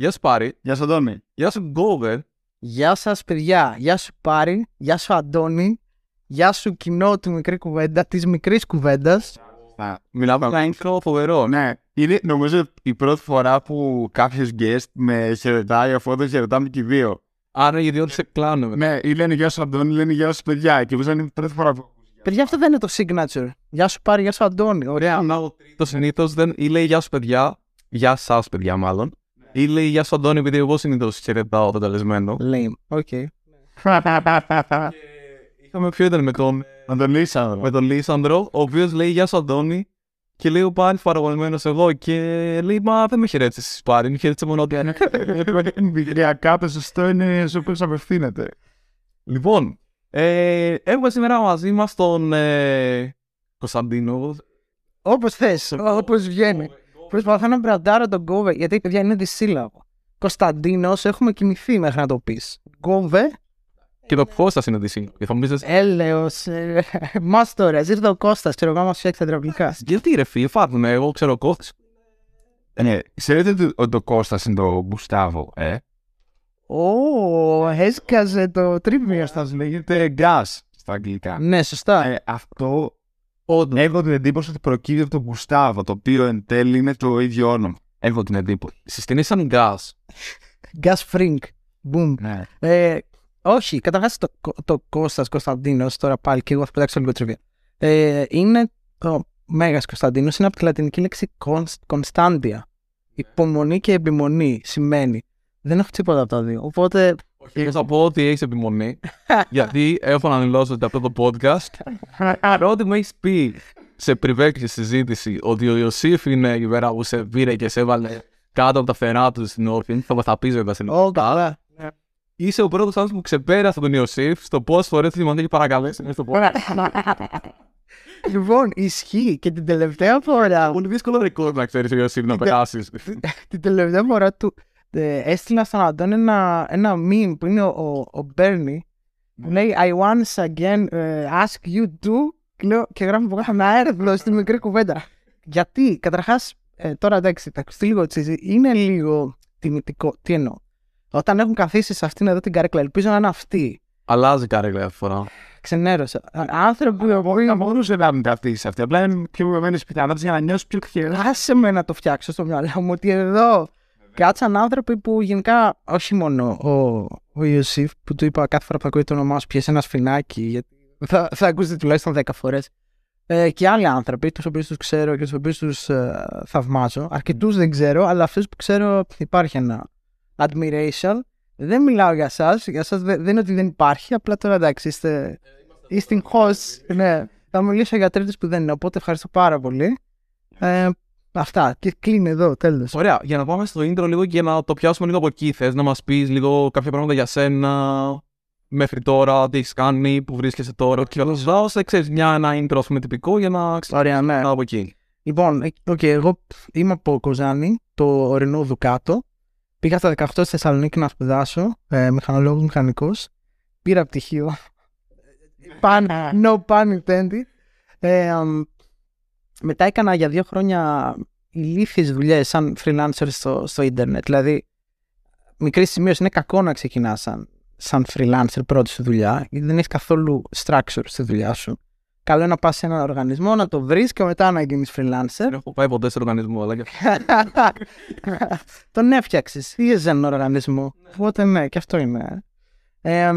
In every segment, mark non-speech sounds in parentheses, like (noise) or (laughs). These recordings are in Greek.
Γεια σου Πάρη. Γεια σου Αντώνη. Γεια σου Γκόβερ. Γεια σας, παιδιά. Γεια σου Πάρη. Γεια σου Αντώνη. Γεια σου κοινό του μικρή κουβέντα, της μικρής κουβέντας. Μιλάμε ένα intro φοβερό. Ναι, είναι νομίζω η πρώτη φορά που κάποιος guest με χαιρετάει αφού δεν χαιρετάμε και οι δύο. Άρα οι δύο σε κλάνουμε. Ναι, ή λένε γεια σου Αντώνη, λένε γεια σου παιδιά. Και νομίζω είναι η πρώτη φορά που. Παιδιά, αυτό δεν είναι το signature. Γεια σου Πάρη, γεια σου Αντώνη. Ωραία. Το συνήθως δεν ή λέει γεια σου παιδιά. Γεια σας παιδιά, μάλλον. Ή λέει γεια σου Αντώνη, επειδή εγώ συνήθως χαιρετάω τον καλεσμένο. Lame. Οκ. Είχαμε ποιο ήταν με τον, Να τον Λίσανδρο. με τον Λίσανδρο, ο οποίος λέει γεια σου Αντώνη. Και λέει ο Πάρη παραπονεμένος εγώ και λέει Μα δεν με χαιρέτησες εσύ Πάρη, με χαιρέτησε μόνο εσύ. Εμπειριακά το σωστό είναι σε οποίου απευθύνεται. λοιπόν, ε, έχουμε σήμερα μαζί μας τον ε, Κωνσταντίνο. Όπως θες, όπως βγαίνει. Προσπαθώ να μπραντάρω τον Γκόβε, γιατί παιδιά είναι δυσύλλαβο. Κωνσταντίνος, έχουμε κοιμηθεί μέχρι να το πεις. Γκόβε, Και το Κώστας είναι τη Και θα μου πεις, έλεος, μάστορα, ήρθε ο Κώστας, ξέρω εγώ, μα φτιάξει τα υδραυλικά. γιατί ρε φίλε, υπάρχουν, εγώ ξέρω Κώστας. Ναι, ξέρετε ότι ο- το Κώστας είναι το Γκουστάβο, ε; Ω, έσκαζε το τρίμιο στα Λέγεται gas στα αγγλικά. Ναι, σωστά. Ε, αυτό έχω την εντύπωση ότι προκύπτει από τον Γκουστάβο, το οποίο εν τέλει είναι το ίδιο όνομα. Έχω την εντύπωση. Συστηνή σαν gas. Gas Frink. Boom. Ναι. Ε, όχι, καταρχάς το, το Κώστας Κωνσταντίνος, τώρα πάλι και εγώ θα πετάξω λίγο τριβία. Ε, είναι ο Μέγας Κωνσταντίνος, είναι από τη λατινική λέξη Κωνσταντια. Υπομονή και επιμονή σημαίνει. Δεν έχω τίποτα από τα δύο. Οπότε, Και θα πω ότι έχεις επιμονή. (laughs) γιατί έχω να δηλώσω ότι αυτό το podcast. Πρώτη μου έχεις πει σε πριβέ και σε συζήτηση ότι ο Ιωσήφ είναι η μέρα που σε πήρε και σε έβαλε κάτω από τα φτερά του στην όρφη. Θα θα πει βέβαια στην Ω, καλά. Είσαι ο πρώτος άνθρωπος που ξεπέρασε τον Ιωσήφ στο πώς φορέ τη μονή και παρακαλέσει μέσα στο podcast. λοιπόν, ισχύει και την τελευταία φορά, Πολύ δύσκολο ρεκόρ να ξέρεις ο Ιωσήφ να περάσεις. την τελευταία φορά του, ε, έστειλα στον Αντώνη ένα, ένα meme που είναι ο, ο, ο Μπέρνι που λέει I once again ε, ask you to και, λέω, και γράφω από κάτω ένα έρθλο στη μικρή κουβέντα. Γιατί, καταρχάς, τώρα εντάξει, θα ακουστεί λίγο τσίζι, είναι λίγο τιμητικό. Τι εννοώ. Όταν έχουν καθίσει σε αυτήν εδώ την καρέκλα, ελπίζω να είναι αυτή. Αλλάζει κάρεγκλα αυτή τη φορά. Ξενέρωσα. Α- Άνθρωποι που Θα μπορούσε να μην καθίσει αυτή. Απλά είναι πιο βεβαιωμένε πιθανότητες για να νιώσεις πιο τυχερά. Άσε με να το φτιάξω στο μυαλό μου ότι εδώ κάτσαν άνθρωποι που γενικά, όχι μόνο ο, ο Ιωσήφ που του είπα κάθε φορά που ακούει το όνομά σου πιέσε ένα σφινάκι, γιατί θα, θα ακούσετε τουλάχιστον 10 φορές. Ε, και άλλοι άνθρωποι, τους οποίους τους ξέρω και τους οποίους τους ε, θαυμάζω. Αρκετούς δεν ξέρω, αλλά αυτούς που ξέρω υπάρχει ένα admiration. Δεν μιλάω για εσάς. Για εσάς δεν, δεν είναι ότι δεν υπάρχει. Απλά τώρα εντάξει, είστε, οι host. Ναι. Θα μιλήσω για τρίτε που δεν είναι. Οπότε ευχαριστώ πάρα πολύ. Ε, αυτά. Και κλείνει εδώ, τέλος. Ωραία, για να πάμε στο intro λίγο και να το πιάσουμε λίγο από εκεί. Θες να μας πεις λίγο κάποια πράγματα για σένα μέχρι τώρα, τι έχεις κάνει, που βρίσκεσαι τώρα. Και όλα αυτά, ώστε ξέρεις μια, ένα intro ας πούμε, τυπικό για να Ωραία, ναι. ξεκινάω από εκεί. Λοιπόν, ε, οκ, εγώ είμαι από Κοζάνη, το ορεινό Δουκάτο. Πήγα στα 18 στη Θεσσαλονίκη να σπουδάσω, ε, μηχανολόγος μηχανικός. Πήρα πτυχίο. Pun, no pun intended. Ε, αμ, μετά έκανα για δύο χρόνια ηλίθιες δουλειές σαν freelancer στο, στο ίντερνετ. Δηλαδή, μικρή σημείωση είναι κακό να ξεκινάς σαν, σαν freelancer πρώτη σου δουλειά, γιατί δεν έχεις καθόλου structure στη δουλειά σου. Καλό είναι να πας σε έναν οργανισμό, να το βρεις και μετά να γίνεις freelancer. Δεν έχω πάει ποτέ σε οργανισμό, αλλά και (laughs) Τον έφτιαξες. Είσαι έναν οργανισμό. Οπότε ναι, και αυτό είναι. Ε,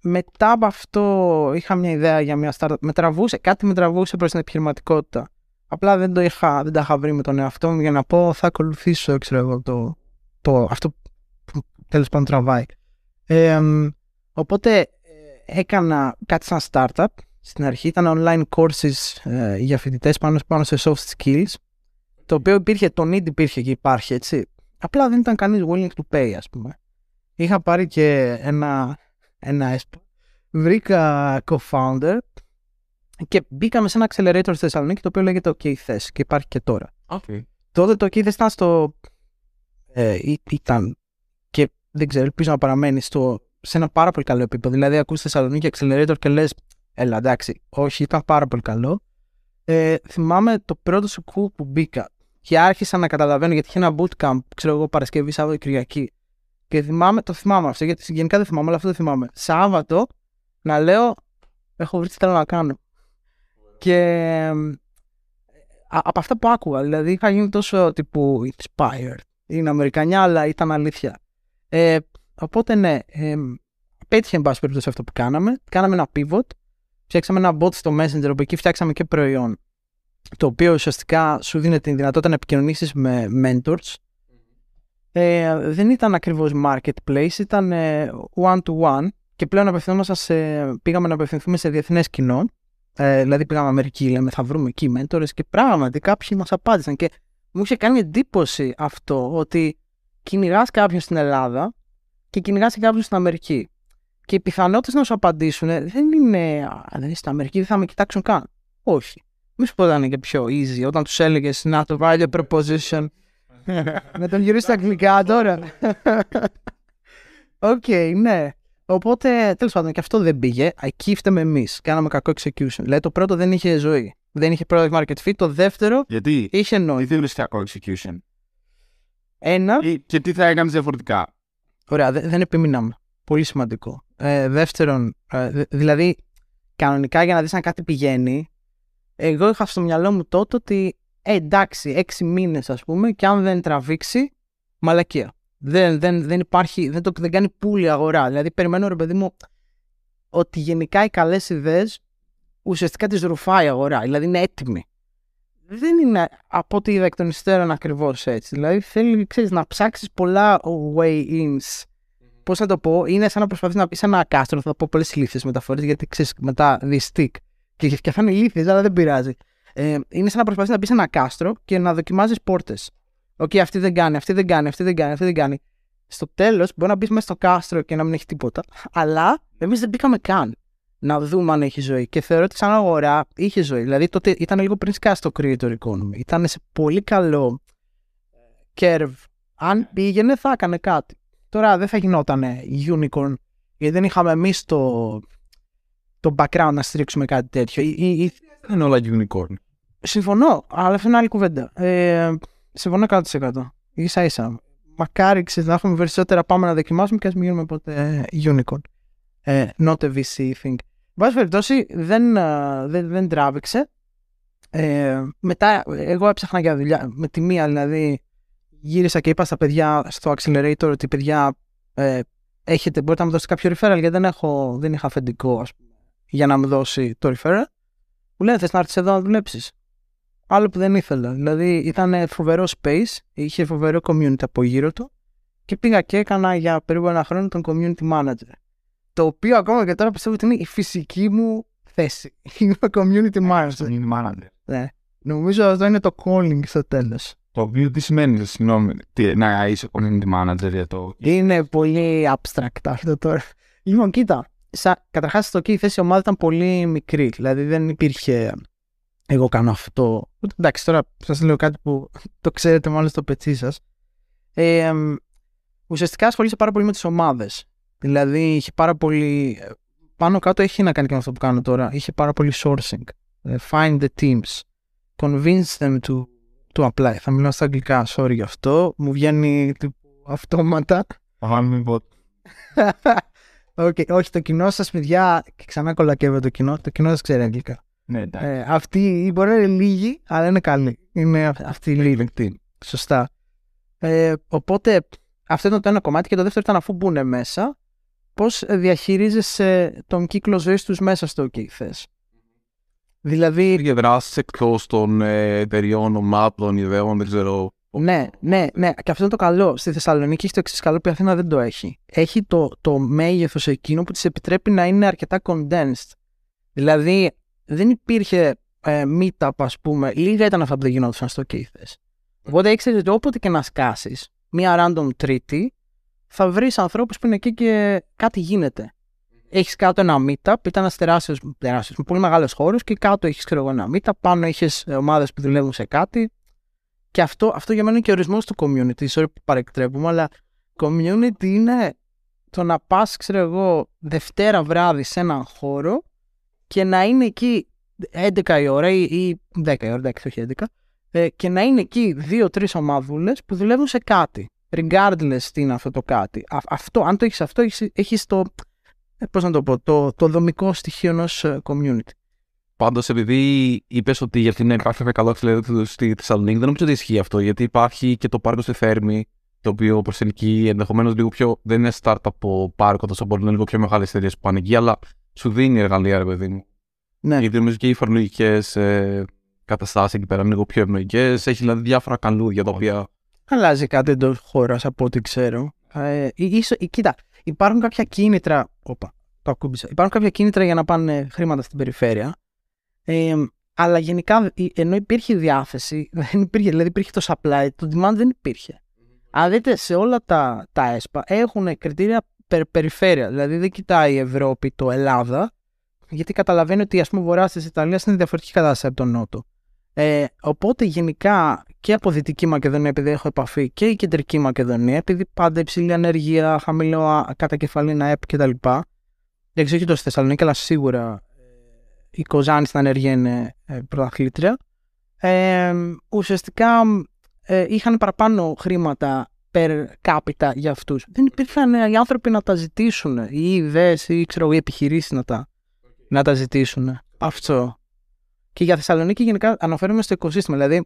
μετά από αυτό είχα μια ιδέα για μια startup. Με τραβούσε, κάτι με τραβούσε προς την επιχειρηματικότητα. Απλά δεν, το είχα, δεν τα είχα βρει με τον εαυτό μου για να πω θα ακολουθήσω, ξέρω εγώ, το, το, αυτό που τέλος πάντων τραβάει. Ε, οπότε ε, έκανα κάτι σαν startup. Στην αρχή ήταν online courses ε, για φοιτητές πάνω, πάνω σε soft skills. Το οποίο υπήρχε, το need υπήρχε και υπάρχει, έτσι. Απλά δεν ήταν κανείς willing to pay, ας πούμε. Είχα πάρει και ένα, ένα έσπα. Βρήκα co-founder και μπήκαμε σε ένα accelerator στη Θεσσαλονίκη το οποίο λέγεται OK Thes και υπάρχει και τώρα. Okay. Τότε το OK Thes ήταν στο... Ε, ή- ήταν και δεν ξέρω, ελπίζω να παραμένει στο, σε ένα πάρα πολύ καλό επίπεδο. Δηλαδή ακούς Θεσσαλονίκη accelerator και λες έλα εντάξει, όχι ήταν πάρα πολύ καλό. Ε, θυμάμαι το πρώτο σου coup που μπήκα Και άρχισα να καταλαβαίνω γιατί είχε ένα bootcamp, ξέρω εγώ, Παρασκευή, Σάββατο, Κυριακή. Και θυμάμαι, το θυμάμαι αυτό, γιατί γενικά δεν θυμάμαι, αλλά αυτό το θυμάμαι. Σάββατο να λέω, έχω βρει τι θέλω να κάνω. Και από αυτά που άκουγα, δηλαδή είχα γίνει τόσο τύπου inspired. Είναι Αμερικανιά, αλλά ήταν αλήθεια. Ε, οπότε ναι, ε, πέτυχε εν πάση περιπτώσει αυτό που κάναμε. Κάναμε ένα pivot, φτιάξαμε ένα bot στο Messenger, όπου εκεί φτιάξαμε και προϊόν, το οποίο ουσιαστικά σου δίνει την δυνατότητα να επικοινωνήσεις με mentors. Ε, δεν ήταν ακριβώς marketplace, ήταν ε, one-to-one και πλέον απευθυνόμασταν σε, πήγαμε να απευθυνθούμε σε διεθνές κοινό. Ε, δηλαδή πήγαμε Αμερική, λέμε θα βρούμε εκεί mentors και πράγματι κάποιοι μας απάντησαν και μου είχε κάνει εντύπωση αυτό ότι κυνηγάς κάποιον στην Ελλάδα και κυνηγάς κάποιον στην Αμερική. Και οι πιθανότητες να σου απαντήσουν δεν είναι. Αν δεν είσαι στην Αμερική, δεν θα με κοιτάξουν καν. Όχι. Μη σου πω ήταν και πιο easy όταν τους έλεγες το value proposition. (laughs) να τον γυρίσει στα αγγλικά τώρα. (laughs) Οκ, οκ, ναι. Οπότε τέλος πάντων και αυτό δεν πήγε. Ακυρώσαμε εμείς. Κάναμε κακό execution. Δηλαδή το πρώτο δεν είχε ζωή. Δεν είχε product market fit. Το δεύτερο Γιατί; είχε νόημα. δεν είχε κακό execution; Ένα. Και τι θα έκανες διαφορετικά; Ωραία, δεν επιμείναμε. Πολύ σημαντικό. Ε, δεύτερον, ε, δηλαδή, κανονικά για να δεις αν κάτι πηγαίνει, εγώ είχα στο μυαλό μου τότε ότι ε, εντάξει, έξι μήνες ας πούμε και αν δεν τραβήξει, μαλακία. Δεν, δεν, δεν υπάρχει, δεν, το, δεν κάνει πουλη αγορά. Δηλαδή περιμένω ρε παιδί μου ότι γενικά οι καλές ιδέες ουσιαστικά τις ρουφάει η αγορά. Δηλαδή είναι έτοιμη. Δεν είναι από ό,τι είδα εκ των υστέρων ακριβώς έτσι. Δηλαδή θέλει ξέρεις, να ψάξεις πολλά way-ins Πώς θα το πω, είναι σαν να προσπαθείς να μπεις σε ένα κάστρο. Θα πω πολλές ηλίθιες μεταφορές, γιατί ξέρεις μετά they stick. Και, και θα είναι ηλίθιες, αλλά δεν πειράζει. Ε, είναι σαν να προσπαθείς να μπεις σε ένα κάστρο και να δοκιμάζεις πόρτες. Οκ, οκ, αυτή δεν κάνει, αυτή δεν κάνει, αυτή δεν κάνει, αυτή δεν κάνει. Στο τέλος μπορεί να μπεις μέσα στο κάστρο και να μην έχει τίποτα. Αλλά εμείς δεν μπήκαμε καν να δούμε αν έχει ζωή. Και θεωρώ ότι σαν αγορά είχε ζωή. Δηλαδή τότε ήταν λίγο πριν σκάσει το creator economy. Ήταν σε πολύ καλό curve. Αν πήγαινε, θα έκανε κάτι. Τώρα δεν θα γινόταν unicorn, γιατί δεν είχαμε εμείς το, το background να στηρίξουμε κάτι τέτοιο. Ή, ή... Δεν είναι όλα unicorn. Συμφωνώ, αλλά αυτό είναι άλλη κουβέντα. Ε, συμφωνώ 100%. σα ίσα. Μακάρι ξέρεις, να έχουμε περισσότερα πάμε να δοκιμάσουμε και ας μην γίνουμε ποτέ unicorn. Ε, not a VC thing. Βάση περιπτώσει δεν, ε, δεν, δεν τράβηξε. Ε, μετά εγώ έψαχνα για δουλειά με τη μία δηλαδή γύρισα και είπα στα παιδιά στο Accelerator ότι παιδιά ε, έχετε, μπορείτε να μου δώσετε κάποιο referral γιατί δεν, έχω, δεν είχα αφεντικό ας πούμε, για να μου δώσει το referral. Μου λένε θες να έρθεις εδώ να δουλέψεις; Άλλο που δεν ήθελα. Δηλαδή ήταν φοβερό space, είχε φοβερό community από γύρω του και πήγα και έκανα για περίπου ένα χρόνο τον community manager. Το οποίο ακόμα και τώρα πιστεύω ότι είναι η φυσική μου θέση. (laughs) Είμαι community manager. Community manager. Ναι. Νομίζω αυτό είναι το calling στο τέλος. Το οποίο τι σημαίνει, συγγνώμη, τι, να είσαι community manager για το. Είναι πολύ abstract αυτό τώρα. Λοιπόν, κοίτα. Σα, καταρχάς, στο εκεί η θέση ομάδα ήταν πολύ μικρή. Δηλαδή δεν υπήρχε. Εγώ κάνω αυτό. Εντάξει, τώρα σας λέω κάτι που (laughs) το ξέρετε μάλλον στο πετσί σας. Ε, ουσιαστικά ασχολείσαι πάρα πολύ με τις ομάδες. Δηλαδή είχε πάρα πολύ. Πάνω κάτω έχει να κάνει και με αυτό που κάνω τώρα. Είχε πάρα πολύ sourcing. Ε, find the teams. Convince them to του apply. Θα μιλάω στα αγγλικά, sorry γι' αυτό. Μου βγαίνει τύπου, αυτόματα. Αν μην πω. (laughs) okay. Όχι, το κοινό σας, παιδιά, και ξανά κολακεύω το κοινό. Το κοινό σας ξέρει αγγλικά. Ναι, εντάξει. Ε, αυτοί μπορεί να είναι λίγοι, αλλά είναι καλοί. Είναι αυτοί οι λίγοι. Σωστά. Ε, οπότε αυτό ήταν το ένα κομμάτι και το δεύτερο ήταν αφού μπουν μέσα, πώς διαχειρίζεσαι τον κύκλο ζωής τους μέσα στο OK θες. Δηλαδή. Και δράσει εκτός των ε, εταιριών, ομάδων, ιδεών, δεν ξέρω. Ναι, ναι, ναι. Και αυτό είναι το καλό. Στη Θεσσαλονίκη έχει το εξής καλό που η Αθήνα δεν το έχει. Έχει το, το μέγεθος εκείνο που της επιτρέπει να είναι αρκετά condensed. Δηλαδή, δεν υπήρχε ε, meetup, ας πούμε. Λίγα ήταν αυτά που δεν γινόταν στο Κίθε. Οπότε ήξερες ότι όποτε και να σκάσεις, μία random τρίτη, θα βρεις ανθρώπους που είναι εκεί και κάτι γίνεται έχεις κάτω ένα meetup, ήταν ένας τεράστιος, τεράστιος με πολύ μεγάλο χώρο και κάτω έχεις ένα meetup, πάνω έχεις ομάδες που δουλεύουν σε κάτι. Και αυτό, αυτό για μένα είναι και ορισμός του community. Sorry που παρεκτρέπουμε, αλλά community είναι το να πας, ξέρω εγώ, Δευτέρα βράδυ σε έναν χώρο και να είναι εκεί 11 η ώρα ή 10 η ώρα, εντάξει, όχι 11, ε, και να είναι εκεί δύο-τρεις ομάδουλε που δουλεύουν σε κάτι. Regardless τι είναι αυτό το κάτι. Α, αυτό, αν το έχεις αυτό, έχεις το. Ε, πώς να το πω, το, το δομικό στοιχείο ενός ε, community. Πάντως, επειδή είπες ότι για την υπάρχει ένα καλό αξιλέριο στη Θεσσαλονίκη, δεν νομίζω ότι ισχύει αυτό. Γιατί υπάρχει και το πάρκο στη Θέρμη, το οποίο προσελκύει ενδεχομένως λίγο πιο. Δεν είναι startup από πάρκο, τόσο μπορεί να είναι λίγο πιο μεγάλες εταιρείες που πάνε εκεί, αλλά σου δίνει εργαλεία, ρε παιδί μου. Ναι. Γιατί νομίζω και οι φορολογικές ε, καταστάσεις εκεί πέρα είναι λίγο πιο ευνοϊκές. Έχει δηλαδή διάφορα καλούδια τα οποία. Αλλάζει κάτι εντός χώρας από ό,τι ξέρω. Ε, ίσο, κοίτα, υπάρχουν κάποια κίνητρα. Οπα, το ακούμπησα. Υπάρχουν κάποια κίνητρα για να πάνε χρήματα στην περιφέρεια. Ε, αλλά γενικά, ενώ υπήρχε διάθεση, (laughs) δεν υπήρχε, δηλαδή υπήρχε το supply, το demand δεν υπήρχε. Αν δείτε σε όλα τα, τα ΕΣΠΑ έχουν κριτήρια περ, περιφέρεια. Δηλαδή δεν κοιτάει η Ευρώπη το Ελλάδα, γιατί καταλαβαίνει ότι ας πούμε ο βορράς της Ιταλίας είναι διαφορετική κατάσταση από τον Νότο. Ε, οπότε γενικά και από Δυτική Μακεδονία, επειδή έχω επαφή, και η Κεντρική Μακεδονία, επειδή πάντα υψηλή ανεργία, χαμηλό κατακεφαλήνα ΕΠ κτλ. Δεν ξέρω και το στη Θεσσαλονίκη, αλλά σίγουρα η Κοζάνη στην ανεργία είναι ε, πρωταθλήτρια. Ε, ουσιαστικά ε, είχαν παραπάνω χρήματα per capita για αυτούς. Δεν υπήρχαν ε, οι άνθρωποι να τα ζητήσουν, οι ιδέες ή ξέρω, οι επιχειρήσεις να τα, να τα ζητήσουν. Αυτό. Και για Θεσσαλονίκη γενικά αναφέρομαι στο οικοσύστημα. Δηλαδή,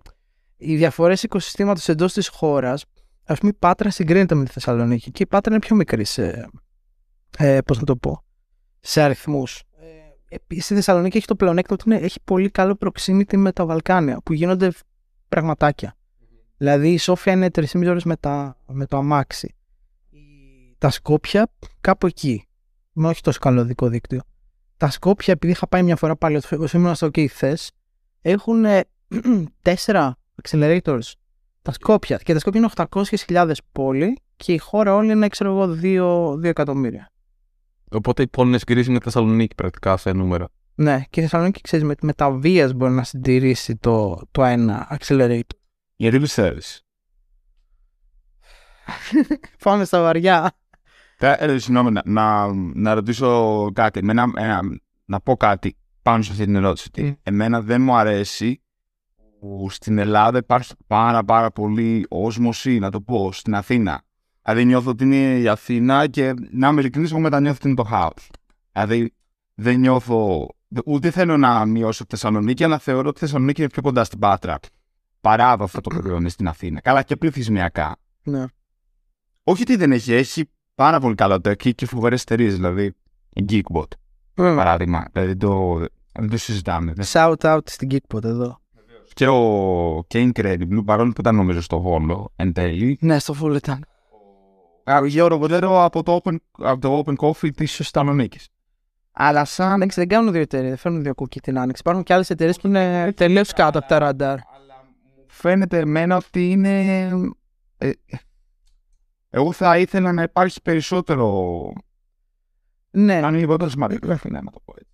οι διαφορές οικοσυστήματος εντός της χώρας, ας πούμε, η Πάτρα συγκρίνεται με τη Θεσσαλονίκη και η Πάτρα είναι πιο μικρή σε. Ε, πώς να το πω. Σε αριθμούς. Ε, στη Θεσσαλονίκη έχει το πλεονέκτημα ότι έχει πολύ καλό proximity με τα Βαλκάνια που γίνονται πραγματάκια. Δηλαδή η Σόφια είναι 3,5 ώρες με, με το αμάξι. Τα Σκόπια κάπου εκεί. Με όχι τόσο καλό δικό δίκτυο. Τα Σκόπια, επειδή είχα πάει μια φορά πάλι, όσο ήμουν στο OK θες, έχουν (clears throat) τέσσερα accelerators. Τα Σκόπια. Και τα Σκόπια είναι 800.000 πόλη και η χώρα όλη είναι, ξέρω εγώ, 2, 2 εκατομμύρια. Οπότε η πόλη είναι συγκρίσιμη με τη Θεσσαλονίκη πρακτικά σε νούμερα. Ναι, και η Θεσσαλονίκη ξέρεις με, με τα βίας μπορεί να συντηρήσει το, το ένα accelerator. Γιατί πιστεύεις. (laughs) Πάμε στα βαριά. Ε, συγγνώμη, να, να, να ρωτήσω κάτι. Με να πω κάτι πάνω σε αυτή την ερώτηση. Mm. Εμένα δεν μου αρέσει που στην Ελλάδα υπάρχει πάρα πάρα πολύ όσμωση, να το πω, στην Αθήνα. Δηλαδή νιώθω ότι είναι η Αθήνα και να με ειλικρινής εγώ μετανιώθω ότι είναι το χάος. Δηλαδή δεν νιώθω, ούτε θέλω να μειώσω τη Θεσσαλονίκη, αλλά θεωρώ ότι η Θεσσαλονίκη είναι πιο κοντά στην Πάτρα παρά από αυτό το (clears throat) προϊόν στην Αθήνα. Καλά και πληθυσμιακά. Ναι. Όχι ότι δεν έχει, έχει πάρα πολύ καλό το εκεί και φοβερές εταιρείες, δηλαδή η Geekbot. Mm. Παράδειγμα. Δηλαδή το, δεν το συζητάμε. Shout out στην Geekbot εδώ. Και ο και Incredible, παρόλο που ήταν νομίζω στο Βόλο εν τέλει. Ναι, στο Βόλο ήταν. Γιώργο Βολέρο από το Open, από το open Coffee της Θεσσαλονίκης. Αλλά σαν άνοιξη δεν κάνουν δύο εταιρείες, δεν φέρνουν δύο κούκκι την άνοιξη. Υπάρχουν και άλλες εταιρείες που είναι τελείως κάτω από τα ραντάρ φαίνεται εμένα ότι είναι... Ε, εγώ θα ήθελα να υπάρχει περισσότερο... Ναι. Να είναι λιγότερο σημαντικό, να το πω έτσι.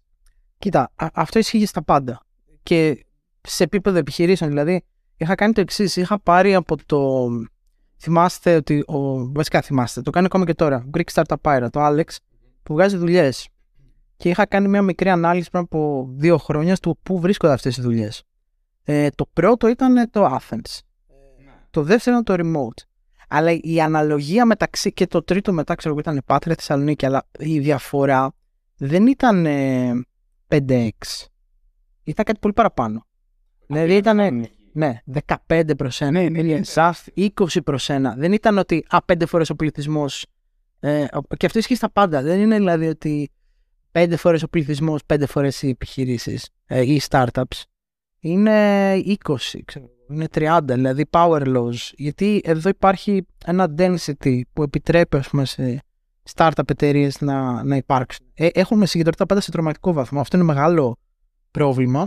Κοίτα, αυτό ισχύει στα πάντα. Και σε επίπεδο επιχειρήσεων, δηλαδή, είχα κάνει το εξής. Είχα πάρει από το. Θυμάστε ότι. Ο... Βασικά θυμάστε, το κάνει ακόμα και τώρα. Greek Startup Pirate, το Alex, που βγάζει δουλειές. Και είχα κάνει μια μικρή ανάλυση πριν από δύο χρόνια του πού βρίσκονται αυτές οι δουλειές. Ε, το πρώτο ήταν το Athens. Ναι. Το δεύτερο ήταν το Remote. Αλλά η αναλογία μεταξύ και το τρίτο μετά ξέρω εγώ ήταν Πάτρια Θεσσαλονίκη, αλλά η διαφορά δεν ήταν 5x. Ήταν κάτι πολύ παραπάνω. Δηλαδή ήταν ναι, 15 προς 1, ναι, ναι, 20 προς 1. Δεν ήταν ότι α, 5 φορές ο πληθυσμός. Ε, και αυτό ισχύει στα πάντα. Δεν είναι δηλαδή ότι 5 φορές ο πληθυσμός, 5 φορές οι επιχειρήσεις ε, ή οι startups είναι 20, ξέρω, είναι 30, δηλαδή power laws. Γιατί εδώ υπάρχει ένα density που επιτρέπει ας πούμε, σε startup εταιρείες να, να υπάρξουν. Ε, έχουμε συγκεντρωθεί πάντα σε τρομακτικό βαθμό. Αυτό είναι μεγάλο πρόβλημα.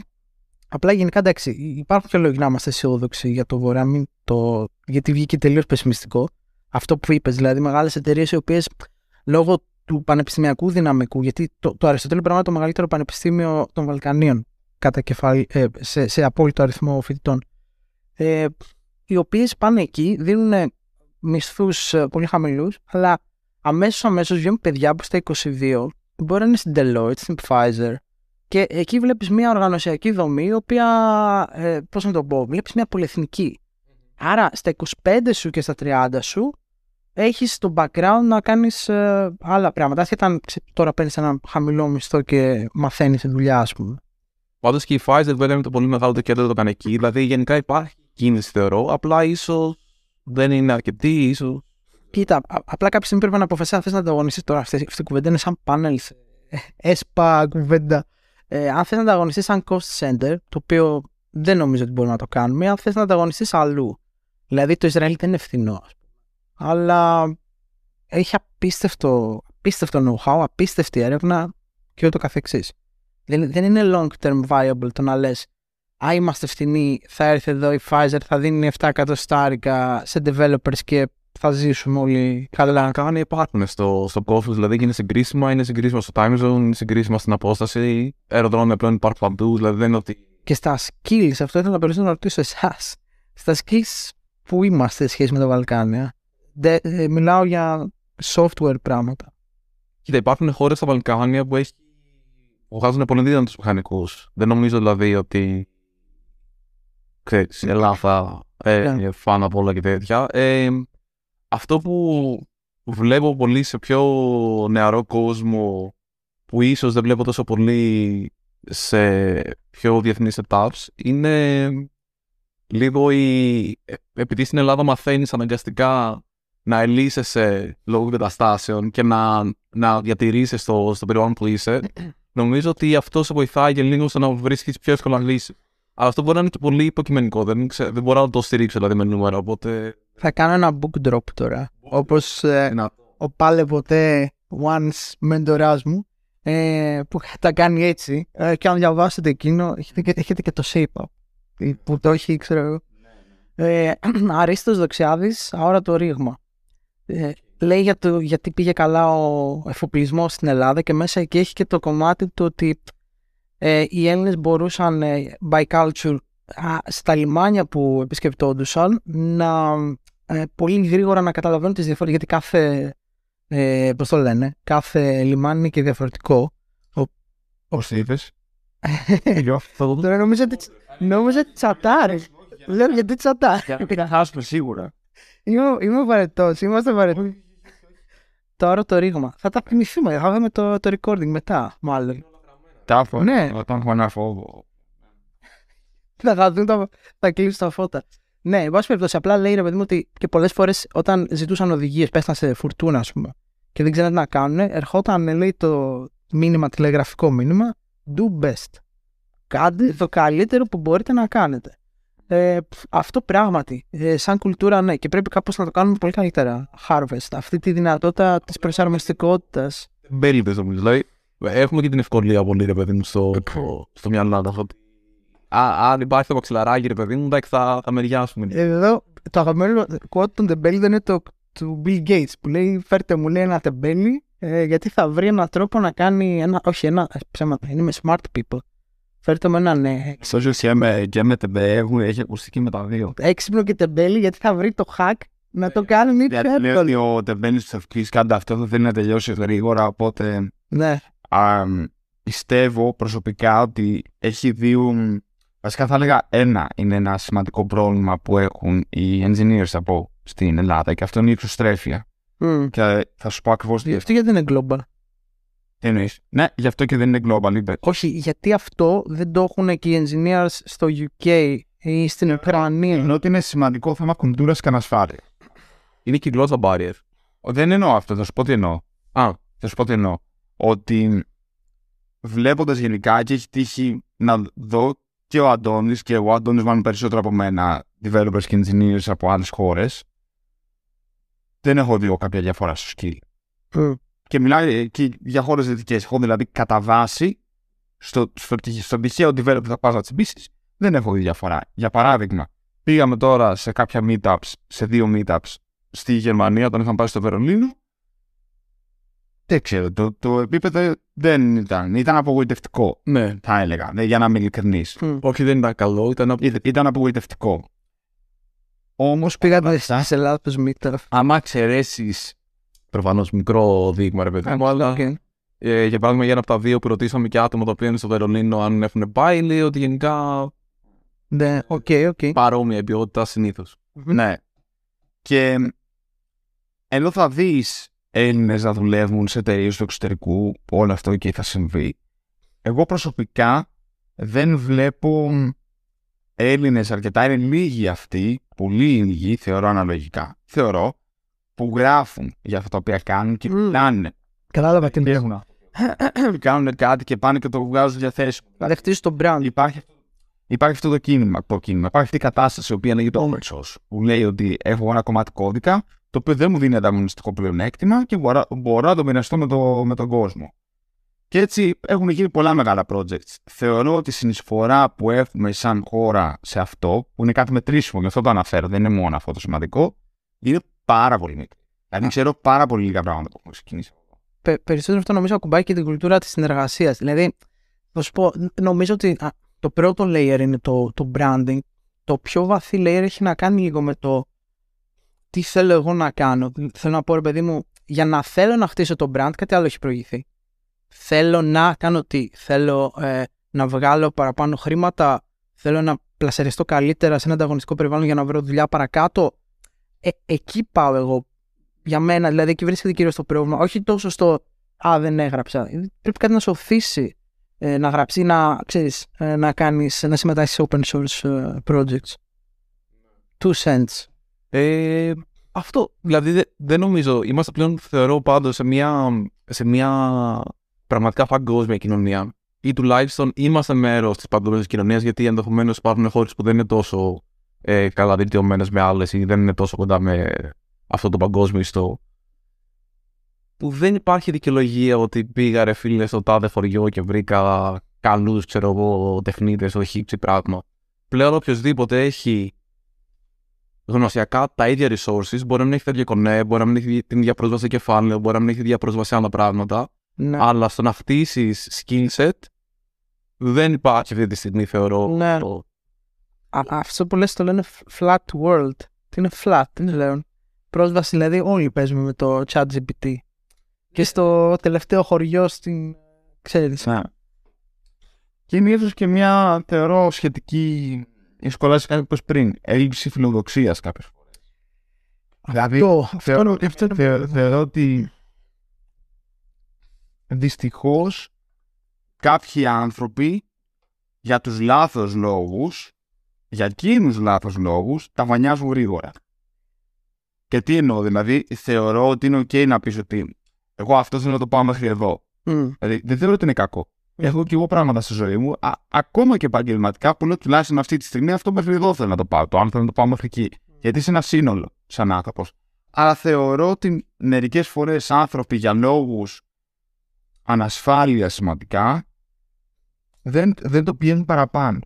Απλά γενικά εντάξει, υπάρχουν και λόγοι να είμαστε αισιόδοξοι για το βορρά, μην το... γιατί βγήκε τελείως πεσημιστικό. Αυτό που είπες, δηλαδή μεγάλες εταιρείες οι οποίες λόγω του πανεπιστημιακού δυναμικού, γιατί το, το Αριστοτέλειο πράγμα το μεγαλύτερο πανεπιστήμιο των Βαλκανίων κατά κεφάλι, ε, σε, σε απόλυτο αριθμό φοιτητών. Ε, οι οποίες πάνε εκεί, δίνουν μισθούς ε, πολύ χαμηλούς, αλλά αμέσως αμέσως βγαίνουν παιδιά που στα 22 μπορεί να είναι στην Deloitte, στην Pfizer, Και εκεί βλέπεις μια οργανωσιακή δομή, η οποία, ε, πώς να το πω, βλέπεις μια πολυεθνική. Άρα στα 25 σου και στα 30 σου έχεις το background να κάνεις ε, άλλα πράγματα. Άσχετα αν ξε- τώρα παίρνεις ένα χαμηλό μισθό και μαθαίνεις τη δουλειά, ας πούμε. Πάντως και η Pfizer δεν είναι το πολύ μεγάλο το κέντρο το έκανε εκεί. Δηλαδή γενικά υπάρχει κίνηση θεωρώ. Απλά ίσως δεν είναι αρκετή, ίσω. Κοίτα, α- απλά κάποια στιγμή πρέπει να αποφασίσει αν θες να ανταγωνιστείς τώρα. Αυτή, αυτή η κουβέντα είναι σαν πάνελ. ε, Έσπα κουβέντα. Ε, αν θες να ανταγωνιστείς σαν cost center, το οποίο δεν νομίζω ότι μπορούμε να το κάνουμε, αν θες να ανταγωνιστείς αλλού. Δηλαδή το Ισραήλ δεν είναι φθηνό, ας πούμε. Αλλά έχει απίστευτο, απίστευτο know-how, απίστευτη έρευνα και ούτω καθεξής. Δεν, δεν είναι long term viable το να λες Α, είμαστε φθηνοί, θα έρθει εδώ η Pfizer, θα δίνει 7 εκατοστάρικα σε developers και θα ζήσουμε όλοι καλά. Κάνει υπάρχουν στο, στο κόφο, δηλαδή είναι συγκρίσιμα, είναι συγκρίσιμα στο time zone, είναι συγκρίσιμα στην απόσταση. Αεροδρόμια πλέον υπάρχουν παντού, δηλαδή δεν είναι ότι. Και στα skills, αυτό ήθελα περισσότερο να ρωτήσω εσάς. Στα skills που είμαστε σε σχέση με τα Βαλκάνια. Δε, ε, μιλάω για software πράγματα. Κοίτα, υπάρχουν χώρες στα Βαλκάνια που, έχει... που βγάζουν πολύ δύναμου μηχανικού. Δεν νομίζω δηλαδή ότι. ξέρεις, η Ελλάδα ε, Ναι. φάνω από όλα και τέτοια. Ε, αυτό που βλέπω πολύ σε πιο νεαρό κόσμο που ίσως δεν βλέπω τόσο πολύ σε πιο διεθνείς setups είναι λίγο η... ε, επειδή στην Ελλάδα μαθαίνεις αναγκαστικά να ελύσεσαι λόγω καταστάσεων και να, να διατηρήσεις στο, στο περιβάλλον που είσαι, (clears throat) νομίζω ότι αυτό σε βοηθάει και λίγο στο να βρίσκεις πιο εύκολα λύση. Αλλά αυτό μπορεί να είναι και πολύ υποκειμενικό. Δεν, ξέ, δεν μπορώ να το στηρίξω δηλαδή με νούμερα. Οπότε. Θα κάνω ένα book drop τώρα. Όπως ε, Να... ο πάλε ποτέ once μεντοράς μου ε, που τα κάνει έτσι ε, και αν διαβάσετε εκείνο έχετε και, έχετε και το shape up ε, που το έχει ξέρω εγώ ε, (clears throat) Αρίστος Δοξιάδης αόρατο ρήγμα ε, λέει για το, γιατί πήγε καλά ο εφοπλισμός στην Ελλάδα και μέσα εκεί έχει και το κομμάτι του ότι ε, οι Έλληνες μπορούσαν ε, by culture α, στα λιμάνια που επισκεπτόντουσαν να ε, πολύ γρήγορα να καταλαβαίνουν τις διαφορές γιατί κάθε ε, πώς το λένε, κάθε λιμάνι είναι και διαφορετικό. Πώ το είπες. (laughs) Τώρα νομίζω ότι, νομίζω ότι τσατάρεις. Λέω γιατί τσατάρεις. Θα χάσουμε σίγουρα. Είμαι, είμαι βαρετός, είμαστε βαρετοί. Τώρα το ρήγμα. Θα τα θυμηθούμε, θα δούμε το, το recording μετά, μάλλον. Τάφο. Ναι. Όταν έχω ένα φόβο. θα, θα, δουν τα, θα κλείσουν τα φώτα. Ναι, εν πάση περιπτώσει, απλά λέει ρε παιδί μου ότι και πολλές φορές όταν ζητούσαν οδηγίες, πέσταν σε φουρτούνα, ας πούμε, και δεν ξέραν τι να κάνουν, ερχόταν, λέει, το μήνυμα, τηλεγραφικό μήνυμα, do best. Κάντε το καλύτερο που μπορείτε να κάνετε. Ε, πφ, αυτό πράγματι, ε, σαν κουλτούρα, ναι, και πρέπει κάπως να το κάνουμε πολύ καλύτερα. Harvest, αυτή τη δυνατότητα της προσαρμοστικότητας. Μπέληδε νομίζω. Δηλαδή, έχουμε και την ευκολία πολύ, ρε παιδί μου, στο, στο μυαλό μας. Ότι α, αν υπάρχει το μαξιλαράκι, ρε παιδί μου, εντάξει, θα, θα μεριάσουμε. Εδώ το αγαπημένο quote των τεμπέληδων είναι το του Bill Gates που λέει φέρτε μου λέει ένα τεμπέλι ε, γιατί θα βρει έναν τρόπο να κάνει ένα, όχι ένα, ε, ψέματα, είναι με smart people. Φέρτε μου έναν ε, Στο και με, και με τεμπέ έχουν, έχει ακουστική με τα δύο. έξυπνο και τεμπέλι γιατί θα βρει το hack να το κάνει πιο Γιατί λέει ότι εύκολο. ο τεμπέλης του ευκή κάντε αυτό, δεν θέλει να τελειώσει γρήγορα. Οπότε Ναι, α, πιστεύω προσωπικά ότι έχει δύο. Βασικά θα έλεγα ένα είναι ένα σημαντικό πρόβλημα που έχουν οι engineers από στην Ελλάδα και αυτό είναι η εξωστρέφεια. Μμ. Και θα σου πω ακριβώς τι αυτό γιατί δεν είναι global; Εννοείς. Ναι, γι' αυτό και δεν είναι global, είπε. Όχι, γιατί αυτό δεν το έχουν και οι engineers στο UK ή στην Ουκρανία. Ενώ ότι είναι σημαντικό θέμα κουλτούρας και ανασφάλειας. Είναι και η γλώσσα barrier. Δεν εννοώ αυτό, θα σου πω τι εννοώ. Α, Θα σου πω τι εννοώ. Ότι βλέποντας γενικά και έχει τύχει να δω και ο Αντώνης και ο Αντώνης μάλλον περισσότερο από μένα, developers και engineers από άλλες χώρες, δεν έχω δει εγώ κάποια διαφορά στο skill. Μμ. Και μιλάει και για χώρες δυτικές. Έχω δηλαδή κατά βάση στο, στο, στο τυχαίο developer που θα πα να τσιμπήσεις, δεν έχω δει διαφορά. Για παράδειγμα, πήγαμε τώρα σε κάποια meetups, σε δύο meetups στη Γερμανία, όταν είχαμε πάει στο Βερολίνο. Δεν ξέρω, το, το επίπεδο δεν ήταν. Ήταν απογοητευτικό, ναι. θα έλεγα, δε- για να είμαι ειλικρινής. Μμ. Όχι, δεν ήταν καλό. Ήταν απ- Ήταν απογοητευτικό. Όμως Πήγατε σε λάθος meetup. άμα εξαιρέσεις προφανώς μικρό δείγμα, ρε παιδί μου, αλλά Οκ. Ε, για παράδειγμα, για ένα από τα δύο που ρωτήσαμε και άτομα τα οποία είναι στο Βερολίνο, αν έχουν πάει, λέει ότι γενικά Ναι, οκ, οκ. παρόμοια η ποιότητα συνήθως. Ναι. Και ενώ θα δεις Έλληνες να δουλεύουν σε εταιρείες του εξωτερικού, όλο αυτό και θα συμβεί. Εγώ προσωπικά δεν βλέπω Έλληνες αρκετά, είναι λίγοι αυτοί, πολύ λίγοι, θεωρώ αναλογικά, θεωρώ, που γράφουν για αυτά τα οποία κάνουν και Μμ. μιλάνε. Κατάλαβα τι Και είναι. (clears throat) κάνουν κάτι και πάνε και το βγάζουν διαθέσιμο. Να χτίσει το brand. Υπάρχει, υπάρχει αυτό το κίνημα, το κίνημα. Υπάρχει αυτή η κατάσταση η οποία λέγεται open source. Που λέει ότι έχω ένα κομμάτι κώδικα το οποίο δεν μου δίνει ανταγωνιστικό πλεονέκτημα και μπορώ, μπορώ να το μοιραστώ με, το, με τον κόσμο. Και έτσι έχουν γίνει πολλά μεγάλα projects. Θεωρώ ότι η συνεισφορά που έχουμε σαν χώρα σε αυτό, που είναι κάτι μετρήσιμο, γι' αυτό το αναφέρω, δεν είναι μόνο αυτό το σημαντικό, είναι πάρα πολύ μικρή. Δηλαδή ξέρω πάρα πολύ λίγα πράγματα που έχουν ξεκινήσει. Πε- περισσότερο αυτό νομίζω ακουμπάει και την κουλτούρα της συνεργασίας. Δηλαδή, θα σου πω, ν- νομίζω ότι α, το πρώτο layer είναι το, το branding. Το πιο βαθύ layer έχει να κάνει λίγο με το τι θέλω εγώ να κάνω. Θέλω να πω, ρε παιδί μου, για να θέλω να χτίσω το brand, κάτι άλλο έχει προηγηθεί. Θέλω να κάνω τι. Θέλω ε, να βγάλω παραπάνω χρήματα. Θέλω να πλασαριστώ καλύτερα σε ένα ανταγωνιστικό περιβάλλον για να βρω δουλειά παρακάτω. Ε, εκεί πάω εγώ για μένα, δηλαδή εκεί βρίσκεται κυρίως το πρόβλημα. Όχι τόσο στο Α, δεν έγραψα. Πρέπει κάτι να σε οθήσει ε, να γράψεις ή να, ξέρεις, ε, να, κάνεις, να συμμετάσχεις σε open source ε, projects. Two cents. Ε, αυτό, δηλαδή δε- δεν νομίζω, είμαστε πλέον θεωρώ πάντως σε μια, σε μια πραγματικά παγκόσμια κοινωνία ή τουλάχιστον είμαστε μέρος της παγκόσμιας κοινωνίας γιατί ενδεχομένως υπάρχουν χώρες που δεν είναι τόσο ε, καλά βελτιωμένες με άλλες ή δεν είναι τόσο κοντά με αυτό το παγκόσμιο ιστό που δεν υπάρχει δικαιολογία ότι πήγα ρε φίλε στο τάδε χωριό και βρήκα καλούς ξέρω εγώ τεχνίτες στο χύψη πράγμα πλέον οποιοδήποτε έχει γνωσιακά τα ίδια resources, μπορεί να μην έχει τα ίδια κονέ, μπορεί να μην έχει την ίδια πρόσβαση σε κεφάλαιο, μπορεί να μην έχει την ίδια πρόσβαση σε άλλα πράγματα, Ναι. αλλά στο να χτίσεις skill set δεν υπάρχει αυτή τη στιγμή, θεωρώ. Ναι. το- Α, αυτό που λες το λένε flat world. Τι είναι flat, τι είναι λέω. Πρόσβαση δηλαδή όλοι παίζουμε με το chat GPT. Και στο τελευταίο χωριό στην... Ξέρεις. Ναι. Και είναι ίσως και μια, θεωρώ, σχετική. Η σχολάση κάτι που είπες πριν. Έλλειψη φιλοδοξίας κάποιες φορές. Δηλαδή, Αυτό, θεω- αυτό, είναι- αυτό είναι Θε- θεωρώ ότι δυστυχώς κάποιοι άνθρωποι για τους λάθος λόγους, για εκείνους λάθος λόγους, τα βανιάζουν γρήγορα. Και τι εννοώ, δηλαδή θεωρώ ότι είναι ok να πεις ότι εγώ αυτό θέλω να το πάω μέχρι εδώ. Μμ. Δηλαδή δεν θεωρώ ότι είναι κακό. Έχω και εγώ πράγματα στη ζωή μου, α, ακόμα και επαγγελματικά, που λέω τουλάχιστον αυτή τη στιγμή αυτό μέχρι εδώ θέλω να το πάω. Το άλλο θέλω να το πάω μέχρι εκεί. Γιατί είσαι ένα σύνολο σαν άνθρωπος. Αλλά θεωρώ ότι μερικές φορές άνθρωποι για λόγους ανασφάλειας σημαντικά δεν, δεν το πηγαίνουν παραπάνω.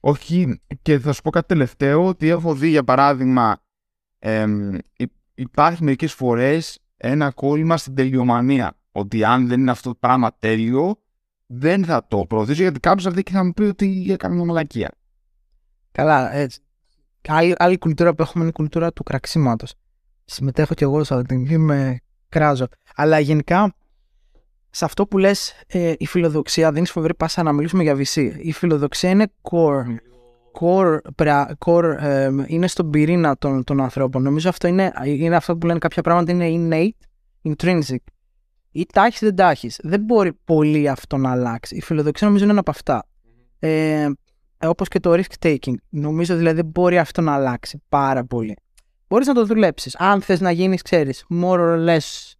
Όχι, και θα σου πω κάτι τελευταίο, ότι έχω δει για παράδειγμα εμ, υ- υπάρχει μερικές φορές ένα κόλλημα στην τελειομανία. Ότι αν δεν είναι αυτό το πράγμα τέλειο, δεν θα το προωθήσω γιατί κάποιος θα δει και θα μου πει ότι έκανε μια μαλακία. Καλά, έτσι. Άλλη, άλλη κουλτούρα που έχουμε είναι η κουλτούρα του κραξίματος. Συμμετέχω κι εγώ σε αυτήν την με κράζω. Αλλά γενικά, σε αυτό που λες, ε, η φιλοδοξία δεν είναι φοβερή πάσα να μιλήσουμε για VC. Η φιλοδοξία είναι core. Core, πρα- core ε, είναι στον πυρήνα των, των ανθρώπων. Νομίζω αυτό είναι, είναι αυτό που λένε κάποια πράγματα είναι innate, intrinsic. Ή τα έχεις, δεν τα έχεις. Δεν μπορεί πολύ αυτό να αλλάξει. Η φιλοδοξία νομίζω είναι ένα από αυτά. Ε, ε, όπως και το risk taking. Νομίζω δηλαδή δεν μπορεί αυτό να αλλάξει πάρα πολύ. Μπορείς να το δουλέψεις. Αν θες να γίνεις, ξέρεις, more or less,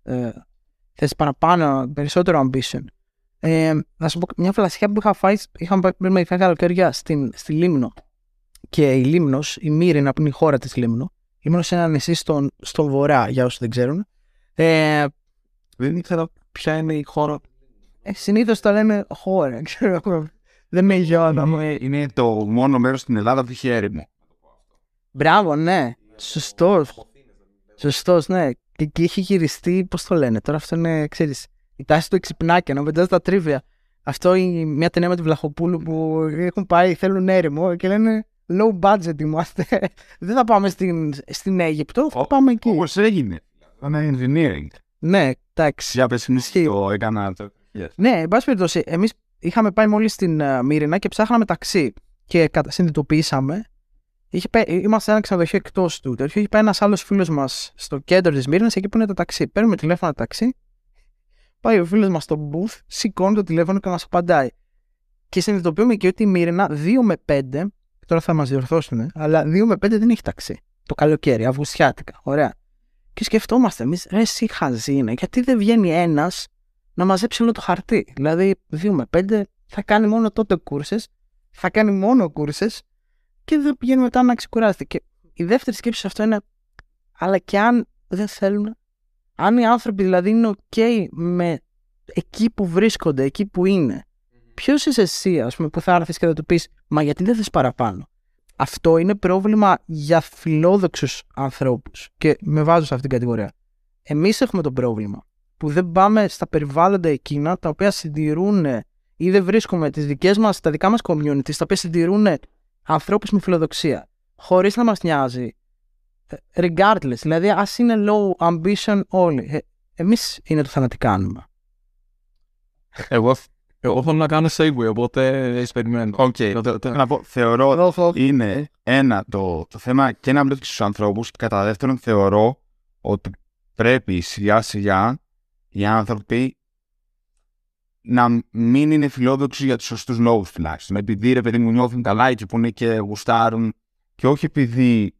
ε, θες παραπάνω, περισσότερο ambition. Ε, να σου πω μια φλασιά που είχα φάει, είχαμε πάει πριν μερικά καλοκαίρια στην, στη Λίμνο. Και η Λίμνος, η Μύρινα που είναι η χώρα της Λίμνου, η Λίμνος είναι ένα νησί στον, στον βορρά, για όσους δεν ξέρουν. Ε, Δεν ήξερα ποια είναι η χώρα. ε, συνήθως τα λέμε χώρα, (laughs) ξέρω εγώ. Δεν με γιώνα μου. Είναι, είναι το μόνο μέρος στην Ελλάδα που έχει έρημο. Μπράβο, ναι. Σωστός. Σωστός, ναι. Και εκεί έχει γυριστεί, πώς το λένε. Τώρα αυτό είναι, ξέρεις, η τάση του εξυπνάκια, να πετάς τα τρίβια. Αυτό είναι μια ταινία με τη Βλαχοπούλου που έχουν πάει, θέλουν έρημο και λένε low budget είμαστε. (laughs) Δεν θα πάμε στην, στην Αίγυπτο, θα πάμε εκεί. Όπως έγινε. Ήταν engineering. Ναι, εντάξει. Για πες είναι το έκανα το. Yes. Ναι, εν πάση περιπτώσει, εμείς είχαμε πάει μόλις στην uh, Μύρινα και ψάχναμε ταξί. Και κατα- συνειδητοποιήσαμε. Είχε πάει, είμαστε σε ένα ξενοδοχείο εκτός του. Το είχε πάει ένας άλλος φίλος μας στο κέντρο της Μύρινα, εκεί που είναι το ταξί. Παίρνουμε τηλέφωνο ταξί. Πάει ο φίλος μας στο booth, σηκώνει το τηλέφωνο και μας απαντάει. Και συνειδητοποιούμε και ότι η Μύρινα 2 με 5, τώρα θα μας διορθώσουν, αλλά 2 με 5 δεν έχει ταξί. Το καλοκαίρι, Αυγουστιάτικα. Ωραία. Και σκεφτόμαστε εμείς, ρε, εσύ χαζή είναι, γιατί δεν βγαίνει ένας να μαζέψει όλο το χαρτί; Δηλαδή, 2 με 5 θα κάνει μόνο τότε κούρσες, θα κάνει μόνο κούρσες και δεν πηγαίνει μετά να ξεκουράζεται. Και η δεύτερη σκέψη σε αυτό είναι, αλλά και αν δεν θέλουν, αν οι άνθρωποι δηλαδή είναι OK με εκεί που βρίσκονται, εκεί που είναι, ποιος είσαι εσύ, ας πούμε, που θα έρθεις και θα του πεις, Μα γιατί δεν θες παραπάνω. Αυτό είναι πρόβλημα για φιλόδοξους ανθρώπους. Και με βάζω σε αυτήν την κατηγορία. Εμείς έχουμε το πρόβλημα που δεν πάμε στα περιβάλλοντα εκείνα τα οποία συντηρούν ή δεν βρίσκουμε τις δικές μας, τα δικά μας communities τα οποία συντηρούν ανθρώπους με φιλοδοξία χωρίς να μας νοιάζει ε, regardless, δηλαδή ας είναι low ambition όλοι ε, εμείς είναι το θα να τι κάνουμε Εγώ, εγώ θέλω να κάνω segue, οπότε θα περιμένω. Οκ. Το- το- το- Να πω, θεωρώ είναι ένα το, το θέμα και να μπλέξει στους ανθρώπους και κατά δεύτερον θεωρώ ότι πρέπει σιγά σιγά οι άνθρωποι να μην είναι φιλόδοξοι για τους σωστούς λόγους τουλάχιστον. Επειδή ρε παιδί μου νιώθουν καλά έτσι που είναι και γουστάρουν και όχι επειδή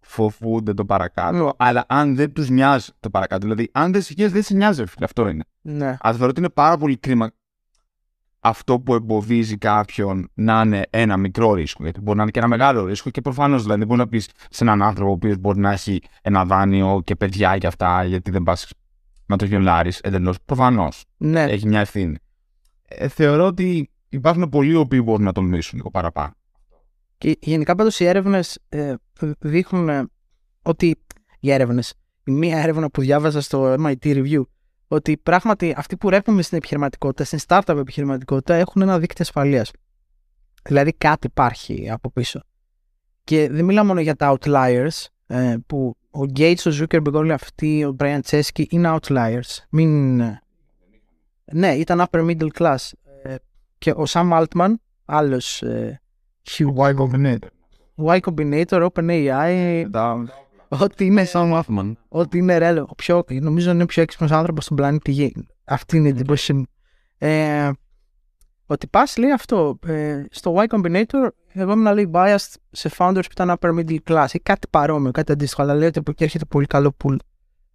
φοβούνται το παρακάτω, αλλά αν δεν τους νοιάζει το παρακάτω. Δηλαδή, αν δεν σε νοιάζει, δεν σε νοιάζει, ρε φίλε. Αυτό είναι. ναι. Αλλά θεωρώ ότι είναι πάρα πολύ κρίμα αυτό που εμποδίζει κάποιον να είναι ένα μικρό ρίσκο. Γιατί μπορεί να είναι και ένα μεγάλο ρίσκο και προφανώς δηλαδή δεν μπορεί να πεις σε έναν άνθρωπο ο οποίος μπορεί να έχει ένα δάνειο και παιδιά και αυτά, γιατί δεν πας να το γελάρει εντελώς. Προφανώς ναι. έχει μια ευθύνη. Ε, θεωρώ ότι υπάρχουν πολλοί οι οποίοι μπορούν να τολμήσουν λίγο παραπάνω. Και γενικά πάντως οι έρευνες ε, δείχνουν ε, ότι οι έρευνες, η μία έρευνα που διάβαζα στο MIT Review, ότι πράγματι αυτοί που ρέπουμε στην επιχειρηματικότητα, στην startup επιχειρηματικότητα, έχουν ένα δίκτυο ασφαλείας. Δηλαδή κάτι υπάρχει από πίσω. Και δεν μιλάω μόνο για τα outliers, ε, που ο Gates, ο Zuckerberg, όλοι αυτοί, ο Brian Chesky είναι outliers. Μην... ε, Ναι, ήταν upper middle class. Ε, και ο Sam Altman, άλλος ε, huge Y Combinator, OpenAI, ό,τι είναι, Sam Altman. ό,τι είναι ρέλο. Ο πιο, νομίζω είναι ο πιο έξυπνος άνθρωπος στον πλανήτη Γη. Αυτή είναι η εντύπωση μου. Ε, ότι πας λέει αυτό. Ε, στο Y Combinator, εγώ ήμουν λέει biased σε founders που ήταν upper middle class ή κάτι παρόμοιο, κάτι αντίστοιχο. Αλλά λέει ότι από εκεί έρχεται πολύ καλό pool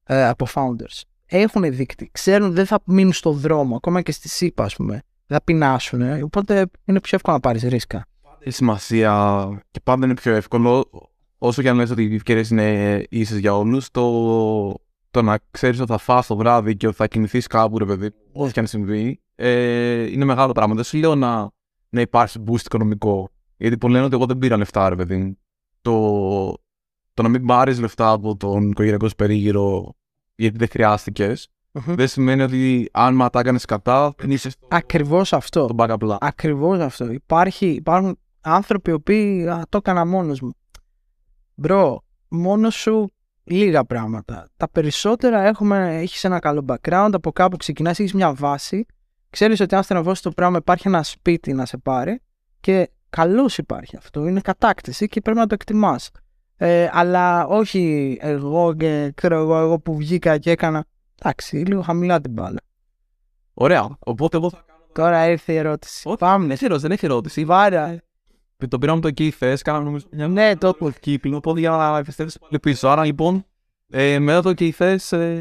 ε, από founders. Έχουν δίκτυ. Ξέρουν δεν θα μείνουν στο δρόμο, ακόμα και στη ΣΥΠΑ, ας πούμε. Δεν θα πεινάσουν. Ε, οπότε είναι πιο εύκολο να πάρεις ρίσκα. Έχει σημασία και πάντα είναι πιο εύκολο, όσο και αν λες ότι οι ευκαιρίες είναι ίσες για όλους, το, το να ξέρεις ότι θα φας το βράδυ και ότι θα κινηθείς κάπου, ρε παιδί, ό,τι και αν συμβεί, ε, είναι μεγάλο πράγμα. Δεν σου λέω να, να υπάρχει boost οικονομικό, γιατί πολλοί λένε ότι εγώ δεν πήρα λεφτά, ρε παιδί. μου. Το, το να μην πάρεις λεφτά από τον οικογενειακό σου περίγυρο γιατί δεν χρειάστηκες, δεν σημαίνει ότι αν μα τα έκανες κατά, δεν είσαι στο, Ακριβώς αυτό. στο backup plan. Ακριβώς αυτό. Υπάρχει, υπάρχουν άνθρωποι οι οποίοι α, το έκανα μόνος μου. Μπρο, μόνος σου λίγα πράγματα. Τα περισσότερα έχουμε, έχεις ένα καλό background, από κάπου ξεκινάς, έχεις μια βάση, ξέρεις ότι αν στραβώσεις το πράγμα υπάρχει ένα σπίτι να σε πάρει και καλώς υπάρχει αυτό, είναι κατάκτηση και πρέπει να το εκτιμάς. Ε, αλλά όχι εγώ και ξέρω εγώ, εγώ που βγήκα και έκανα, εντάξει, λίγο χαμηλά την μπάλα. Ωραία. Οπότε εγώ θα κάνω. Τώρα ήρθε η ερώτηση. Όχι, Πάμε. δεν έχει ερώτηση, δεν έχει ερώτηση. Βάρα. Το πήραμε το εκεί θε, κάναμε νομίζω μια Ναι, το το κύκλο. Οπότε για να επιστρέψει πάλι πίσω. Άρα λοιπόν, ε, μετά το εκεί θε, ε,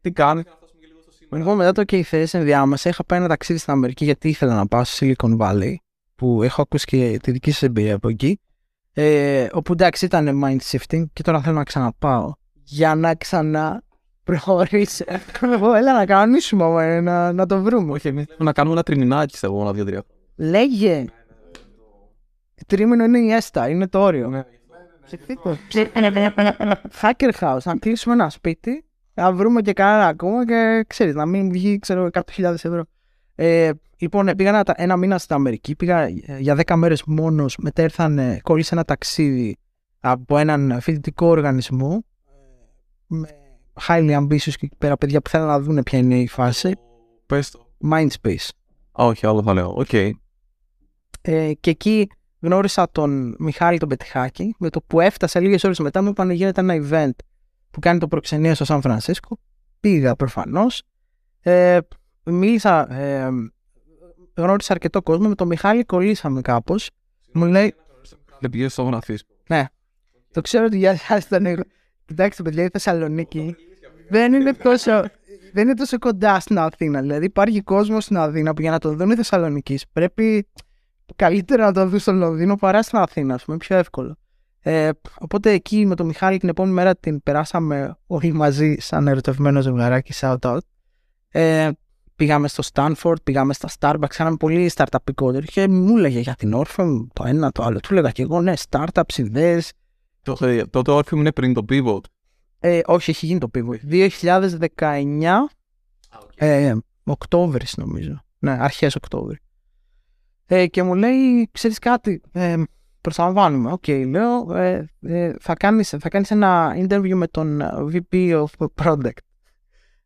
τι κάνεις; Λοιπόν, μετά το και θέση ενδιάμεσα είχα πάει ένα ταξίδι στην Αμερική γιατί ήθελα να πάω στο Silicon Valley που έχω ακούσει και τη δική σας εμπειρία από εκεί. Ε, όπου εντάξει ήταν mind shifting και τώρα θέλω να ξαναπάω για να ξανά προχωρήσω. (laughs) Έλα να κανονίσουμε όμως, να, να το βρούμε. Όχι, εμείς θέλουμε να κάνουμε ένα τριμινάκι σε ένα δύο-τρία. Λέγε. Τρίμηνο είναι η έστα, είναι το όριο. Hacker house, να κλείσουμε ένα σπίτι, να βρούμε και κανένα ακόμα και ξέρεις, να μην βγει ξέρω 100.000 ευρώ. Ε, λοιπόν, πήγα ένα, ένα μήνα στην Αμερική, πήγα ε, για 10 μέρες μόνος, μετά ήρθαν, ε, κόλλησα ένα ταξίδι από έναν φοιτητικό οργανισμό. Με, highly ambitious και εκεί πέρα παιδιά που θέλουν να δουν ποια είναι η φάση. Πες το. Mindspace. Όχι, άλλο θα λέω. Οκ. Ε, και εκεί γνώρισα τον Μιχάλη τον Πετυχάκη. Με το που έφτασα λίγες ώρες μετά μου είπαν γίνεται ένα event που κάνει το προξενείο στο Σαν Φρανσίσκο. Πήγα προφανώς. Ε, μίλησα, ε, γνώρισα αρκετό κόσμο. Με τον Μιχάλη κολλήσαμε κάπως. Μου λέει, Δεν πηγαίνεις στο Φρανσίσκο. το ξέρω ότι για εσάς ήταν. Κοιτάξτε, παιδιά, η Θεσσαλονίκη δεν είναι τόσο. Δεν είναι τόσο κοντά στην Αθήνα. Δηλαδή, υπάρχει κόσμος στην Αθήνα που για να το δουν οι Θεσσαλονίκη πρέπει καλύτερα να το δουν στο Λονδίνο παρά στην Αθήνα, ας πούμε, πιο εύκολο. Ε, οπότε εκεί με τον Μιχάλη την επόμενη μέρα την περάσαμε όλοι μαζί σαν ερωτευμένο ζευγαράκι, shout out. Ε, πήγαμε στο Stanford, πήγαμε στα Starbucks, κάναμε πολύ startup και μου έλεγε για την Orpheum το ένα το άλλο. Του έλεγα και εγώ, ναι, startups, ιδέες, Τότε, τότε ο Orpheum είναι πριν το pivot. Ε, όχι, έχει γίνει το pivot. 2019, ε, Οκτώβρη νομίζω. Ναι, αρχές Οκτώβρη. Ε, και μου λέει, ξέρεις κάτι, ε, προσλαμβάνουμε. Οκ, λέω, ε, ε, θα, κάνεις, θα κάνεις ένα interview με τον ε, VP of Product.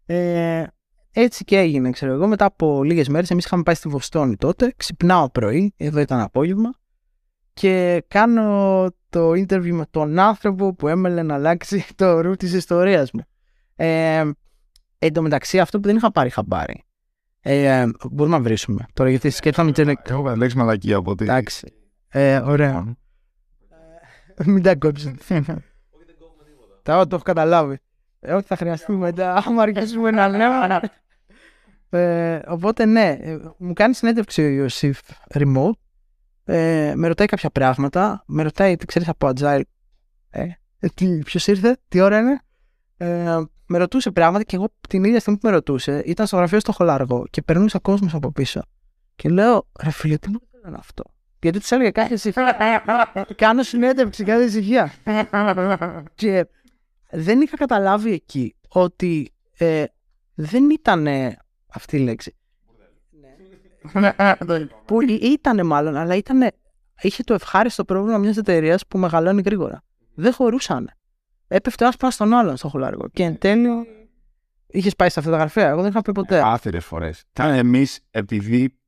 Ε, έτσι και έγινε, ξέρω εγώ. Μετά από λίγες μέρες, εμείς είχαμε πάει στη Βοστόνη τότε. Ξυπνάω πρωί, εδώ ήταν απόγευμα. Και κάνω το interview με τον άνθρωπο που έμελε να αλλάξει (laughs) το ρου της ιστορίας μου. Ε, εν τω μεταξύ, αυτό που δεν είχα πάρει χαμπάρι. Ε, μπορούμε να βρίσουμε. Τώρα γιατί σκέφτομαι ότι είναι. Εγώ θα λέξει μαλακία από ότι. Εντάξει. Ε, ωραία. Μην τα κόψετε. Τα το έχω καταλάβει. Ε, όχι, θα χρειαστεί μετά. Άμα αρχίσουμε να λέμε. Ε, οπότε ναι, ε, μου κάνει συνέντευξη ο Ιωσήφ remote. Ε, με ρωτάει κάποια πράγματα. Με ρωτάει τι ξέρεις από Agile. Ε, Ποιος ήρθε, τι ώρα είναι. Ε, με ρωτούσε πράγματα και εγώ την ίδια στιγμή που με ρωτούσε ήταν στο γραφείο στο Χολάργο και περνούσε κόσμος από πίσω. Και λέω, ρε φίλε, τι μου λένε αυτό; Γιατί τους έλεγα κάθε ησυχία. Κάνω συνέντευξη, κάθε ησυχία. και δεν είχα καταλάβει εκεί ότι ε, δεν ήταν αυτή η λέξη. που ήταν μάλλον, αλλά ήταν, είχε το ευχάριστο πρόβλημα μιας εταιρείας που μεγαλώνει γρήγορα. Δεν χωρούσαν. Έπεφτε ένας πάνω στον άλλον στο χολάργο. Και εν τέλει. Είχες πάει σε αυτά τα γραφεία. Εγώ δεν είχα πει ποτέ. Άθερες φορές. Ήταν εμείς, επειδή πε-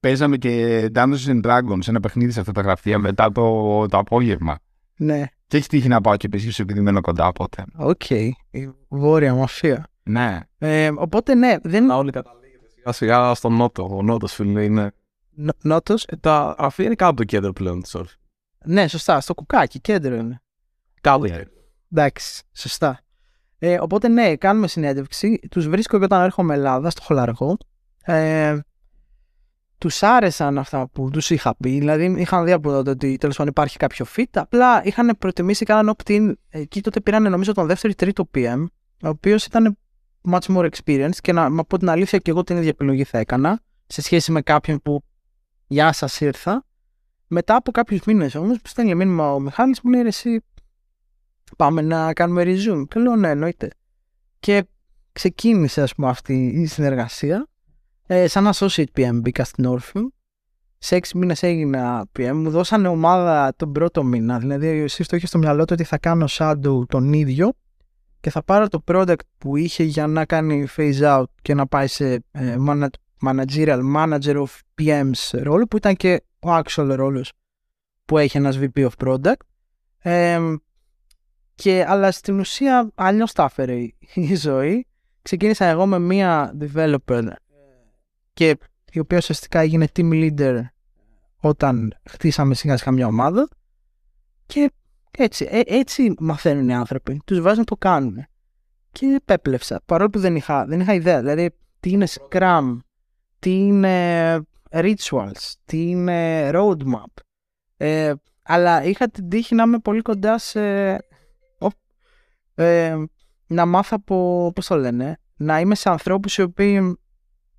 παίζαμε και Dungeons and Dragons σε ένα παιχνίδι σε αυτά τα γραφεία μετά το, το απόγευμα. Ναι. Και έχει τύχει να πάω και πίσω επειδή μένω κοντά οπότε. Οκ. Η βόρεια μαφία. Ναι. Ε, οπότε ναι, δεν. Να όλοι καταλήγετε σιγά σιγά στον Νότο. Ο Νότος, φίλε, είναι. Νότος. Ε, τα γραφεία είναι κάπου το κέντρο πλέον της Orpheum. Ναι, σωστά. Στο κουκάκι, κέντρο είναι. Κάπου. Εντάξει, σωστά. Ε, οπότε ναι, κάνουμε συνέντευξη. Τους βρίσκω και όταν έρχομαι Ελλάδα, στο Χολαργό. Ε, τους άρεσαν αυτά που τους είχα πει. Δηλαδή είχαν δει από τότε ότι τέλος πάντων υπάρχει κάποιο fit. Απλά είχαν προτιμήσει κάναν opt-in. Εκεί τότε πήραν νομίζω τον δεύτερο ή τρίτο PM, ο οποίος ήταν much more experienced και να να πω την αλήθεια και εγώ την ίδια επιλογή θα έκανα σε σχέση με κάποιον που γεια σας ήρθα. Μετά από κάποιους μήνες όμως που στέλνει μήνυμα ο Μιχάλης μου λέει «Ρε εσύ πάμε να κάνουμε resume. Και λέω ναι, εννοείται. Και ξεκίνησε ας πούμε αυτή η συνεργασία. Ε, σαν associate PM μπήκα στην Orpheum. Σε έξι μήνες έγινα PM. Μου δώσανε ομάδα τον πρώτο μήνα. Δηλαδή εσύ το είχες στο μυαλό του ότι θα κάνω shadow τον ίδιο και θα πάρω το product που είχε για να κάνει phase out και να πάει σε ε, mana- managerial manager of PM's ρόλο που ήταν και ο actual ρόλος που έχει ένας VP of product. Ε, και, αλλά στην ουσία αλλιώς τα έφερε η, η ζωή. Ξεκίνησα εγώ με μία developer και η οποία ουσιαστικά έγινε team leader όταν χτίσαμε σιγά σιγά μια ομάδα και έτσι, ε, έτσι μαθαίνουν οι άνθρωποι. Τους βάζουν να το κάνουν. Και επέπλευσα, παρόλο που δεν είχα, δεν είχα ιδέα. Δηλαδή, τι είναι Scrum, τι είναι rituals, τι είναι roadmap. Ε, αλλά είχα την τύχη να είμαι πολύ κοντά σε... Οπ. Ε, να μάθω από, πώς το λένε, να είμαι σε ανθρώπους οι οποίοι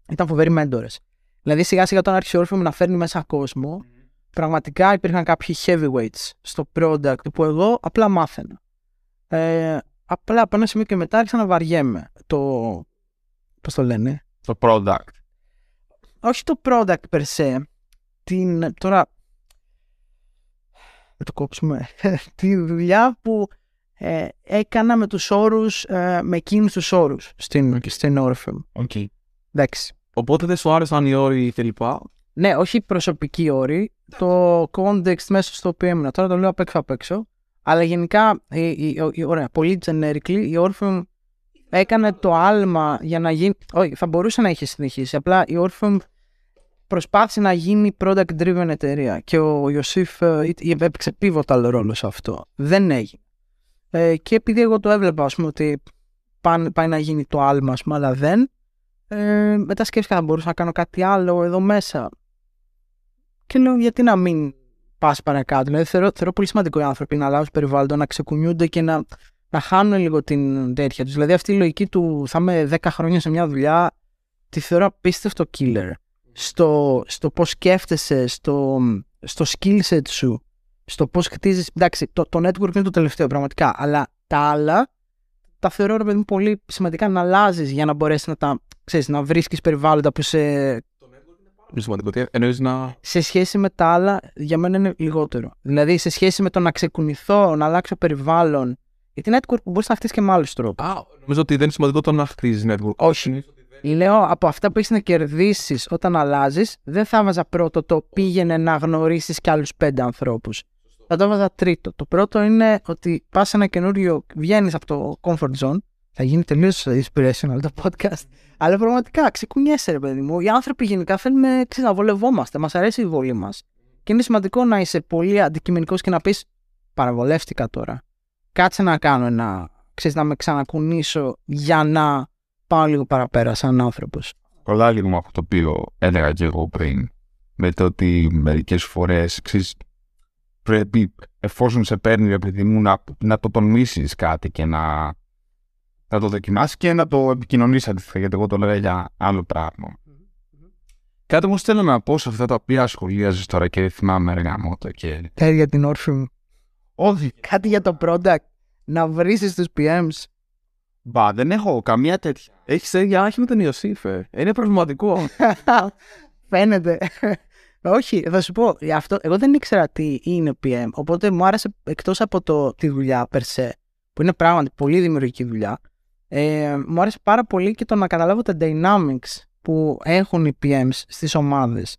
ήταν φοβεροί μέντορες. Δηλαδή σιγά σιγά όταν άρχισε ο Orpheum να φέρνει μέσα κόσμο, πραγματικά υπήρχαν κάποιοι heavyweights στο product που εγώ απλά μάθαινα. Ε, απλά από ένα σημείο και μετά άρχισα να βαριέμαι. Το, πώς το λένε, Το product. όχι το product per se, την, τώρα, να το κόψουμε, (laughs) τη δουλειά που ε, έκανα με τους όρους, ε, με εκείνους τους όρους στην, Οκ. στην Orfium. Okay. Εντάξει. Οπότε δεν σου άρεσαν οι όροι κλπ. Ναι, όχι προσωπική όρη, το context μέσα στο οποίο έμεινα. Τώρα το λέω απ' έξω απ' έξω. Αλλά γενικά, η, η- η- ωραία, πολύ generically, η Orpheum έκανε το άλμα για να γίνει. Όχι, θα μπορούσε να είχε συνεχίσει. Απλά η Orpheum προσπάθησε να γίνει product driven εταιρεία και ο Ιωσήφ ε, εί- έπαιξε pivotal ρόλο σε αυτό. Δεν έγινε. Ε, και επειδή εγώ το έβλεπα, ας πούμε, ότι πάνε- πάει να γίνει το άλμα, ας πούμε, αλλά δεν, ε, μετά σκέφτηκα θα μπορούσα να κάνω κάτι άλλο εδώ μέσα. Και λέω γιατί να μην πας παρακάτω. Δηλαδή θεωρώ, θεωρώ πολύ σημαντικό οι άνθρωποι να αλλάζουν περιβάλλον, να ξεκουνιούνται και να, να χάνουν λίγο την τέτοια τους. Δηλαδή αυτή η λογική του θα είμαι 10 χρόνια σε μια δουλειά, τη θεωρώ απίστευτο killer. Στο, στο πώς σκέφτεσαι, στο, στο skill set σου, στο πώς χτίζεις. Εντάξει, το, το network είναι το τελευταίο πραγματικά, αλλά τα άλλα τα θεωρώ ρε παιδί μου πολύ σημαντικά να αλλάζεις για να μπορέσεις να τα. Ξέρεις, να βρίσκεις περιβάλλοντα που σε, Είναι σημαντικό. Τι εννοείς να. σε σχέση με τα άλλα για μένα είναι λιγότερο. Δηλαδή σε σχέση με το να ξεκουνηθώ, να αλλάξω περιβάλλον. Γιατί network μπορείς να χτίσεις και με άλλους τρόπους. Α, νομίζω ότι δεν είναι σημαντικό το να χτίζεις network. Όχι. Λέω από αυτά που έχεις να κερδίσεις όταν αλλάζεις, δεν θα βάζα πρώτο το πήγαινε να γνωρίσεις κι άλλους πέντε ανθρώπους. Θα το βάζα τρίτο. Το πρώτο είναι ότι πας σε ένα καινούριο, βγαίνεις από το comfort zone. Θα γίνει τελείως inspirational το podcast. Αλλά πραγματικά ξεκουνιέσαι, ρε παιδί μου. Οι άνθρωποι γενικά θέλουμε ξέρεις, να βολευόμαστε. Μας αρέσει η βολή μας. Και είναι σημαντικό να είσαι πολύ αντικειμενικός και να πεις Παραβολεύτηκα τώρα. Κάτσε να κάνω ένα. ξέρεις, να με ξανακουνήσω για να πάω λίγο παραπέρα σαν άνθρωπος. Κολλάει λίγο με αυτό το οποίο έλεγα και εγώ πριν. Με το ότι μερικές φορές πρέπει, εφόσον σε παίρνει, ρε παιδί μου, να, να το τολμήσει κάτι και να, να το δοκιμάσεις και να το επικοινωνήσει αντίστοιχα. Γιατί εγώ το λέγα για άλλο πράγμα. Κάτι όμω θέλω να πω σε αυτά τα οποία σχολίαζες τώρα και δεν θυμάμαι έργα μου το και. Κάτι για την όρφη μου. Όχι. Κάτι για το product. Να βρει τους PMs. Μπα, δεν έχω καμία τέτοια. Έχεις έργα άχη με τον Ιωσήφ. ε. Είναι προβληματικό. (laughs) Φαίνεται. Όχι, θα σου πω. γι' Αυτό, εγώ δεν ήξερα τι είναι PM. Οπότε μου άρεσε εκτός από το, τη δουλειά περσέ, που είναι πράγματι πολύ δημιουργική δουλειά, ε, μου άρεσε πάρα πολύ και το να καταλάβω τα dynamics που έχουν οι PMs στις ομάδες.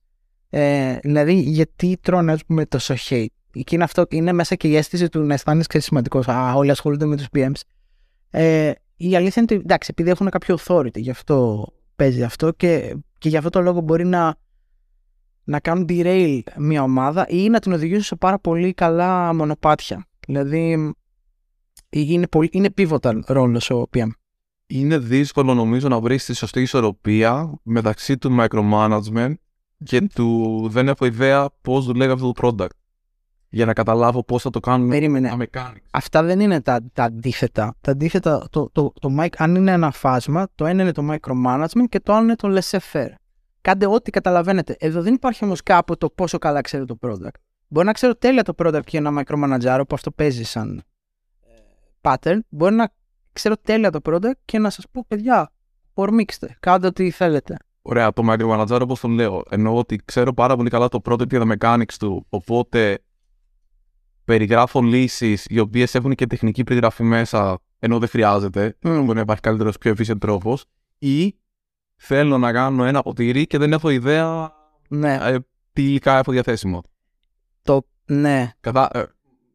Ε, δηλαδή, γιατί τρώνε ας πούμε, τόσο hate. Και είναι, αυτό, είναι μέσα και η αίσθηση του να αισθάνεσαι σημαντικός. Α, όλοι ασχολούνται με τους PMs. Ε, η αλήθεια είναι ότι εντάξει, επειδή έχουν κάποιο authority, γι' αυτό παίζει αυτό και, και γι' αυτό το λόγο μπορεί να, να κάνουν derail μια ομάδα ή να την οδηγήσουν σε πάρα πολύ καλά μονοπάτια. Δηλαδή, είναι, πολύ, είναι pivotal ρόλος ο PM. Είναι δύσκολο νομίζω να βρεις τη σωστή ισορροπία μεταξύ του micromanagement και του δεν έχω ιδέα πώς δουλεύει αυτό το product. Για να καταλάβω πώς θα το κάνουμε Περίμενε. τα mechanics. Αυτά δεν είναι τα, τα αντίθετα. Τα αντίθετα, το, το, το, mic, αν είναι ένα φάσμα, το ένα είναι το micromanagement και το άλλο είναι το laissez-faire. Κάντε ό,τι καταλαβαίνετε. Εδώ δεν υπάρχει όμως κάπου το πόσο καλά ξέρω το product. Μπορεί να ξέρω τέλεια το product και ένα micromanager που αυτό παίζει σαν ε, pattern. Μπορεί να ξέρω τέλεια το product και να σας πω, παιδιά, ορμήξτε. Κάντε ό,τι θέλετε. Ωραία, το micromanager όπως το λέω. Εννοώ ότι ξέρω πάρα πολύ καλά το product και τα mechanics του. Οπότε περιγράφω λύσεις οι οποίες έχουν και τεχνική περιγραφή μέσα ενώ δεν χρειάζεται. Μπορεί να υπάρχει καλύτερος, πιο efficient τρόπος. Ή θέλω να κάνω ένα ποτήρι και δεν έχω ιδέα Ναι, ε, τι υλικά έχω διαθέσιμο. το, ναι, Κατά, ε,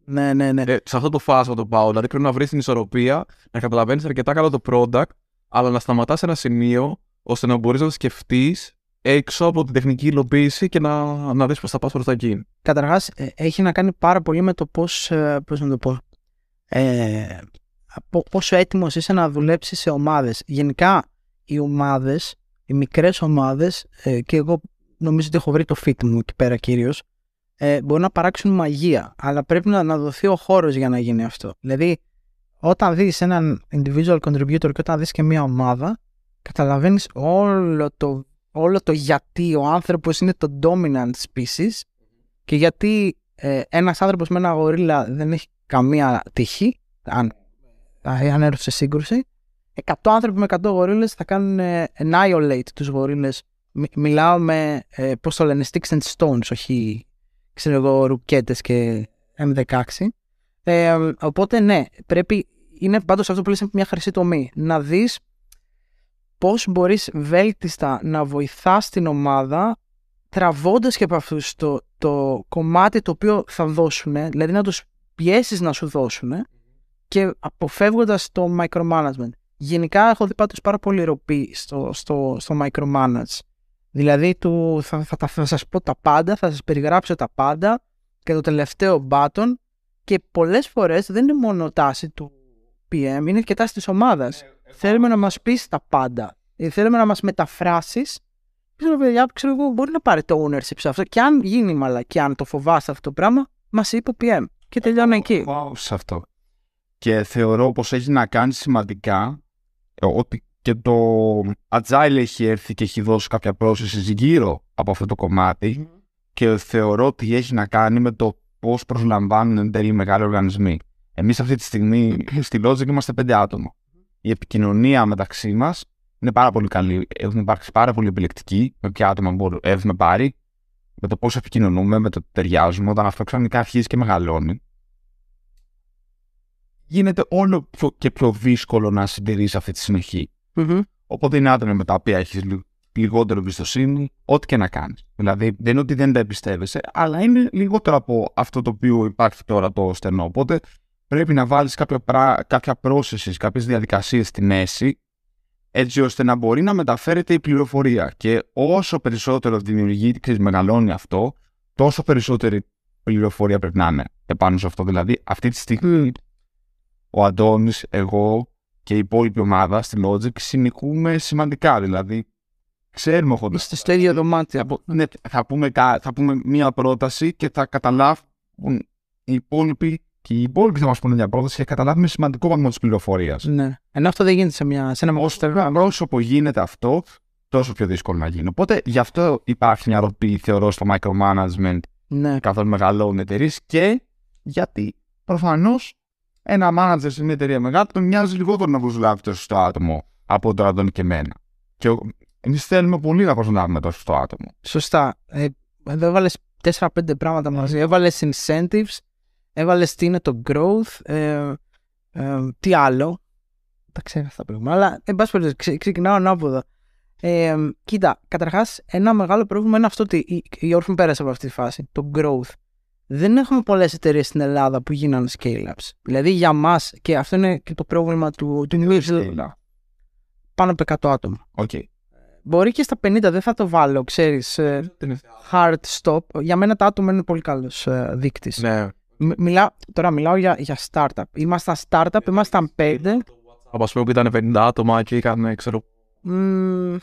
ναι, ναι, ναι. ε, σε αυτό το φάσμα το πάω. Δηλαδή πρέπει να βρεις την ισορροπία, να καταλαβαίνεις αρκετά καλά το product, αλλά να σταματάς σε ένα σημείο ώστε να μπορείς να το σκεφτείς έξω από την τεχνική υλοποίηση και να, να δεις πώς θα πας προς τα εκεί. Καταρχάς, έχει να κάνει πάρα πολύ με το πώς. Πώς να το πω. Ε, πο- πόσο έτοιμος είσαι να δουλέψεις σε ομάδες. Γενικά, οι ομάδες, οι μικρές ομάδες, ε, και εγώ νομίζω ότι έχω βρει το fit μου εκεί πέρα κυρίως, ε, μπορούν να παράξουν μαγεία. Αλλά πρέπει να, να δοθεί ο χώρος για να γίνει αυτό. Δηλαδή, όταν δεις έναν individual contributor και όταν δεις και μια ομάδα, καταλαβαίνεις όλο το, όλο το γιατί ο άνθρωπος είναι το dominant species και γιατί ε, ένας άνθρωπος με ένα γορίλα δεν έχει καμία τύχη, αν, αν έρθει σε σύγκρουση, 100 άνθρωποι με 100 γορίλες θα κάνουν ε, annihilate τους γορίλες. Μι- μιλάω με, ε, πώς το λένε, sticks and stones, όχι, ξέρω εγώ, ρουκέτες και M16. Ε, οπότε ναι, πρέπει, είναι πάντως αυτό που λες μια χρυσή τομή. Να δεις πώς μπορείς βέλτιστα να βοηθάς την ομάδα τραβώντας και από αυτούς το, το κομμάτι το οποίο θα δώσουν, δηλαδή να τους πιέσεις να σου δώσουν και αποφεύγοντας το micromanagement. Γενικά έχω δει πάντως πάρα πολύ ροπή στο, στο, στο micromanage. Δηλαδή του, θα, θα, θα, θα σας πω τα πάντα, θα σας περιγράψω τα πάντα και το τελευταίο button και πολλές φορές δεν είναι μόνο τάση του PM, είναι και τάση της ομάδας. Θέλουμε να μας πεις τα πάντα. Ε, θέλουμε να μας μεταφράσεις Ξέρω, παιδιά, ξέρω εγώ, μπορεί να πάρει το ownership σε αυτό. Και αν γίνει μαλακή, αν το φοβάσαι αυτό το πράγμα, μας είπε ο PM. Και τελειώνει εκεί. Wow, σε αυτό. Και θεωρώ πως έχει να κάνει σημαντικά ε, ότι και το Agile έχει έρθει και έχει δώσει κάποια πρόσθεση γύρω από αυτό το κομμάτι και θεωρώ ότι έχει να κάνει με το πώς προσλαμβάνουν εν τέλει μεγάλοι οργανισμοί. Εμείς αυτή τη στιγμή στη Logic είμαστε πέντε άτομα. Η επικοινωνία μεταξύ μας είναι πάρα πολύ καλή. Έχουμε υπάρξει πάρα πολύ επιλεκτικοί με ποια άτομα έχουμε πάρει, με το πώς επικοινωνούμε, με το ότι ταιριάζουμε. Όταν αυτό ξαφνικά αρχίζει και μεγαλώνει, γίνεται όλο και πιο δύσκολο να συντηρείς αυτή τη συνοχή. Mm-hmm. Οπότε είναι άτομα με τα οποία έχεις λιγότερο εμπιστοσύνη, ό,τι και να κάνεις. Δηλαδή δεν είναι ότι δεν τα εμπιστεύεσαι, αλλά είναι λιγότερο από αυτό το οποίο υπάρχει τώρα το στενό. Οπότε πρέπει να βάλεις κάποια, κάποια πρόσθεση, κάποιες διαδικασίες στη μέση έτσι ώστε να μπορεί να μεταφέρεται η πληροφορία. Και όσο περισσότερο δημιουργεί, ξέρεις, μεγαλώνει αυτό, τόσο περισσότερη πληροφορία πρέπει να είναι επάνω σε αυτό. Δηλαδή, αυτή τη στιγμή ο Αντώνης, εγώ και η υπόλοιπη ομάδα στη Logic συνοικούμε σημαντικά. Δηλαδή, ξέρουμε χοντρά. Είστε στο ίδιο δωμάτιο. Θα, ναι, θα, πούμε, θα πούμε μία πρόταση και θα καταλάβουν οι υπόλοιποι και οι υπόλοιποι θα μας πούνε μια πρόταση και καταλάβουμε σημαντικό βαθμό της πληροφορίας. Ναι. Ενώ αυτό δεν γίνεται σε, μια, σε ένα Όσο Όσο γίνεται αυτό, τόσο πιο δύσκολο να γίνει. Οπότε γι' αυτό υπάρχει μια ροπή, θεωρώ, στο micromanagement ναι. καθόλου μεγαλώνουν εταιρείες και γιατί προφανώς ένα manager σε μια εταιρεία μεγάλη τον μοιάζει λιγότερο να προσλάβει το σωστό άτομο από το Αντώνη και εμένα. Και εμείς θέλουμε πολύ να προσλάβουμε το σωστό άτομο. Σωστά. Ε, εδώ έβαλες 4-5 πράγματα μαζί. Έβαλες incentives, Έβαλες τι είναι το growth, ε, ε, τι άλλο. Τα ξέρω αυτά τα πράγματα. Αλλά, εν πάση περιπτώσει, ξεκινάω ανάποδα. Ε, κοίτα, καταρχάς, ένα μεγάλο πρόβλημα είναι αυτό ότι η, η Orphan πέρασε από αυτή τη φάση. Το growth. Δεν έχουμε πολλές εταιρείες στην Ελλάδα που γίνανε scale-ups. Δηλαδή για μας, και αυτό είναι και το πρόβλημα του, του New Zealand. Πάνω από 100 άτομα. Okay. Μπορεί και στα 50 δεν θα το βάλω, ξέρεις. Ε, hard stop. Για μένα τα άτομα είναι πολύ καλός ε, δείκτης. Ναι. Μιλά, τώρα μιλάω για, για startup. Ήμασταν startup, ήμασταν πέντε. Από πούμε που ήταν 50 άτομα και είχαν, ξέρω. Mm,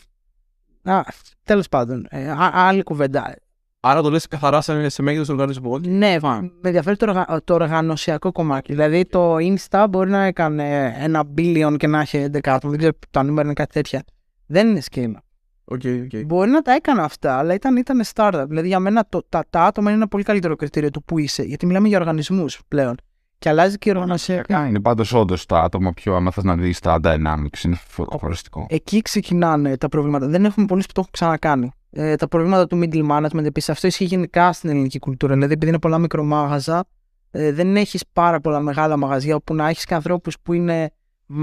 α, τέλος πάντων, ε, α, άλλη κουβέντα. Άρα το λες καθαρά σε, σε μέγεθος οργανισμού. Ναι, με ενδιαφέρει το, οργα, το οργανωσιακό κομμάτι. Δηλαδή το Insta μπορεί να έκανε ένα billion και να έχει 11 άτομα. Δεν ξέρω τα νούμερα είναι κάτι τέτοια. Δεν είναι σχήμα. Okay, okay. Μπορεί να τα έκανα αυτά, αλλά ήταν, ήταν startup. Δηλαδή για μένα το, τα, τα άτομα είναι ένα πολύ καλύτερο κριτήριο του που είσαι, γιατί μιλάμε για οργανισμούς πλέον. Και αλλάζει και η οργανωσία. Είναι πάντως όντως το άτομο πιο, άμα θε να δεις τα dynamics, είναι φοροστικό. Εκεί ξεκινάνε τα προβλήματα. Δεν έχουμε πολλούς που το έχουν ξανακάνει. Ε, τα προβλήματα του middle management επίσης. Αυτό ισχύει γενικά στην ελληνική κουλτούρα. Δηλαδή, επειδή είναι πολλά μικρομάγαζα, ε, δεν έχεις πάρα πολλά μεγάλα μαγαζιά όπου να έχεις και ανθρώπους που είναι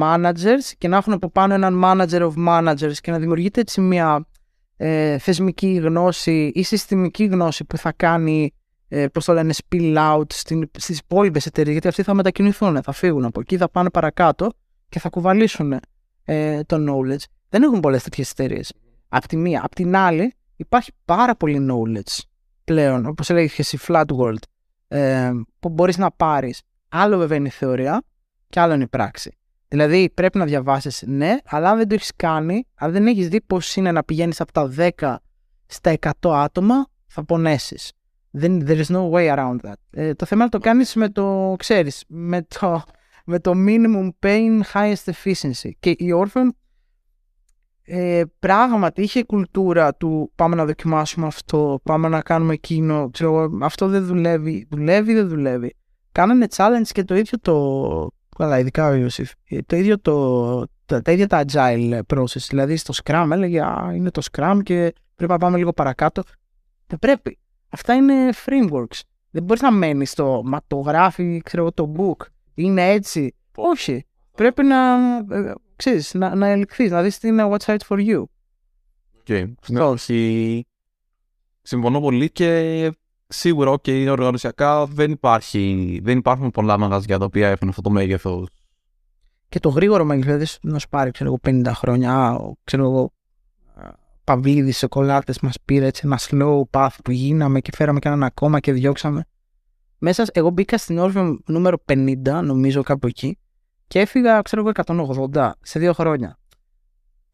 managers και να έχουν από πάνω έναν manager of managers και να δημιουργείται έτσι μια ε, θεσμική γνώση ή συστημική γνώση που θα κάνει ε, πώς το λένε spill out στην, στις υπόλοιπες εταιρείες γιατί αυτοί θα μετακινηθούν, θα φύγουν από εκεί, θα πάνε παρακάτω και θα κουβαλήσουν ε, το knowledge. Δεν έχουν πολλές τέτοιες εταιρείες. Απ' τη μία. Απ' την άλλη υπάρχει πάρα πολύ knowledge πλέον, όπως έλεγε και εσύ flat world, ε, που μπορείς να πάρεις. Άλλο βέβαια είναι η θεωρία και άλλο είναι η πράξη. Δηλαδή πρέπει να διαβάσεις, ναι, αλλά αν δεν το έχεις κάνει, αν δεν έχεις δει πώς είναι να πηγαίνεις από τα 10 στα 100 άτομα, θα πονέσει. There is no way around that. Ε, το θέμα είναι να το κάνεις με το, ξέρεις, με το, με το minimum pain, highest efficiency. Και η Orphan ε, πράγματι είχε κουλτούρα του πάμε να δοκιμάσουμε αυτό, πάμε να κάνουμε εκείνο, ξέρω, αυτό δεν δουλεύει, δουλεύει, δεν δουλεύει. Κάνανε challenge και το ίδιο το, Καλά, ειδικά ο Ιωσήφ. Ε, το ίδιο το, τα, τα ίδια τα agile process. Δηλαδή στο Scrum έλεγε Α, είναι το Scrum και πρέπει να πάμε λίγο παρακάτω. Δεν πρέπει. Αυτά είναι frameworks. Δεν μπορείς να μένεις στο μα το γράφει, ξέρω εγώ, το book. Είναι έτσι. Όχι. Πρέπει να, ε, ξέρεις, να, να ελιχθείς, να δεις τι είναι what's right for you. Okay. Ναι, όχι. Συμφωνώ πολύ και σίγουρα, okay, οργανωσιακά δεν, υπάρχει, δεν υπάρχουν πολλά μαγαζιά τα οποία έχουν αυτό το μέγεθος. Και το γρήγορο μέγεθος, δηλαδή να σου πάρει ξέρω, 50 χρόνια, α, ξέρω εγώ, παβίδι, σοκολάτες μας πήρε έτσι ένα slow path που γίναμε και φέραμε και έναν ακόμα και διώξαμε. Μέσα, εγώ μπήκα στην όρφη νούμερο 50, νομίζω κάπου εκεί, και έφυγα, ξέρω εγώ, 180 σε δύο χρόνια.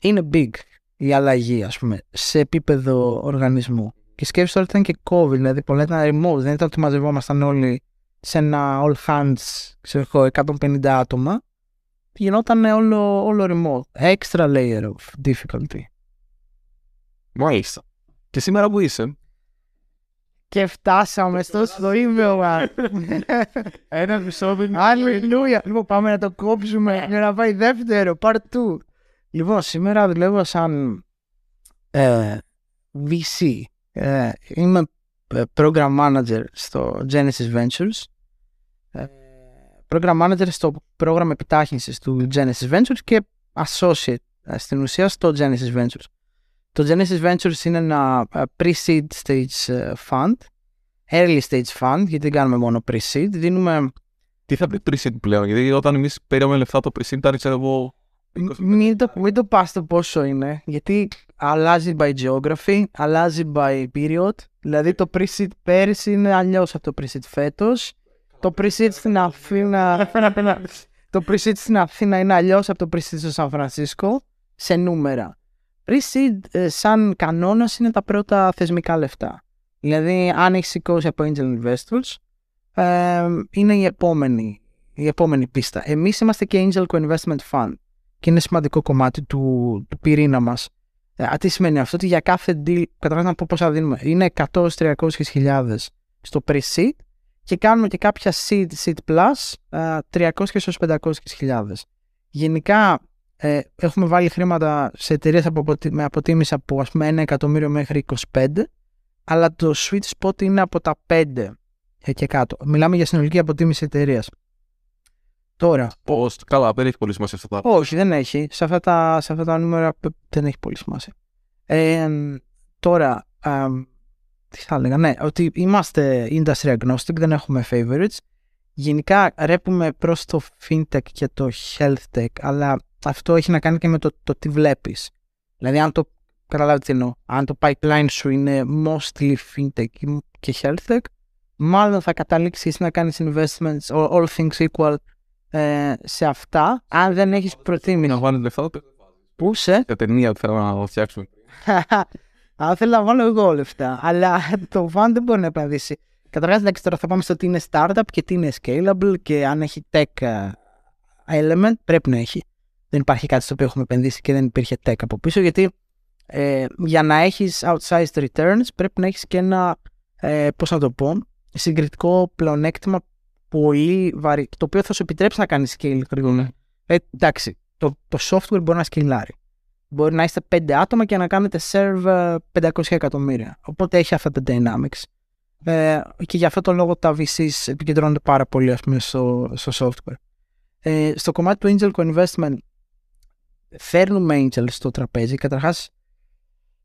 Είναι big η αλλαγή, ας πούμε, σε επίπεδο οργανισμού. Και σκέψτε ότι ήταν και COVID, δηλαδή πολλά ήταν remote, δεν ήταν ότι μαζευόμασταν όλοι σε ένα all hands, ξέρω εγώ, 150 άτομα. Γινόταν όλο, όλο remote. Extra layer of difficulty. Μάλιστα. Και σήμερα που είσαι; Και φτάσαμε στο σδοήμιο μας. (laughs) Ένα μισό Αλληλούια. Λοιπόν, πάμε να το κόψουμε για να πάει δεύτερο. Part 2. Λοιπόν, σήμερα δουλεύω σαν ε, VC. Ε, είμαι ε, program manager στο Genesis Ventures. Ε, program manager στο πρόγραμμα επιτάχυνσης του Genesis Ventures και associate ε, στην ουσία στο Genesis Ventures. Το Genesis Ventures είναι ένα pre-seed stage fund, early stage fund, γιατί δεν κάνουμε μόνο pre-seed. Δίνουμε... Τι θα πει pre-seed πλέον, γιατί όταν εμείς πήραμε λεφτά το pre-seed ήταν ξέρω εγώ μην το, μην το πας το πόσο είναι, γιατί αλλάζει by geography, αλλάζει by period. Δηλαδή το preset πέρυσι είναι αλλιώς από το preset φέτος. Το preset στην Αθήνα... το preset στην Αθήνα είναι αλλιώς από το preset στο Σαν Φρανσίσκο, σε νούμερα. Pre-seed ε, σαν κανόνας είναι τα πρώτα θεσμικά λεφτά. Δηλαδή, αν έχεις σηκώσει από angel investors, ε, είναι η επόμενη, η επόμενη πίστα. Εμείς είμαστε και angel co-investment fund και είναι σημαντικό κομμάτι του, του πυρήνα μας. Ε, τι σημαίνει αυτό, ότι για κάθε deal, καταρχά να πω πόσα δίνουμε, είναι 100-300 χιλιάδες στο pre-seed και κάνουμε και κάποια seed, seed plus, 300 500 χιλιάδες. Γενικά ε, έχουμε βάλει χρήματα σε εταιρείες με αποτίμηση από ας πούμε 1 εκατομμύριο μέχρι 25, αλλά το sweet spot είναι από τα 5 ε, και κάτω. Μιλάμε για συνολική αποτίμηση εταιρείας. Τώρα. Πώς, καλά, δεν έχει πολύ σημασία αυτά τα. Όχι, δεν έχει. Σε αυτά τα, σε αυτά τα νούμερα δεν έχει πολύ σημασία. Ε, τώρα, ε, τι θα έλεγα, ναι, ότι είμαστε industry agnostic, δεν έχουμε favorites. Γενικά ρέπουμε προς το fintech και το health tech, αλλά αυτό έχει να κάνει και με το, το τι βλέπεις. Δηλαδή, αν το καταλάβετε τι εννοώ, αν το pipeline σου είναι mostly fintech και health tech, μάλλον θα καταλήξεις να κάνεις investments, all things equal, ε, σε αυτά, αν δεν έχεις προτίμηση. Να βάλεις λεφτά, Πούς σε; Για ταινία που θέλω να φτιάξουμε. (laughs) Αν θέλω να βάλω εγώ λεφτά. Αλλά το van δεν μπορεί να επενδύσει. Καταρχάς, εντάξει, τώρα θα πάμε στο τι είναι startup και τι είναι scalable και αν έχει tech ε, element, πρέπει να έχει. Δεν υπάρχει κάτι στο οποίο έχουμε επενδύσει και δεν υπήρχε tech από πίσω, γιατί ε, για να έχεις outsized returns πρέπει να έχεις και ένα, ε, πώς να το πω, συγκριτικό πλεονέκτημα πολύ βαρύ, το οποίο θα σου επιτρέψει να κάνεις scale γρήγορα. Ε, εντάξει, το, το software μπορεί να σκυλάρει. Μπορεί να είστε πέντε άτομα και να κάνετε serve 500 ε, εκατομμύρια. Οπότε έχει αυτά τα dynamics. Ε, και γι' αυτό το λόγο τα VCs επικεντρώνονται πάρα πολύ ας πούμε, στο, στο software. Ε, στο κομμάτι του angel co-investment φέρνουμε angel στο τραπέζι. Καταρχάς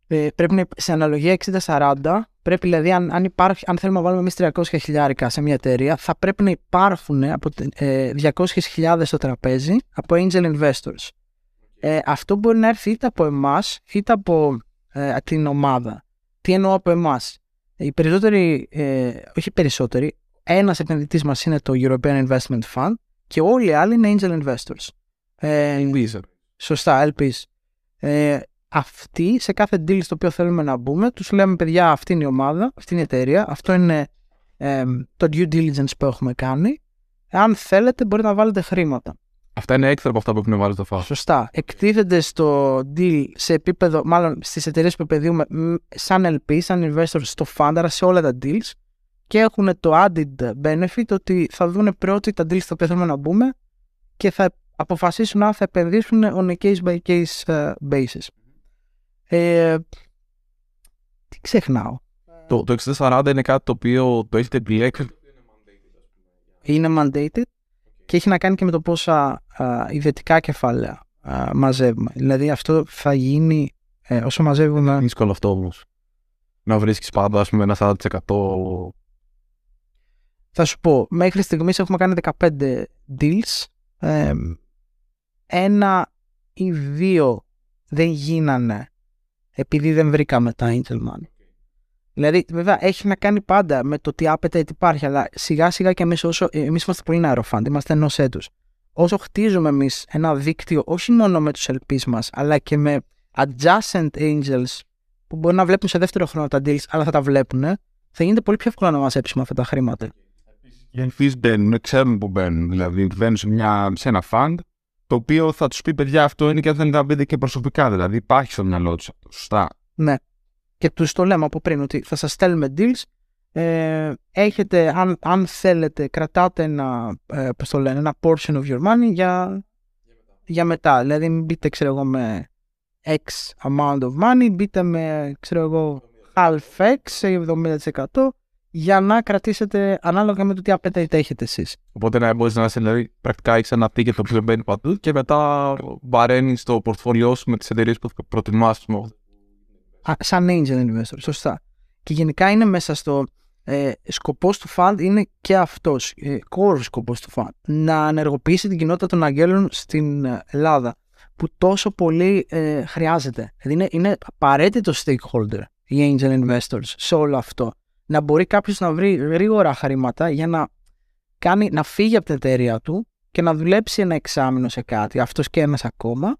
ε, πρέπει να σε αναλογία 60-40 Πρέπει δηλαδή, αν, αν, υπάρχει, αν θέλουμε να βάλουμε εμείς 300 χιλιάρικα σε μια εταιρεία, θα πρέπει να υπάρχουν από, ε, 200.000 στο τραπέζι από angel investors. Ε, αυτό μπορεί να έρθει είτε από εμάς είτε από ε, την ομάδα. Τι εννοώ από εμάς; Οι περισσότεροι, ε, όχι οι περισσότεροι, ένας επενδυτής μας είναι το European Investment Fund και όλοι οι άλλοι είναι angel investors. Ε, Σωστά, LPs. Ε, αυτοί σε κάθε deal στο οποίο θέλουμε να μπούμε, τους λέμε παιδιά αυτή είναι η ομάδα, αυτή είναι η εταιρεία, αυτό είναι ε, το due diligence που έχουμε κάνει. Αν θέλετε μπορείτε να βάλετε χρήματα. Αυτά είναι έξτρα από αυτά που έχουν βάλει στο φάσο. Σωστά. Εκτίθενται στο deal σε επίπεδο, μάλλον στις εταιρείες που επενδύουμε σαν LP, σαν investors στο fund, σε όλα τα deals και έχουν το added benefit ότι θα δουν πρώτοι τα deals στα οποία θέλουμε να μπούμε και θα αποφασίσουν αν θα επενδύσουν on a case by case uh, basis. Ε, τι ξεχνάω; Το, το 60-40 είναι κάτι το οποίο το έχετε επιλέξει. Είναι mandated και έχει να κάνει και με το πόσα α, ιδιωτικά κεφάλαια α, μαζεύουμε. Δηλαδή αυτό θα γίνει ε, όσο μαζεύουμε. Δύσκολο αυτό όμως. Να βρίσκεις πάντα, ας πούμε, ένα 40%. Θα σου πω, μέχρι στιγμής έχουμε κάνει 15 deals. Ε, ένα ή δύο δεν γίνανε επειδή δεν βρήκαμε τα angel money. Δηλαδή, βέβαια, έχει να κάνει πάντα με το τι appetite υπάρχει, αλλά σιγά σιγά και εμείς όσο. Εμείς είμαστε πολύ νεαροφάντ, είμαστε ενός έτους. Όσο χτίζουμε εμείς ένα δίκτυο, όχι μόνο με τους LPs μας, αλλά και με adjacent angels που μπορεί να βλέπουν σε δεύτερο χρόνο τα deals, αλλά θα τα βλέπουν, θα γίνεται πολύ πιο εύκολο να μαζέψουμε αυτά τα χρήματα. Οι LPs μπαίνουν, ξέρουν που μπαίνουν. Δηλαδή, μπαίνουν σε, μια, σε ένα fund, το οποίο θα τους πει: Παιδιά, αυτό είναι και θέλετε να μπείτε και προσωπικά. Δηλαδή, υπάρχει στο μυαλό τους αυτό. Σωστά. Ναι. Και τους το λέμε από πριν ότι θα σας στέλνουμε deals. Ε, έχετε, αν, αν θέλετε, κρατάτε ένα, ε, πώς το λένε, ένα portion of your money για, για μετά. Δηλαδή, μην μπείτε, ξέρω εγώ, με X amount of money, μπείτε με, ξέρω εγώ, half X σε 70% για να κρατήσετε ανάλογα με το τι appetite έχετε εσείς. Οπότε να μπορείς να είσαι, δηλαδή, πρακτικά έχεις ένα ticket το οποίο μπαίνει παντού και μετά βαραίνεις το πορτφόλιό σου με τις εταιρείες που προτιμάς. Σαν angel investor, σωστά. Και γενικά είναι μέσα στο ε, σκοπός του fund είναι και αυτός, ε, core σκοπός του fund, να ανεργοποιήσει την κοινότητα των αγγέλων στην Ελλάδα που τόσο πολύ ε, χρειάζεται. Δηλαδή είναι, είναι απαραίτητο stakeholder οι angel investors σε όλο αυτό. Να μπορεί κάποιος να βρει γρήγορα χρήματα για να, κάνει, να φύγει από την εταιρεία του και να δουλέψει ένα εξάμεινο σε κάτι, αυτός και ένας ακόμα,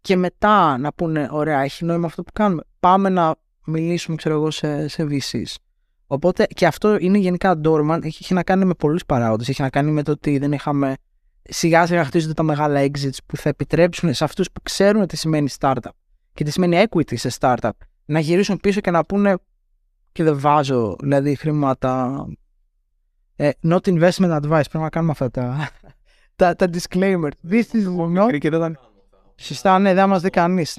και μετά να πούνε, ωραία, έχει νόημα αυτό που κάνουμε. Πάμε να μιλήσουμε, ξέρω εγώ, σε, σε VCs. Οπότε και αυτό είναι γενικά dormant, έχει να κάνει με πολλούς παράγοντες. Έχει να κάνει με το ότι δεν είχαμε σιγά σιγά χτίζονται τα μεγάλα exits που θα επιτρέψουν σε αυτούς που ξέρουν τι σημαίνει startup και τι σημαίνει equity σε startup να γυρίσουν πίσω και να πούνε και δεν βάζω δηλαδή χρήματα. Ε, not investment advice. Πρέπει να κάνουμε αυτά τα, (laughs) τα, τα disclaimer. This is not. Σωστά, ναι, δεν μας δει κανείς.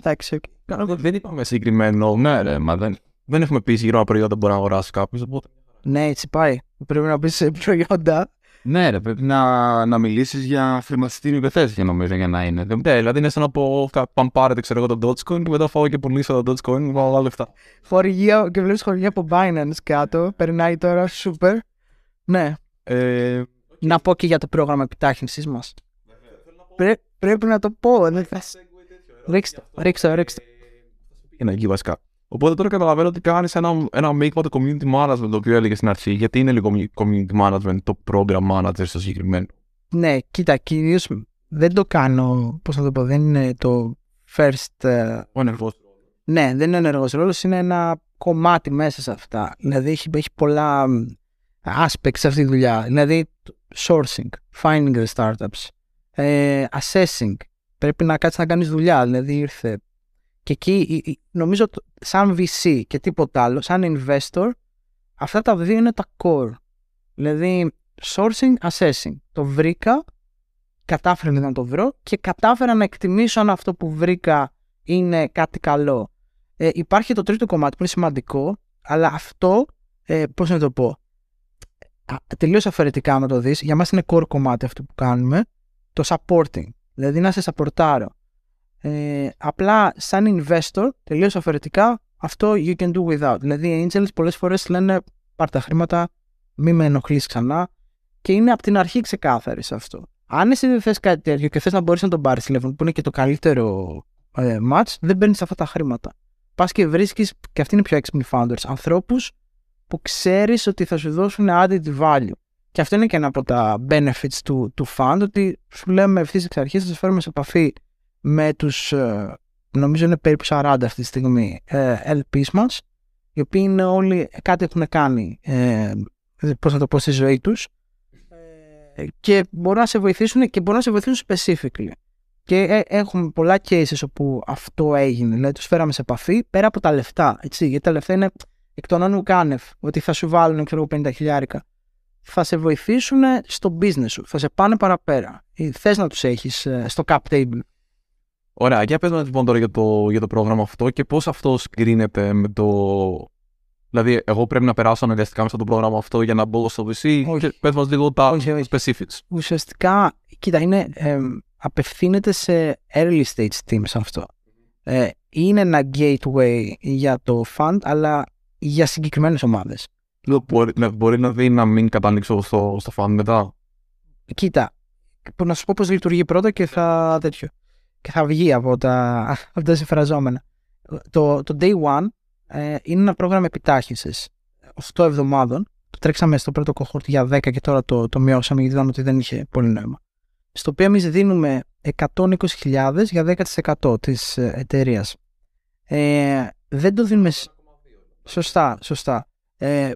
Δεν είπαμε συγκεκριμένο. Ναι, ρε, μα δεν, δεν έχουμε πει συγκεκριμένα προϊόντα που μπορεί να αγοράσει κάποιος. Οπότε... Ναι, έτσι πάει. Πρέπει να πει προϊόντα. Ναι, ρε, πρέπει να, να μιλήσεις για χρηματιστήριο υπεθέσει νομίζω για να είναι. Ναι, δηλαδή είναι σαν να πω: Πάμε πάρετε ξέρω εγώ το Dogecoin και μετά φάω και πουλήσω το Dogecoin με άλλα λεφτά. Χορηγία και βλέπεις χορηγία από Binance κάτω. Περνάει τώρα, super. Ναι. Ε... Να πω και για το πρόγραμμα επιτάχυνσης μας. Πρέ, πρέπει να το πω. Δεν θα... Ρίξτε, ρίξτε, ρίξτε. Είναι εκεί βασικά. Οπότε τώρα καταλαβαίνω ότι κάνεις ένα, ένα μείγμα το community management το οποίο έλεγες στην αρχή. Γιατί είναι λίγο community management το program manager στο συγκεκριμένο; Ναι, κοίτα, κυρίως δεν το κάνω. Πώς να το πω, δεν είναι το first. Ο ενεργός. Ναι, δεν είναι ενεργός ρόλος, είναι ένα κομμάτι μέσα σε αυτά. Δηλαδή έχει, έχει πολλά aspects σε αυτή τη δουλειά. Δηλαδή sourcing, finding the startups, ε, assessing. Πρέπει να κάτσεις να κάνεις δουλειά. Δηλαδή ήρθε και εκεί νομίζω σαν VC και τίποτα άλλο, σαν investor, αυτά τα δύο είναι τα core. Δηλαδή sourcing, assessing. Το βρήκα, κατάφερα να το βρω και κατάφερα να εκτιμήσω αν αυτό που βρήκα είναι κάτι καλό. Ε, υπάρχει το τρίτο κομμάτι που είναι σημαντικό, αλλά αυτό, ε, πώς να το πω, τελείως αφαιρετικά να το δεις, για μας είναι core κομμάτι αυτό που κάνουμε, το supporting. Δηλαδή να σε supportάρω. Ε, απλά σαν investor, τελείως αφαιρετικά, αυτό you can do without. Δηλαδή οι angels πολλές φορές λένε πάρ τα χρήματα, μη με ενοχλείς ξανά και είναι από την αρχή ξεκάθαρη σε αυτό. Αν εσύ δεν θες κάτι τέτοιο και θες να μπορείς να τον πάρεις τηλέφωνο που είναι και το καλύτερο ε, match, δεν παίρνεις αυτά τα χρήματα. Πας και βρίσκεις, και αυτοί είναι πιο έξυπνοι founders, ανθρώπους που ξέρεις ότι θα σου δώσουν added value. Και αυτό είναι και ένα από τα benefits του, του fund, ότι σου λέμε ευθύς εξ αρχής θα σα φέρουμε σε επαφή με τους, ε, νομίζω είναι περίπου 40 αυτή τη στιγμή, ε, LPs μας, οι οποίοι είναι όλοι, κάτι έχουν κάνει, ε, πώς να το πω, στη ζωή τους και μπορούν να σε βοηθήσουν και μπορούν να σε βοηθήσουν specifically. Και έχουμε πολλά cases όπου αυτό έγινε, δηλαδή τους φέραμε σε επαφή πέρα από τα λεφτά, έτσι, γιατί τα λεφτά είναι εκ των όνων κάνευ, ότι θα σου βάλουν, ξέρω 50 χιλιάρικα. Θα σε βοηθήσουν στο business σου, θα σε πάνε παραπέρα. Θες να τους έχεις στο cap table. Ωραία, για πες μας λοιπόν τώρα για το, για το πρόγραμμα αυτό και πώς αυτό συγκρίνεται με το Δηλαδή, εγώ πρέπει να περάσω αναγκαστικά μέσα από το πρόγραμμα αυτό για να μπω στο VC. Όχι. Και πες μας λίγο τα Όχι, όχι. specifics. Ουσιαστικά, κοίτα, είναι, εμ, απευθύνεται σε early stage teams αυτό. Ε, είναι ένα gateway για το fund, αλλά για συγκεκριμένες ομάδες. Μπορεί, ναι, μπορεί να δει να μην κατανοίξω στο, στο fan μετά. Κοίτα, που να σου πω πώς λειτουργεί πρώτα και θα, τέτοιο, και θα βγει από τα, (laughs) από τα συμφραζόμενα. Το, το Day One ε, είναι ένα πρόγραμμα επιτάχυνσης 8 εβδομάδων. Το τρέξαμε στο πρώτο cohort για 10 και τώρα το, το μειώσαμε γιατί είδαμε ότι δεν είχε πολύ νόημα. Στο οποίο εμείς δίνουμε 120.000 για 10% της ε, εταιρείας. Ε, δεν το δίνουμε... σ- Σωστά, σωστά. Ε,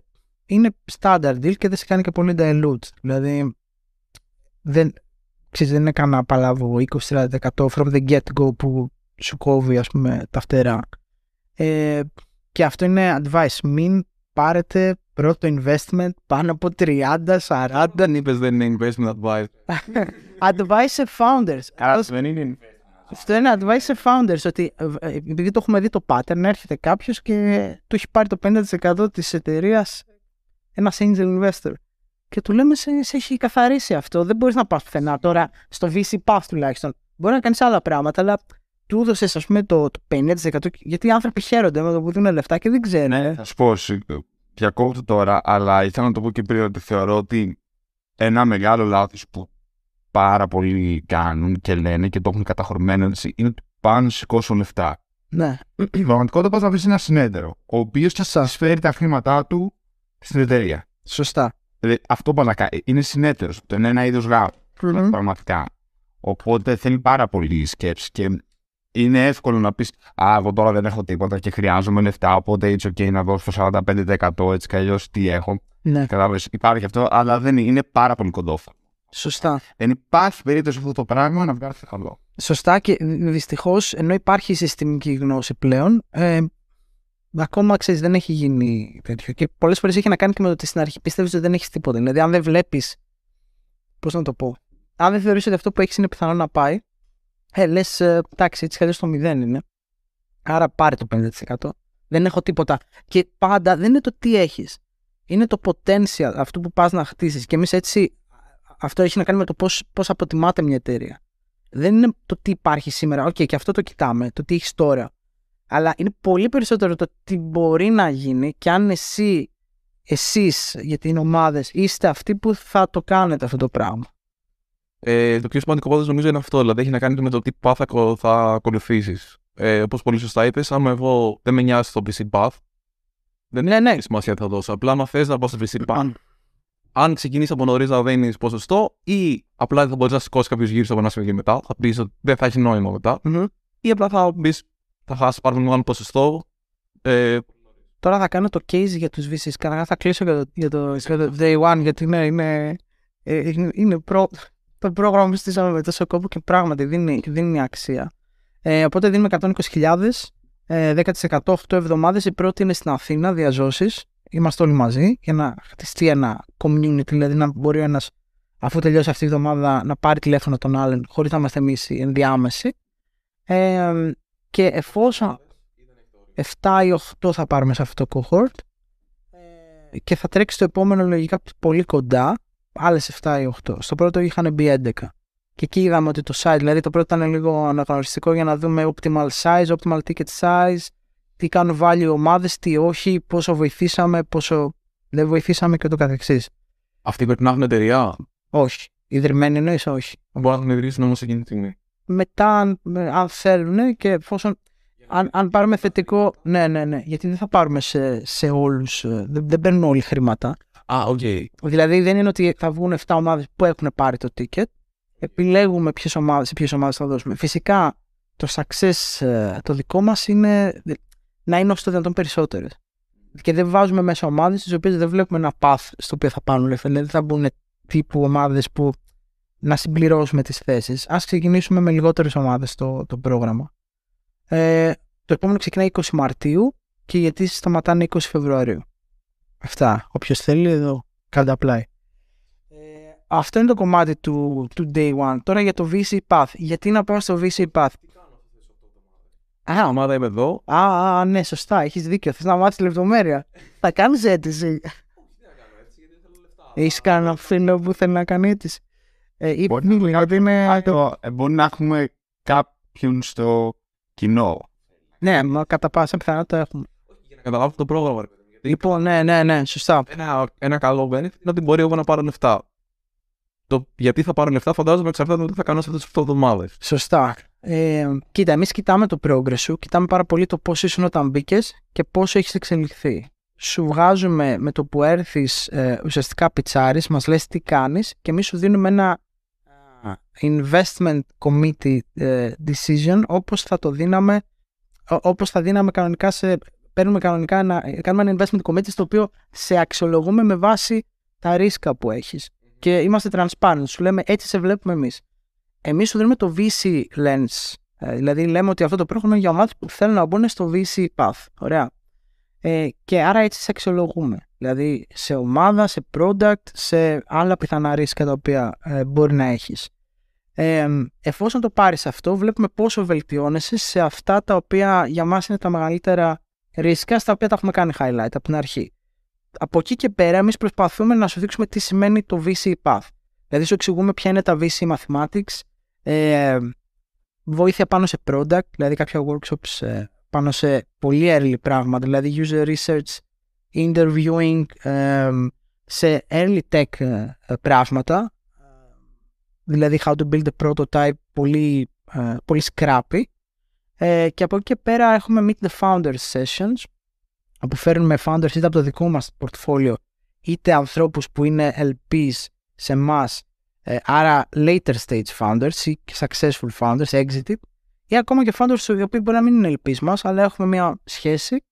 είναι standard deal και δεν σε κάνει και πολύ dilute. Δηλαδή, δεν, ξέρεις, δεν είναι κανένα παλάβο 20-30% from the get-go που σου κόβει ας πούμε τα φτερά. Ε, και αυτό είναι advice. Μην πάρετε πρώτο investment πάνω από 30-40 Δεν είπες δεν είναι investment advice. (laughs) advice σε founders. Άρα Αυτό- δεν είναι. αυτό είναι advice σε founders ότι ε, ε, επειδή το έχουμε δει το pattern έρχεται κάποιος και του έχει πάρει το 50% της εταιρείας ένας angel investor. Και του λέμε σε, σε έχει καθαρίσει αυτό. Δεν μπορείς να πας πουθενά τώρα στο VC path τουλάχιστον. Μπορεί να κάνεις άλλα πράγματα, αλλά του έδωσες ας πούμε το, το 50% γιατί οι άνθρωποι χαίρονται με το που δίνουν λεφτά και δεν ξέρουν. Ναι, θα σου πω. σ- Διακόπτω τώρα, αλλά ήθελα να το πω και πριν ότι θεωρώ ότι ένα μεγάλο λάθος που πάρα πολλοί κάνουν και λένε και το έχουν καταχωρημένο έτσι, είναι ότι πάνε να σηκώσουν λεφτά. Ναι. Στην πραγματικότητα πας να βρεις ένα συνέτερο, ο οποίος θα σας φέρει τα χρήματά του στην εταιρεία. Σωστά. Δηλαδή, αυτό που να κάνει. Είναι συνέτερος. Το είναι ένα είδος γάμου. Μμμ. Πραγματικά. Οπότε θέλει πάρα πολύ σκέψη και είναι εύκολο να πεις Α, εγώ τώρα δεν έχω τίποτα και χρειάζομαι λεφτά. Οπότε it's okay να δώσω το 45% έτσι κι αλλιώς τι έχω. Ναι. Κατάλαβες, υπάρχει αυτό, αλλά δεν είναι, είναι πάρα πολύ κοντόφα. Σωστά. Δεν υπάρχει περίπτωση αυτό το πράγμα να βγάλει καλό. Σωστά και δυστυχώς ενώ υπάρχει συστημική γνώση πλέον, ε, ακόμα ξέρεις, δεν έχει γίνει τέτοιο. Και πολλές φορές έχει να κάνει και με το ότι στην αρχή πιστεύει ότι δεν έχεις τίποτα. Δηλαδή, αν δεν βλέπεις. Πώς να το πω. Αν δεν θεωρείς ότι αυτό που έχεις είναι πιθανό να πάει, ε, λες, εντάξει, έτσι κι το 0 είναι. Άρα πάρε το 50%. Δεν έχω τίποτα. Και πάντα δεν είναι το τι έχεις. Είναι το potential, αυτό που πας να χτίσεις. Και εμείς έτσι. Αυτό έχει να κάνει με το πώς αποτιμάται μια εταιρεία δεν είναι το τι υπάρχει σήμερα. Οκ, και αυτό το κοιτάμε, το τι έχεις τώρα. Αλλά είναι πολύ περισσότερο το τι μπορεί να γίνει και αν εσύ, εσείς, γιατί είναι ομάδες, είστε αυτοί που θα το κάνετε αυτό το πράγμα. Ε, το πιο σημαντικό πάντως νομίζω είναι αυτό. Δηλαδή έχει να κάνει με το τι path θα, ακολου- θα ακολουθήσεις. Ε, Όπως πολύ σωστά είπες, άμα εγώ δεν με νοιάζει το VC path, δεν Ναι, ναι. έχει σημασία τι θα δώσω. Απλά αν θες να πάω στο VC path, αν ξεκινήσεις από νωρίς να δίνεις ποσοστό, ή απλά δεν θα μπορείς να σηκώσεις κάποιος γύρω από ένα σημείο και μετά, θα πεις ότι δεν θα έχει νόημα μετά, Μμμ. ή απλά θα πει θα χάσει πάρα πολύ ποσοστό. Ε, Τώρα θα κάνω το case για τους VCs. Καταρχάς θα κλείσω για το, για το, για το Day One, γιατί ναι, είναι, ε, είναι, είναι προ, το πρόγραμμα που στήσαμε με τόσο κόπο και πράγματι δίνει, δίνει αξία. Ε, οπότε δίνουμε 120.000, ε, 10% 8 εβδομάδες. Η πρώτη είναι στην Αθήνα, διαζώσεις. Είμαστε όλοι μαζί για να χτιστεί ένα community, δηλαδή να μπορεί ο ένας αφού τελειώσει αυτή η εβδομάδα να πάρει τηλέφωνο τον άλλον χωρίς να είμαστε εμείς οι ενδιάμεσοι. Ε, και εφόσον 7 ή 8 θα πάρουμε σε αυτό το cohort ε, και θα τρέξει το επόμενο λογικά πολύ κοντά, άλλες 7 ή 8. Στο πρώτο είχαν μπει 11. Και εκεί είδαμε ότι το size, δηλαδή το πρώτο ήταν λίγο αναγνωριστικό για να δούμε optimal size, optimal ticket size, τι κάνουν value ομάδες, τι όχι, πόσο βοηθήσαμε, πόσο δεν βοηθήσαμε και το καθεξής. αυτοί πρέπει να έχουν εταιρεία; Όχι. Ιδρυμένοι εννοείς όχι. Μπορεί να την ιδρύσουν όμως εκείνη τη στιγμή. Μετά αν, αν θέλουν και εφόσον αν, αν πάρουμε θετικό, ναι, ναι, ναι, γιατί δεν θα πάρουμε σε, σε όλους, ε, δεν, δεν παίρνουν όλοι χρήματα. Α, οκ. Δηλαδή δεν είναι ότι θα βγουν 7 ομάδες που έχουν πάρει το ticket, επιλέγουμε ποιες ομάδες, σε ποιες ομάδες θα δώσουμε. Φυσικά το success ε, το δικό μας είναι να είναι όσο το δυνατόν περισσότερες. Και δεν βάζουμε μέσα ομάδες στις οποίες δεν βλέπουμε ένα path στο οποίο θα πάνε λεφτά. Δηλαδή θα μπουν τύπου ομάδες που να συμπληρώσουμε τις θέσεις. Ας ξεκινήσουμε με λιγότερες ομάδες το, το πρόγραμμα. Ε, το επόμενο ξεκινάει 20 Μαρτίου και οι αιτήσεις σταματάνε 20 Φεβρουαρίου. Αυτά. Όποιος θέλει εδώ, κάντε apply. Ε, αυτό είναι το κομμάτι του, του Day One. Τώρα για το VC Path. Γιατί να πάω στο VC Path; Α, ομάδα είμαι εδώ. Α, α, ναι, σωστά. Έχεις δίκιο. Θες να μάθεις λεπτομέρεια; Θα κάνεις αίτηση. Έχεις κανένα φίλο που θέλει να κάνει αίτηση; Ε, ή Μπορεί μη, να ότι είναι. Το, ε, μπορεί να έχουμε κάποιον στο κοινό. Ναι, μα κατά πάσα πιθανότητα έχουμε. Για να καταλάβω το πρόγραμμα. ρε παιδί μου. Γιατί Λοιπόν, ναι, ναι, ναι, σωστά. ένα, ένα καλό benefit είναι ότι μπορεί εγώ να πάρω λεφτά. Το γιατί θα πάρω λεφτά φαντάζομαι εξαρτάται από το τι θα κάνω σε αυτές τις 8 εβδομάδες. Σωστά. Ε, κοίτα, εμείς κοιτάμε το progress σου, κοιτάμε πάρα πολύ το πώς ήσουν όταν μπήκες και πόσο έχεις εξελιχθεί. Σου βγάζουμε με το που έρθεις ε, ουσιαστικά πιτσάρεις, μας λες τι κάνεις και εμείς σου δίνουμε ένα α, investment committee ε, decision όπως θα το δίναμε ό- όπως θα δίναμε κανονικά σε παίρνουμε κανονικά ένα, κάνουμε ένα investment committee στο οποίο σε αξιολογούμε με βάση τα ρίσκα που έχεις και είμαστε transparent, σου λέμε έτσι σε βλέπουμε εμείς εμείς σου δίνουμε το VC lens. Ε, δηλαδή λέμε ότι αυτό το πρόγραμμα είναι για ομάδες που θέλουν να μπουν στο VC path. Ωραία. Ε, και άρα έτσι σε αξιολογούμε. Δηλαδή σε ομάδα, σε product, σε άλλα πιθανά ρίσκα τα οποία ε, μπορεί να έχεις. Ε, εφόσον το πάρεις αυτό, βλέπουμε πόσο βελτιώνεσαι σε αυτά τα οποία για μας είναι τα μεγαλύτερα ρίσκα, στα οποία τα έχουμε κάνει highlight από την αρχή. Από εκεί και πέρα, εμείς προσπαθούμε να σου δείξουμε τι σημαίνει το VC path. Δηλαδή σου εξηγούμε ποια είναι τα VC mathematics, ε, βοήθεια πάνω σε product, δηλαδή κάποια workshops ε, πάνω σε πολύ early πράγματα, δηλαδή user research, interviewing, ε, σε early tech ε, ε, πράγματα, δηλαδή how to build a prototype, πολύ, ε, πολύ scrappy. Ε, και από εκεί και πέρα έχουμε meet the founders sessions, όπου φέρνουμε founders είτε από το δικό μας portfolio, είτε ανθρώπους που είναι LPs σε εμάς ε, άρα later stage founders ή successful founders, exited, ή ακόμα και founders οι οποίοι μπορεί να μην είναι ελπίς μας, αλλά έχουμε μια σχέση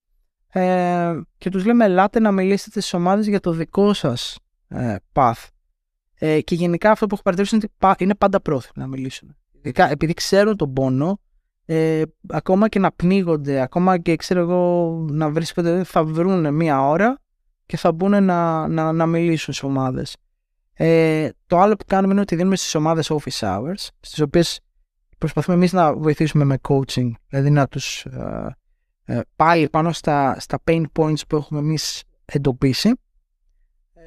ε, και τους λέμε ελάτε να μιλήσετε στις ομάδες για το δικό σας ε, path. Ε, και γενικά αυτό που έχω παρατηρήσει είναι ότι πα- είναι πάντα πρόθυμοι να μιλήσουν. Ειδικά επειδή ξέρουν τον πόνο, ε, ακόμα και να πνίγονται, ακόμα και ξέρω εγώ να βρίσκονται, θα βρουν μία ώρα και θα μπουν να, να, να μιλήσουν σε ομάδες. Ε, το άλλο που κάνουμε είναι ότι δίνουμε στις ομάδες office hours, στις οποίες προσπαθούμε εμείς να βοηθήσουμε με coaching, δηλαδή να τους ε, ε, πάλι πάνω στα, στα pain points που έχουμε εμείς εντοπίσει ε,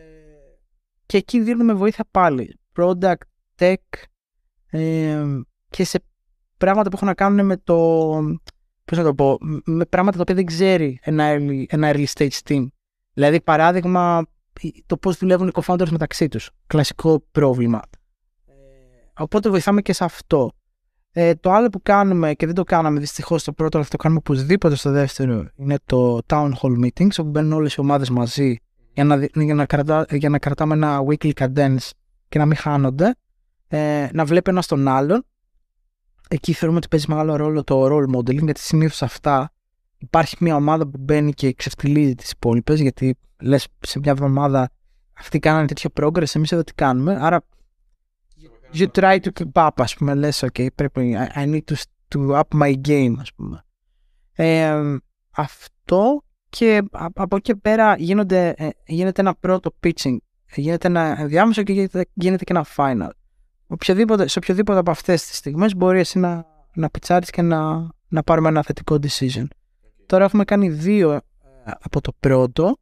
και εκεί δίνουμε βοήθεια πάλι, product, tech ε, και σε πράγματα που έχουν να κάνουν με το, πώς να το πω, με πράγματα τα οποία δεν ξέρει ένα early, ένα early stage team. Δηλαδή, παράδειγμα, το πώς δουλεύουν οι co-founders μεταξύ τους. Κλασικό πρόβλημα. Ε, οπότε βοηθάμε και σε αυτό. Ε, το άλλο που κάνουμε και δεν το κάναμε δυστυχώς στο πρώτο, αλλά θα το κάνουμε οπωσδήποτε στο δεύτερο, είναι το town hall meetings, όπου μπαίνουν όλες οι ομάδες μαζί για να, δι- για, να κρατά, για να κρατάμε ένα weekly cadence και να μην χάνονται. Ε, να βλέπει ένας τον άλλον. Εκεί θεωρούμε ότι παίζει μεγάλο ρόλο το role modeling, γιατί συνήθως αυτά υπάρχει μια ομάδα που μπαίνει και ξεφτιλίζει τις υπόλοιπες, γιατί λες σε μια εβδομάδα αυτοί κάνανε τέτοιο progress, εμείς εδώ τι κάνουμε. Άρα you try to keep up, ας πούμε, λες, ok, πρέπει, I, I need to, to up my game, ας πούμε. Ε, αυτό και α- από εκεί και πέρα γίνονται, ε, γίνεται ένα πρώτο pitching, γίνεται ένα διάμεσο και γίνεται, γίνεται και ένα final. Οποιοδήποτε, σε οποιοδήποτε από αυτές τις στιγμές μπορεί εσύ να, να πιτσάρεις και να, να πάρουμε ένα θετικό decision. Τώρα έχουμε κάνει δύο ε, από το πρώτο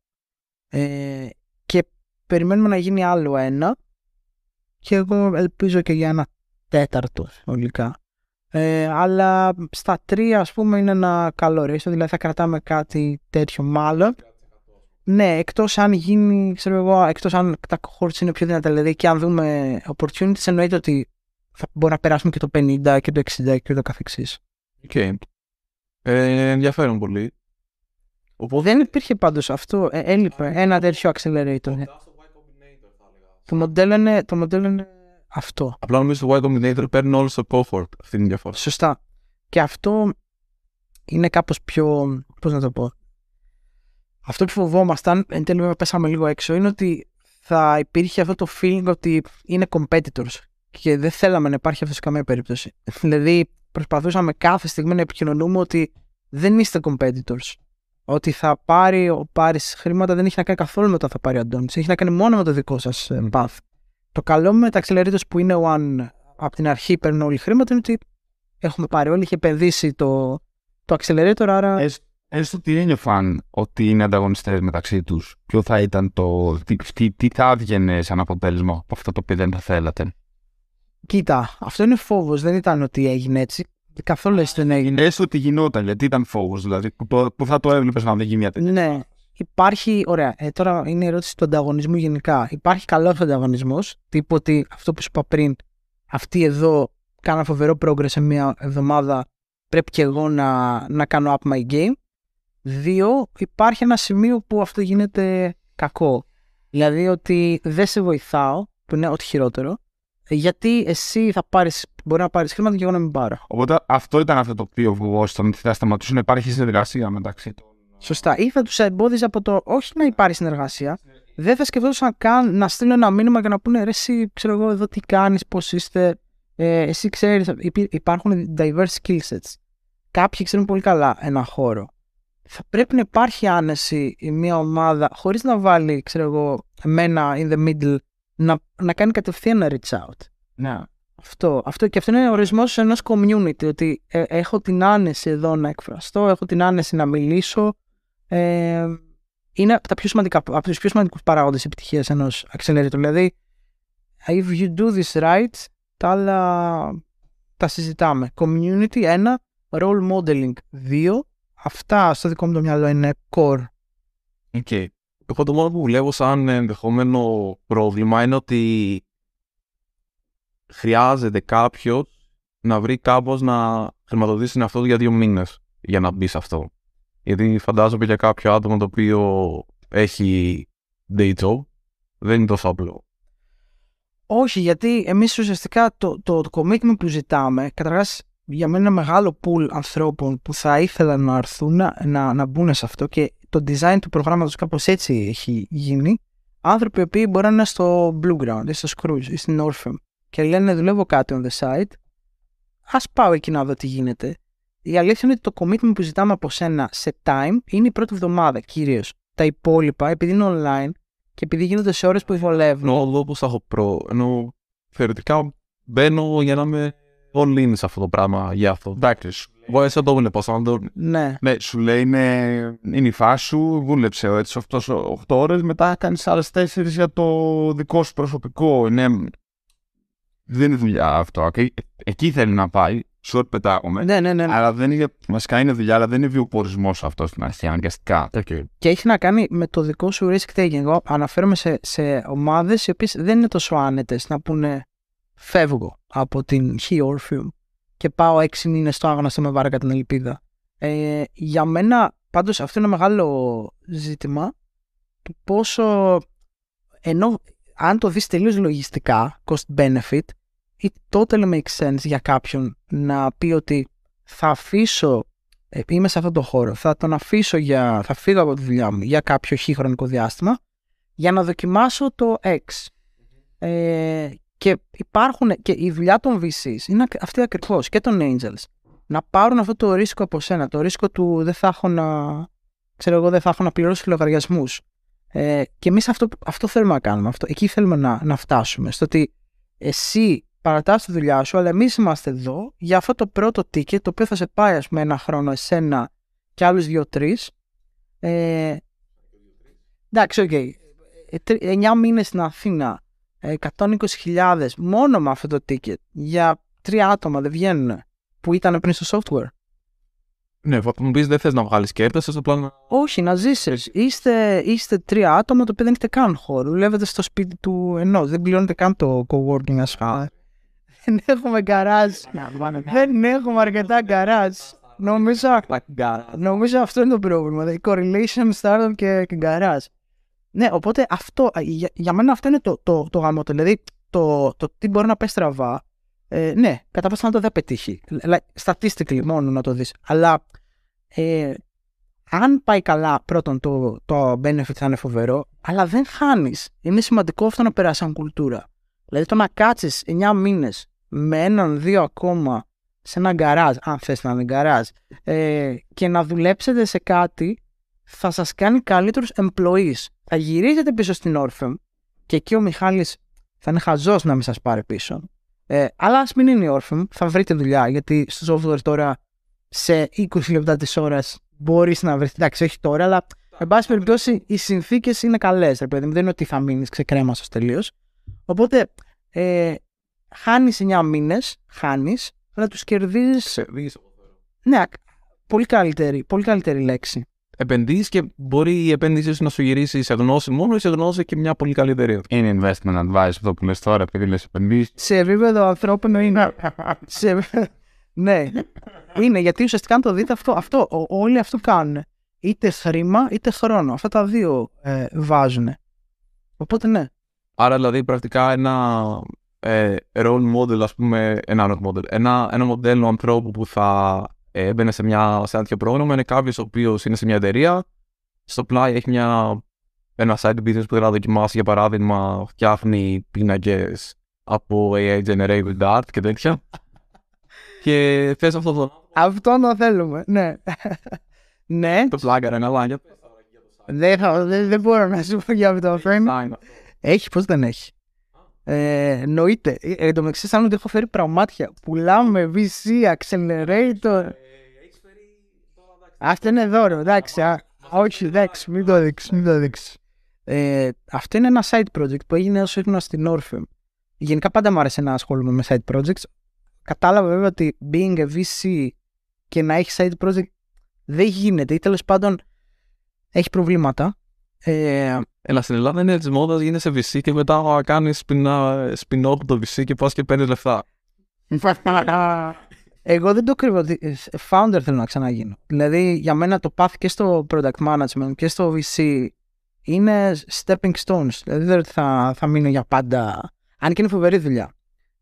ε, και περιμένουμε να γίνει άλλο ένα και εγώ ελπίζω και για ένα τέταρτο συνολικά. Ε, αλλά στα τρία ας πούμε είναι ένα καλό ratio, δηλαδή θα κρατάμε κάτι τέτοιο μάλλον. Ναι, εκτός αν γίνει, ξέρω εγώ, εκτός αν τα cohorts είναι πιο δυνατά, δηλαδή και αν δούμε opportunities εννοείται ότι θα μπορεί να περάσουμε και το 50 και το 60 και ούτω καθεξής. Οκ. Ε, ενδιαφέρον πολύ. Οπότε, Δεν υπήρχε πάντως αυτό, ε, έλειπε ένα τέτοιο accelerator. Το μοντέλο είναι, το μοντέλο είναι αυτό. Απλά νομίζω το Y Combinator παίρνει όλο το cohort. Αυτή είναι η διαφορά. Σωστά. Και αυτό είναι κάπως πιο, πώς να το πω, αυτό που φοβόμασταν, εν τέλει βέβαια πέσαμε λίγο έξω, είναι ότι θα υπήρχε αυτό το feeling ότι είναι competitors και δεν θέλαμε να υπάρχει αυτός σε καμία περίπτωση. (laughs) δηλαδή προσπαθούσαμε κάθε στιγμή να επικοινωνούμε ότι δεν είστε competitors. Ότι θα πάρει ο Πάρης χρήματα δεν έχει να κάνει καθόλου με το θα πάρει ο Αντώνης. Έχει να κάνει μόνο με το δικό σας ε, path. Το καλό με τα accelerators που είναι one από την αρχή παίρνουν όλοι χρήματα είναι ότι έχουμε πάρει όλοι, είχε επενδύσει το, το accelerator, άρα. Έστω, έστω ότι ένιωθαν ότι είναι ανταγωνιστές μεταξύ τους, ποιο θα ήταν το. Τι, τι, τι θα έβγαινε σαν αποτέλεσμα από αυτό το οποίο δεν θα θέλατε. Κοίτα, αυτό είναι φόβος. Δεν ήταν ότι έγινε έτσι. Καθόλου έτσι δεν έγινε. Έστω ότι γινόταν, γιατί ήταν φόβος. Δηλαδή, που, το- που θα το έβλεπες να δεν γίνει μια τέτοια. Ναι. Υπάρχει, ωραία, ε, τώρα είναι η ερώτηση του ανταγωνισμού γενικά. Υπάρχει καλός ανταγωνισμός, τύπου ότι αυτό που σου είπα πριν, αυτοί εδώ κάναν φοβερό progress σε μία εβδομάδα, πρέπει και εγώ να, να κάνω up my game. Δύο, υπάρχει ένα σημείο που αυτό γίνεται κακό. Δηλαδή ότι δεν σε βοηθάω, που είναι ό,τι χειρότερο, γιατί εσύ θα πάρεις, μπορεί να πάρεις χρήματα και εγώ να μην πάρω. Οπότε αυτό ήταν αυτό το οποίο φοβόσασταν ότι θα σταματήσουν να υπάρχει συνεργασία μεταξύ των. Σωστά. Ή θα τους εμπόδιζε από το όχι να υπάρχει συνεργασία. Δεν θα σκεφτόντουσαν καν να στείλω ένα μήνυμα και να πούνε ρε, εσύ ξέρω εγώ εδώ τι κάνεις, πώς είστε. Ε, εσύ ξέρεις, υπάρχουν diverse skill sets. Κάποιοι ξέρουν πολύ καλά ένα χώρο. Θα πρέπει να υπάρχει άνεση η μία ομάδα χωρίς να βάλει, ξέρω εγώ, εμένα in the middle να, να κάνει κατευθείαν ένα reach out. Ναι. Αυτό, αυτό και αυτό είναι ο ορισμός ενός community. Ότι ε, έχω την άνεση εδώ να εκφραστώ, έχω την άνεση να μιλήσω. Ε, είναι από, τα πιο σημαντικά, από τους πιο σημαντικούς παράγοντες επιτυχίας ενός accelerator. Δηλαδή, if you do this right, τα άλλα τα συζητάμε. Community, ένα. Role modeling, δύο. Αυτά στο δικό μου το μυαλό είναι core. Οκ. Εγώ το μόνο που βλέπω σαν ενδεχόμενο πρόβλημα είναι ότι χρειάζεται κάποιο να βρει κάπως να χρηματοδοτήσει τον εαυτό του για δύο μήνες για να μπει σε αυτό. Γιατί φαντάζομαι για κάποιο άτομο το οποίο έχει day job δεν είναι τόσο απλό. Όχι, γιατί εμείς ουσιαστικά το, το, το commitment που ζητάμε, καταρχάς για μένα είναι μεγάλο pool ανθρώπων που θα ήθελαν να έρθουν να, να, να μπουν σε αυτό και το design του προγράμματος κάπως έτσι έχει γίνει. Άνθρωποι οι οποίοι μπορεί να είναι στο Blue Ground ή στο Scrooge ή στην Orpheum και λένε δουλεύω κάτι on the side, ας πάω εκεί να δω τι γίνεται. Η αλήθεια είναι ότι το commitment που ζητάμε από σένα σε time είναι η πρώτη εβδομάδα κυρίως. Τα υπόλοιπα, επειδή είναι online και επειδή γίνονται σε ώρες που βολεύουν, Ενώ εδώ όπως θα έχω προ... Ενώ θεωρητικά μπαίνω για να είμαι all in σε αυτό το πράγμα για αυτό. Εντάξει. σου- Εγώ έτσι θα το βλέπω σαν το... ναι. Ναι, σου λέει είναι, είναι η φάση σου, δούλεψε έτσι 8, 8 ώρες, μετά κάνεις άλλες 4 για το δικό σου προσωπικό. Είναι... Δεν είναι δουλειά αυτό. Εκεί, εκεί θέλει να πάει, short πετάγομαι. Ναι, ναι, ναι. Αλλά δεν είναι, βασικά είναι δουλειά, αλλά δεν είναι βιοπορισμός αυτό στην αρχή, αναγκαστικά. Και έχει να κάνει με το δικό σου risk taking. Εγώ αναφέρομαι σε, σε ομάδες οι οποίες δεν είναι τόσο άνετες να πούνε φεύγω από την He Orpheum και πάω έξι μήνες στο άγνωστο με βάρακα την ελπίδα. Ε, για μένα, πάντως, αυτό είναι μεγάλο ζήτημα του πόσο. ενώ αν το δεις τελείως λογιστικά, cost benefit, it totally makes sense για κάποιον να πει ότι θα αφήσω ε, είμαι σε αυτό το χώρο, θα τον αφήσω για, θα φύγω από τη δουλειά μου για κάποιο χι χρονικό διάστημα για να δοκιμάσω το X. Ε, και υπάρχουν και η δουλειά των VCs είναι ακ- αυτή ακριβώς και των Angels. Να πάρουν αυτό το ρίσκο από σένα, το ρίσκο του δεν θα έχω να, ξέρω εγώ, δεν θα έχω να πληρώσω λογαριασμούς. Ε, και εμείς αυτό, αυτό θέλουμε να κάνουμε. Αυτό, εκεί θέλουμε να, να φτάσουμε. Στο ότι εσύ παρατάς τη δουλειά σου, αλλά εμείς είμαστε εδώ για αυτό το πρώτο ticket, το οποίο θα σε πάει, ας πούμε, ένα χρόνο εσένα και άλλους δύο-τρεις. Ε, εντάξει, OK. Okay. 9 μήνες στην Αθήνα, ε, 120.000 μόνο με αυτό το ticket για τρία άτομα δεν βγαίνουν που ήταν πριν στο software. Ναι, θα μου πεις δεν θες να βγάλεις κέρδη, θες απλά να... Όχι, να ζήσεις. Είστε, είστε τρία άτομα το οποίο δεν έχετε καν χώρο. Δουλεύετε στο σπίτι του ενός. Δεν πληρώνετε καν το coworking, ας πούμε. Δεν έχουμε γκαράζ. δεν έχουμε αρκετά γκαράζ. Νομίζω, νομίζω αυτό είναι το πρόβλημα. Η correlation startup και, και γκαράζ. Ναι, οπότε αυτό, για, για μένα αυτό είναι το, το, το γάμο. Δηλαδή, το, το τι μπορεί να πέσει στραβά, ε, ναι, κατά πάσα να το δεν πετύχει. Like, statistically μόνο να το δεις. Αλλά ε, αν πάει καλά, πρώτον το, το benefit θα είναι φοβερό, αλλά δεν χάνεις. Είναι σημαντικό αυτό να περάσει σαν κουλτούρα. Δηλαδή το να κάτσεις 9 μήνες με έναν, δύο ακόμα σε ένα γκαράζ, αν θες να είναι γκαράζ, ε, και να δουλέψετε σε κάτι θα σας κάνει καλύτερους employees. Θα γυρίζετε πίσω στην Orphem και εκεί ο Μιχάλης θα είναι χαζός να μην σας πάρει πίσω. Ε, αλλά ας μην είναι η Orphem, θα βρείτε δουλειά γιατί στο software τώρα σε 20 λεπτά της ώρας μπορείς να βρεθεί. Εντάξει, όχι τώρα, αλλά εν πάση περιπτώσει οι συνθήκες είναι καλές. Δεν είναι ότι θα μείνεις ξεκρέμαστο τελείως. Οπότε ε, χάνεις 9 μήνες, χάνεις, αλλά τους κερδίζει. Ναι, πολύ καλύτερη, πολύ καλύτερη λέξη. Επενδύει και μπορεί η επένδυσή σου να σου γυρίσει σε γνώση μόνο ή σε γνώση και μια πολύ καλή εταιρεία. Είναι investment advice αυτό που λες τώρα, επειδή λες επενδύσεις. Σε επίπεδο ανθρώπινο είναι. σε... ναι. Είναι γιατί ουσιαστικά αν το δείτε αυτό, αυτό ό- όλοι αυτό κάνουν. Είτε χρήμα είτε χρόνο. Αυτά τα δύο ε, βάζουν. Οπότε ναι. Άρα δηλαδή πρακτικά ένα ε, role model, ας πούμε, ένα role model, ένα, ένα μοντέλο ανθρώπου που θα ε, έμπαινε σε, μια, σε ένα τέτοιο πρόγραμμα είναι κάποιος ο οποίος είναι σε μια εταιρεία, στο πλάι έχει μια, ένα side business που θέλει να δοκιμάσει, για παράδειγμα, φτιάχνει πίνακες από AI generated art και τέτοια. (laughs) και θες αυτό το, Αυτό το θέλουμε. Ναι. (laughs) ναι. το πλάγκαρ, ένα λάγια. Δεν, θα- δεν, δεν μπορώ να σου πω για αυτό το frame. Έχει, πώς δεν έχει; Ε, εννοείται. Ε, εν τω μεταξύ, αισθάνομαι ότι έχω φέρει πραγμάτια. Πουλάμε VC, accelerator. Αυτό είναι δώρο, εντάξει. α, όχι, εντάξει, μην το δείξεις, μην το δείξεις. Ε, αυτό είναι ένα side project που έγινε όσο ήμουν στην Orpheum. Γενικά πάντα μου άρεσε να ασχολούμαι με side projects. Κατάλαβα βέβαια ότι being a VC και να έχεις side project δεν γίνεται ή τέλος πάντων έχει προβλήματα. Ε, Έλα, στην Ελλάδα είναι τη μόδας, γίνεσαι VC και μετά κάνεις spin-off από το VC και πας και παίρνεις λεφτά. Εγώ δεν το κρύβω ότι ε, founder θέλω να ξαναγίνω. Δηλαδή για μένα το path και στο product management και στο VC είναι stepping stones. Δηλαδή δεν ξέρω ότι θα, θα μείνω για πάντα. Αν και είναι φοβερή δουλειά.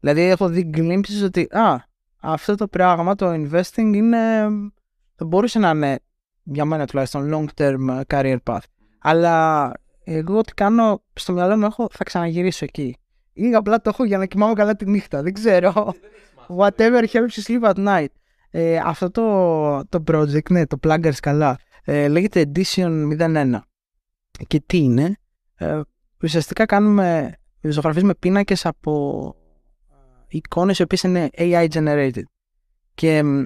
Δηλαδή έχω δει glimpses ότι α, αυτό το πράγμα, το investing είναι, θα μπορούσε να είναι για μένα τουλάχιστον long term career path. Αλλά εγώ τι κάνω στο μυαλό μου έχω θα ξαναγυρίσω εκεί. Ή απλά το έχω για να κοιμάμαι καλά τη νύχτα. Δεν ξέρω. Whatever helps you sleep at night. Ε, αυτό το, το project, ναι, το Pluggers καλά, ε, λέγεται Edition 01. Και τι είναι, ε, ουσιαστικά κάνουμε, ζωγραφίζουμε πίνακες από ε, εικόνες οι οποίες είναι AI generated. Και μ,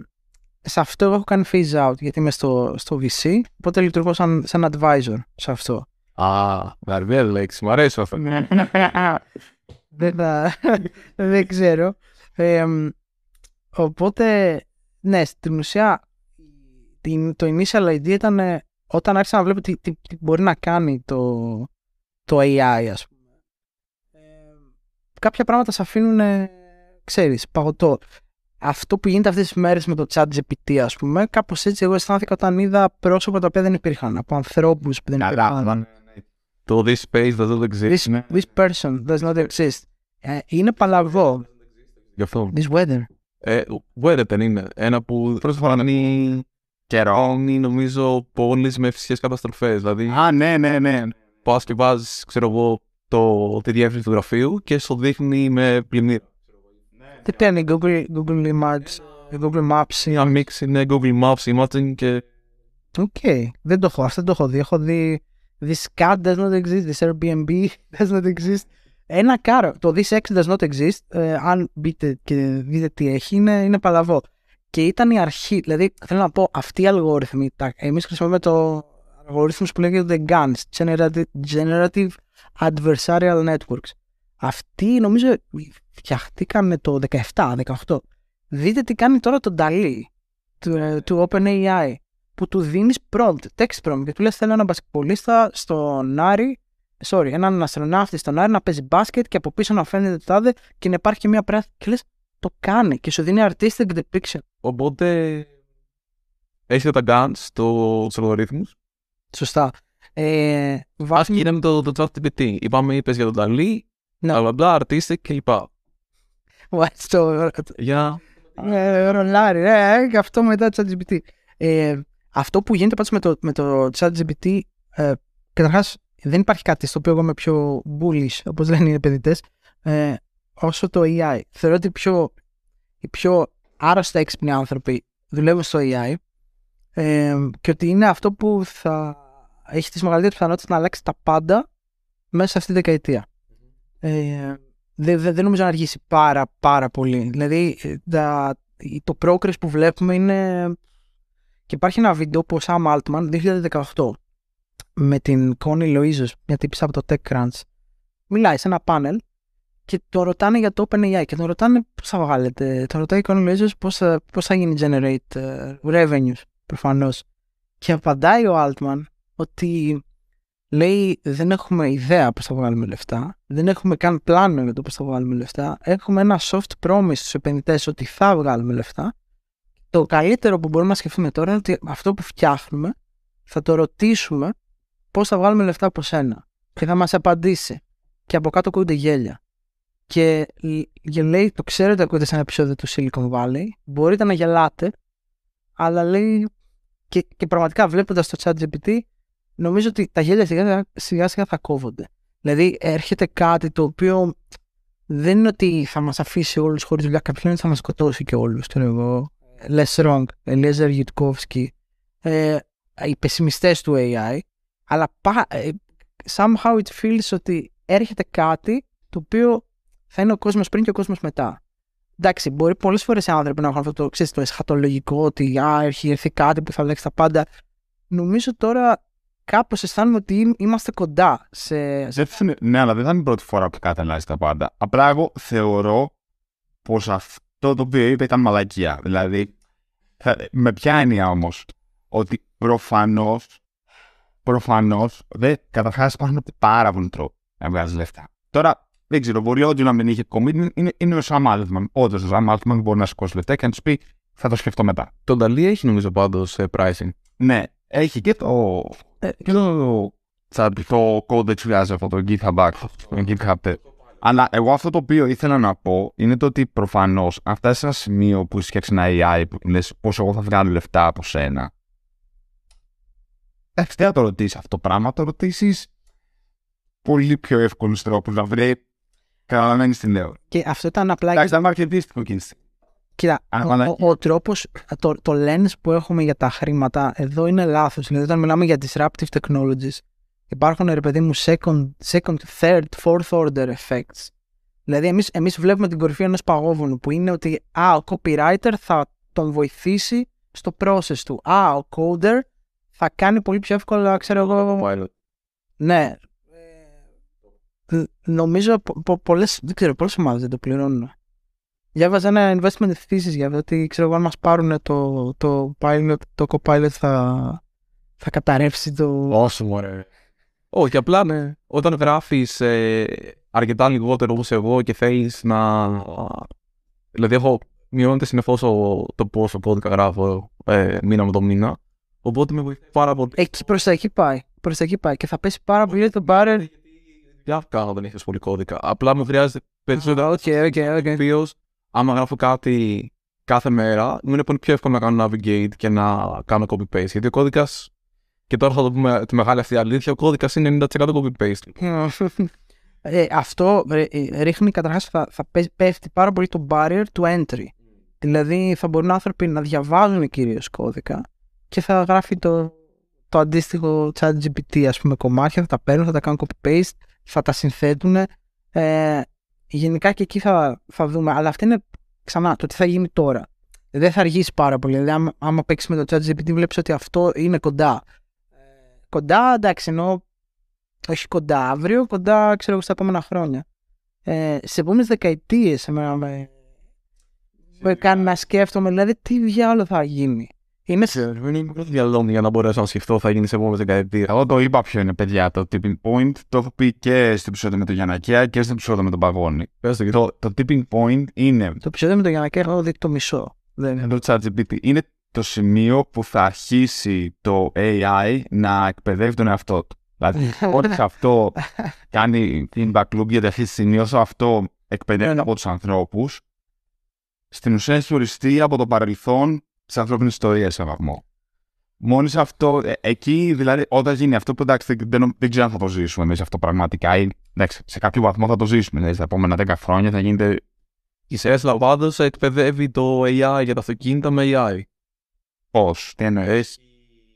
σε αυτό εγώ έχω κάνει phase out γιατί είμαι στο, στο VC, οπότε λειτουργώ σαν, σαν advisor σε αυτό. Α, βαρβία λέξη, μου αρέσει αυτό. δεν, θα, (laughs) δεν ξέρω. Ε, μ, οπότε, ναι, στην ουσία την, το initial idea ήταν ε, όταν άρχισα να βλέπω τι, τι, τι μπορεί να κάνει το, το AI, ας πούμε. Ε, κάποια πράγματα σε αφήνουν, ε, ξέρεις, παγωτό. Αυτό που γίνεται αυτές τις μέρες με το chat GPT, ας πούμε, κάπως έτσι εγώ αισθάνθηκα όταν είδα πρόσωπα τα οποία δεν υπήρχαν, από ανθρώπους που δεν υπήρχαν. Καλά, Το this space doesn't exist. This, ναι. this person does not exist. Ε, είναι παλαβό. Γι' αυτό. This weather. Ε, weather δεν είναι. Ένα που πρώτη φορά είναι Καιρό. είναι νομίζω πόλεις με φυσικές καταστροφές. Δηλαδή Α, ναι, ναι, ναι. πας και βάζεις, ξέρω εγώ, το, τη διεύθυνση του γραφείου και σου δείχνει με πλημμύρα. Τι παίρνει Google, Google Maps, Google Maps; Μια μίξη είναι Google Maps, Imaging και Οκ, δεν το έχω, αυτό δεν το έχω δει. Έχω δει This cat does not exist, this Airbnb (laughs) does not exist. Ένα κάρο, το This X does not exist, ε, αν μπείτε και δείτε τι έχει, είναι, είναι παλαβό. Και ήταν η αρχή, δηλαδή θέλω να πω, αυτοί οι αλγόριθμοι, τα, εμείς χρησιμοποιούμε τους αλγορίθμους που λέγεται GANs, Generative, Generative Adversarial Networks. Αυτοί νομίζω φτιαχτήκαν το 17-18. Δείτε τι κάνει τώρα το DALI του, ε, του OpenAI που του δίνεις prompt, text prompt και του λες θέλω έναν μπασκετμπολίστα στον Άρη, sorry, έναν αστροναύτη στον Άρη να παίζει μπάσκετ και από πίσω να φαίνεται το τάδε και να υπάρχει και μια πράθη και λες το κάνει και σου δίνει artistic depiction. οπότε έχετε τα guns στους αλγορίθμους. Σωστά. Ε, Ας βάζουμε... γίναμε το, το ChatGPT. Είπαμε, είπες για τον Dali, Ναι. μπλα μπλα, artistic κλπ. Βάζεις το Για ε, ρολάρι, ε, ε, και αυτό μετά το ChatGPT. Ε, αυτό που γίνεται πάντως με το, με το ChatGPT, ε, καταρχάς δεν υπάρχει κάτι στο οποίο εγώ είμαι πιο bullish, όπως λένε οι επενδυτές, ε, όσο το AI. Θεωρώ ότι οι πιο, οι πιο άρρωστα έξυπνοι άνθρωποι δουλεύουν στο AI ε, και ότι είναι αυτό που θα έχει τις μεγαλύτερες πιθανότητες να αλλάξει τα πάντα μέσα σε αυτή τη δεκαετία. Ε, δεν, δεν, δεν νομίζω να αργήσει πάρα πάρα πολύ. Δηλαδή ε, τα, το progress που βλέπουμε είναι Και υπάρχει ένα βίντεο που ο Sam Altman 2018 με την Connie Loizos, μια τύπησα από το TechCrunch, μιλάει σε ένα πάνελ και το ρωτάνε για το OpenAI και τον ρωτάνε πώς θα βγάλετε. Τον ρωτάει η Connie Loizos πώς, θα- πώς θα γίνει generate ε, revenues προφανώς. Και απαντάει ο Altman ότι λέει δεν έχουμε ιδέα πώς θα βγάλουμε λεφτά, δεν έχουμε καν πλάνο για το πώς θα βγάλουμε λεφτά, έχουμε ένα soft promise στους επενδυτές ότι θα βγάλουμε λεφτά. Το καλύτερο που μπορούμε να σκεφτούμε τώρα είναι ότι αυτό που φτιάχνουμε θα το ρωτήσουμε πώς θα βγάλουμε λεφτά από σένα και θα μας απαντήσει. Και από κάτω ακούγονται γέλια. Και, και λέει, το ξέρετε ακούτε σε ένα επεισόδιο του Silicon Valley, μπορείτε να γελάτε, αλλά λέει και, και πραγματικά βλέποντας το chat GPT, νομίζω ότι τα γέλια σιγά σιγά, σιγά θα κόβονται. Δηλαδή έρχεται κάτι το οποίο δεν είναι ότι θα μας αφήσει όλους χωρίς δουλειά, κάποιος λένε ότι θα μας σκοτώσει και όλους, ξέρω εγώ. Less wrong, Eliezer Yudkowsky, ε, οι πεσημιστές του AI, αλλά πα, ε, somehow it feels ότι έρχεται κάτι το οποίο θα είναι ο κόσμος πριν και ο κόσμος μετά. Εντάξει, μπορεί πολλές φορές οι άνθρωποι να έχουν αυτό το, ξέρεις, το εσχατολογικό ότι α, έχει έρθει κάτι που θα αλλάξει τα πάντα. Νομίζω τώρα κάπως αισθάνομαι ότι εί- είμαστε κοντά σε. Δεν θα είναι- ναι, αλλά δεν θα είναι η πρώτη φορά που κάτι αλλάζει τα πάντα. Απλά εγώ θεωρώ πως αυτό το οποίο είπε ήταν μαλακία. Δηλαδή, θα- με ποια έννοια όμως, ότι προφανώς. Προφανώς, καταρχάς υπάρχουν πάρα πολλοί τρόποι να βγάζεις λεφτά. Τώρα, δεν ξέρω, μπορεί όντως να μην είχε commitment. Είναι, είναι ο Sam Altman. Όντως, ο Sam Altman μπορεί να σηκώσει λεφτά και να του πει θα το σκεφτώ μετά. Το Dali έχει νομίζω πάντως pricing. Ναι, έχει και το. Ε, και το. τσάτι, το code που βγάζει από το GitHub Act, το GitHub. Αλλά εγώ αυτό το οποίο ήθελα να πω είναι το ότι προφανώς αν φτάσει σε ένα σημείο που είσαι φτιάξει ένα AI που λες πώς εγώ θα βγάλω λεφτά από σένα. Εντάξει, δεν θα το ρωτήσεις αυτό το πράγμα, θα το ρωτήσεις πολύ πιο εύκολους τρόπους να βρει. Καταλαβαίνει τι λέω. Και αυτό ήταν απλά. Εντάξει, ήταν μαρκετίστικο κίνηση. Κοίτα, Α, ο, αλλά- ο, ο τρόπος, το, το lens που έχουμε για τα χρήματα εδώ είναι λάθος. Δηλαδή, όταν μιλάμε για disruptive technologies, υπάρχουν ρε παιδί μου second, second third, fourth order effects. Δηλαδή, εμείς εμείς βλέπουμε την κορυφή ενός παγόβουνου που είναι ότι α, ο copywriter θα τον βοηθήσει στο process του. Α, ο coder θα κάνει πολύ πιο εύκολα, ξέρω εγώ, Pilot. ναι. Ε, νομίζω πο, πο, πολλές, δεν ξέρω, πολλές ομάδες δεν το πληρώνουν. Διάβαζα ένα investment thesis για αυτό ότι ξέρω εγώ αν μας πάρουν το, το, pilot, το copilot θα, θα καταρρεύσει το... Όσο μωρέ. Όχι, απλά ναι. Όταν γράφεις ε, αρκετά λιγότερο όπως εγώ και θέλεις να. Δηλαδή, έχω μειώνεται συνεχώς το πόσο κώδικα γράφω ε, μήνα με το μήνα. Οπότε με βοηθάει πάρα πολύ. Εκεί προς τα εκεί πάει. Προς τα εκεί πάει και θα πέσει πάρα πολύ το barrier. Τι να κάνω όταν έχεις πολύ κώδικα. Απλά μου χρειάζεται περισσότερο. OK, OK, OK. οποίο άμα γράφω κάτι κάθε μέρα, μου είναι πολύ πιο εύκολο να κάνω navigate και να κάνω copy-paste. Γιατί ο κώδικας, και τώρα θα το πούμε τη μεγάλη αυτή αλήθεια, ο κώδικας είναι 90% copy-paste. (laughs) Ε, αυτό ε, ε, ρίχνει καταρχάς θα, θα πέ- πέφτει πάρα πολύ το barrier του entry. Δηλαδή θα μπορούν άνθρωποι να διαβάζουν κυρίως κώδικα και θα γράφει το, το αντίστοιχο chat GPT ας πούμε κομμάτια, θα τα παίρνουν, θα τα κάνουν copy-paste, θα τα συνθέτουν. Ε, γενικά και εκεί θα, θα δούμε, αλλά αυτό είναι ξανά το τι θα γίνει τώρα. Δεν θα αργήσει πάρα πολύ. Δηλαδή, άμα, άμα παίξεις με το chat GPT, βλέπεις ότι αυτό είναι κοντά. Ε, κοντά, εντάξει, ενώ όχι κοντά αύριο, κοντά ξέρω εγώ στα επόμενα χρόνια. Ε, σε επόμενες δεκαετίες, εμένα με, με κάνει να σκέφτομαι, δηλαδή τι διάλογο θα γίνει. Είναι σε- Δεν είναι μικρό διαλόγο για να μπορέσω να σκεφτώ θα γίνει σε επόμενε δεκαετία. Εγώ το είπα ποιο είναι, παιδιά. Το tipping point το έχω πει και στο επεισόδιο με τον Γιανακέα και στο επεισόδιο με τον Παγόνη. Πες το, γιατί Το, το tipping point είναι το επεισόδιο με τον Γιάννακη έχω δει το μισό. Δεν είναι. το ChatGPT. Είναι το σημείο που θα αρχίσει το AI να εκπαιδεύει τον εαυτό του. Δηλαδή, (laughs) ό,τι σε αυτό κάνει feedback loop, γιατί αυτή τη στιγμή όσο αυτό εκπαιδεύει Ναι. από τους ανθρώπους, στην ουσία έχει οριστεί από το παρελθόν της ανθρώπινης ιστορίας σε έναν βαθμό. Μόνο σε αυτό, ε, εκεί δηλαδή, όταν γίνει αυτό που εντάξει, δεν, δεν, δεν ξέρω αν θα το ζήσουμε εμείς αυτό πραγματικά. Ή, εντάξει, σε κάποιο βαθμό θα το ζήσουμε. Δηλαδή, στα επόμενα 10 χρόνια θα γίνεται. η Tesla πάντω εκπαιδεύει το AI για τα αυτοκίνητα με AI. Πώς, τι εννοείς;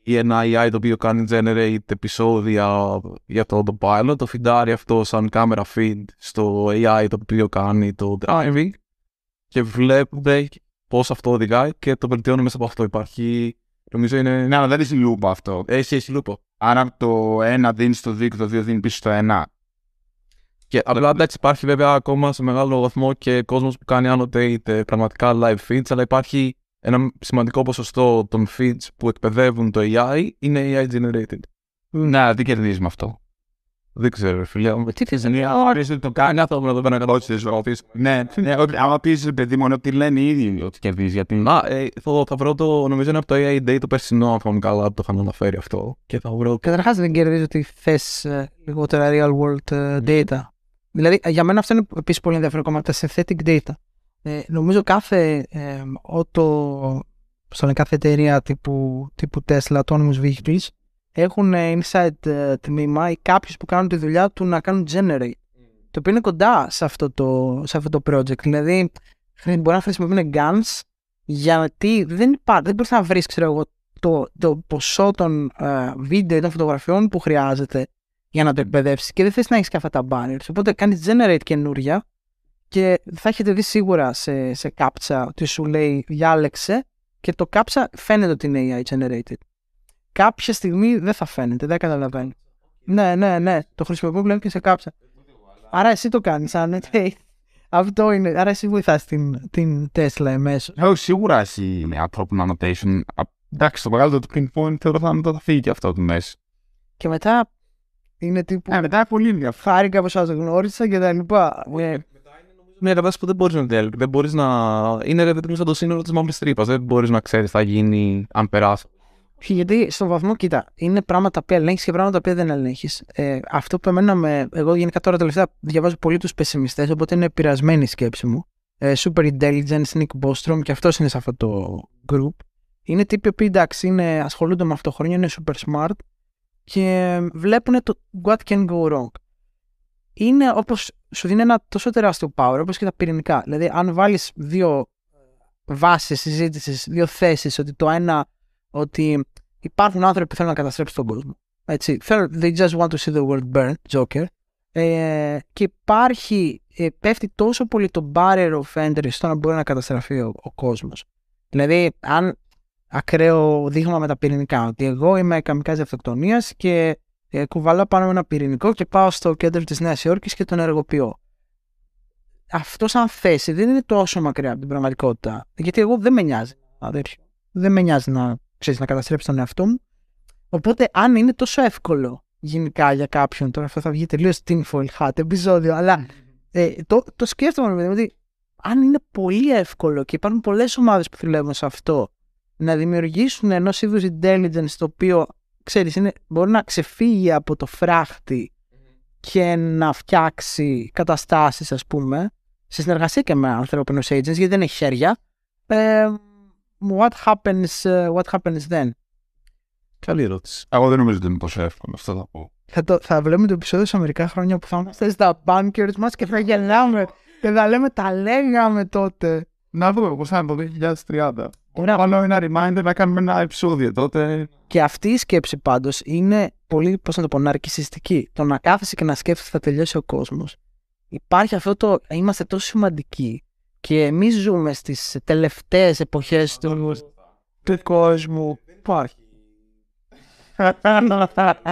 Έχει ένα AI το οποίο κάνει generate επεισόδια για το autopilot, το φιντάρει αυτό σαν κάμερα feed στο AI το οποίο κάνει το driving και βλέπουμε πώς αυτό οδηγάει και το βελτιώνει μέσα από αυτό. Υπάρχει Νομίζω είναι. Ναι, αλλά δεν έχει λούπο αυτό. Έχει, έχει λούπο. Άρα το 1 δίνεις στο 2 και το 2 δίνεις πίσω στο 1. Και απλά εντάξει, υπάρχει βέβαια ακόμα σε μεγάλο βαθμό και κόσμος που κάνει annotate ε, πραγματικά live feeds, αλλά υπάρχει ένα σημαντικό ποσοστό των feeds που εκπαιδεύουν το AI είναι AI generated. Ναι, τι κερδίζεις με αυτό. Δεν ξέρω, ρε φίλε. μου, Τι θες, Ναι, α, πες ότι το Κάνει άνθρωπο εδώ πέρα να Όχι, δεν σου Ναι, ναι, ότι- άμα πεις παιδί μου, ότι λένε οι ίδιοι ότι κερδίζει. Γιατί. Να, ε, θα, θα βρω το, νομίζω είναι από το AI Day το περσινό, αν θυμάμαι καλά, το είχαν αναφέρει αυτό. Και θα βρω. Καταρχάς δεν κερδίζει ότι θες λιγότερα real world ε, data. Δηλαδή, ε, για μένα αυτό είναι επίσης πολύ ενδιαφέρον κομμάτι, τα synthetic data. Ε, νομίζω κάθε ε, auto, πώς το λένε, κάθε εταιρεία τύπου, τύπου Tesla, autonomous vehicles, έχουν ε, inside ε, τμήμα ή κάποιους που κάνουν τη δουλειά του να κάνουν generate. Το οποίο είναι κοντά σε αυτό το, σε αυτό το project. Δηλαδή, χρη- μπορεί να χρησιμοποιούν guns γιατί δεν υπάρχει, δεν μπορείς να βρεις, ξέρω εγώ, το, το ποσό των ε, βίντεο ή των φωτογραφιών που χρειάζεται για να το εκπαιδεύσεις και δεν θες να έχεις και αυτά τα banners. Οπότε κάνεις generate καινούρια και θα έχετε δει σίγουρα σε, σε CAPTCHA ότι σου λέει διάλεξε και το CAPTCHA φαίνεται ότι είναι AI generated. Κάποια στιγμή δεν θα φαίνεται, δεν καταλαβαίνει. Ναι, ναι, ναι. Το χρησιμοποιώ πλέον και σε CAPTCHA. Άρα εσύ το κάνεις, αν Αυτό είναι. Άρα εσύ βοηθάς την, την Tesla εμέσως. Εγώ σίγουρα εσύ με ανθρώπινο annotation. Α, Εντάξει, το μεγάλο το pinpoint θεωρώ θα, θα φύγει και αυτό του μέση. Και μετά είναι τύπου. Ε, μετά είναι πολύ ενδιαφέρον. Χάρηκα που σας γνώρισα και τα λοιπά. Ε, Μια κατάσταση που δεν μπορείς να τελειώσει. Δεν μπορείς να. Είναι ρε παιδί μου σαν το σύνολο της μαύρης τρύπας. Δεν μπορείς να ξέρεις τι θα γίνει αν περάσει. Γιατί στον βαθμό, κοίτα, είναι πράγματα που ελέγχεις και πράγματα που δεν ελέγχεις. Ε, αυτό που εμένα με. Εγώ γενικά τώρα τελευταία διαβάζω πολύ τους πεσημιστές, οπότε είναι πειρασμένη η σκέψη μου. Ε, super Intelligence, Nick Bostrom, και αυτός είναι σε αυτό το group. Είναι τύποι που εντάξει, είναι, ασχολούνται με αυτό το χρόνο, είναι super smart και βλέπουν το what can go wrong. Είναι όπως σου δίνει ένα τόσο τεράστιο power, όπως και τα πυρηνικά. Δηλαδή, αν βάλεις δύο βάσεις συζήτησης, δύο θέσεις, ότι το ένα ότι υπάρχουν άνθρωποι που θέλουν να καταστρέψουν τον κόσμο. Έτσι. Θέλουν- They just want to see the world burn, Joker. Ε, και υπάρχει, ε, πέφτει τόσο πολύ το barrier of entry στο να μπορεί να καταστραφεί ο, ο κόσμος. Δηλαδή, αν ακραίο δείγμα με τα πυρηνικά, ότι εγώ είμαι καμικάζι αυτοκτονίας και ε, κουβαλάω πάνω με ένα πυρηνικό και πάω στο κέντρο της Νέας Υόρκης και τον ενεργοποιώ. Αυτός σαν θέση δεν είναι τόσο μακριά από την πραγματικότητα. Γιατί εγώ δεν με νοιάζει, αδέρφιο. Δεν με νοιάζει να, ξέρεις, να καταστρέψω τον εαυτό μου. Οπότε, αν είναι τόσο εύκολο γενικά για κάποιον, τώρα αυτό θα βγει τελείως tinfoil hat επεισόδιο, αλλά ε, το, το σκέφτομαι ρε παιδί μου, ότι αν είναι πολύ εύκολο και υπάρχουν πολλές ομάδες που δουλεύουν σε αυτό, να δημιουργήσουν ενό είδους intelligence το οποίο ξέρεις, είναι, μπορεί να ξεφύγει από το φράχτη και να φτιάξει καταστάσεις ας πούμε σε συνεργασία και με ανθρώπινους agents γιατί δεν έχει χέρια ε, what happens, ε, what happens then; Καλή ερώτηση. Εγώ δεν νομίζω ότι είναι τόσο εύκολο, αυτό θα πω. θα, το, θα βλέπουμε το επεισόδιο σε μερικά χρόνια που θα είμαστε στα bunkers μας και θα γελάμε και θα λέμε τα λέγαμε τότε Να δούμε πώ θα είναι το 2030. Ωραία. Πάνω ένα reminder να κάνουμε ένα επεισόδιο τότε. Και αυτή η σκέψη πάντως είναι πολύ, πώς να το πω, ναρκισιστική. Το να κάθεσαι και να σκέφτεσαι θα τελειώσει ο κόσμος. Υπάρχει αυτό το. Είμαστε τόσο σημαντικοί και εμείς ζούμε στις τελευταίες εποχές του, του κόσμου. Υπάρχει.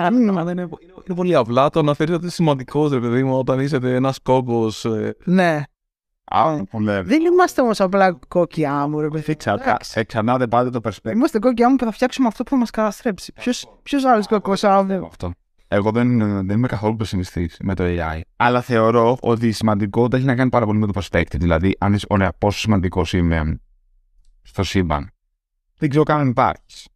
είναι, είναι πολύ απλά το να θεωρείς ότι είσαι σημαντικός, ρε παιδί μου, όταν είσαι ένας κόμπος. Ναι. Α, πολύ. Δεν είμαστε όμως απλά κόκκι άμμου, ρε παιδί. Εντάξει. Εξαρτάται πάντα το perspective. Είμαστε κόκκι άμμου που θα φτιάξουμε αυτό που θα μας καταστρέψει. Ποιος άλλος κόκκος άμμου. Αυτό. Εγώ δεν, δεν είμαι καθόλου πεσημιστής με το AI. Αλλά θεωρώ ότι η σημαντικότητα έχει να κάνει πάρα πολύ με το perspective. Δηλαδή, αν είσαι, ωραία, πόσο σημαντικός είμαι στο σύμπαν. Δεν ξέρω καν αν υπάρχεις.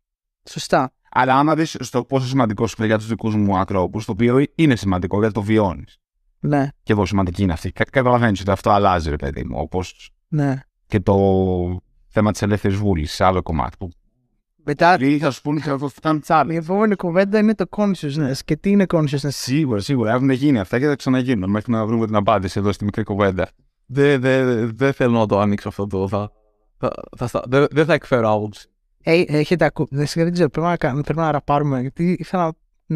Σωστά. Αλλά άμα δεις στο πόσο σημαντικός είσαι για τους δικούς μου ανθρώπους, το οποίο είναι σημαντικό γιατί το βιώνεις. Ναι, Και εγώ σημαντική είναι αυτή. Κα- Καταλαβαίνεις ότι αυτό αλλάζει, ρε παιδί μου. Όπως ναι. και το θέμα της ελεύθερης βούλησης, άλλο κομμάτι. Που Μετά πολλοί θα σου πούνε ότι αυτό ήταν τσάλι. η επόμενη κουβέντα είναι το consciousness. Και τι είναι consciousness; Σίγουρα, σίγουρα. Έχουν γίνει αυτά και θα ξαναγίνουν μέχρι να βρούμε την απάντηση εδώ στη μικρή κουβέντα. Δεν δε, δε θέλω να το ανοίξω αυτό το. Θα, θα, θα, στα- δεν δεν θα εκφέρω άποψη. Ε, έχετε ακούσει. Δεν, δεν ξέρω, πρέπει να, κάνουμε- πρέπει να ραπάρουμε. Γιατί ήθελα να,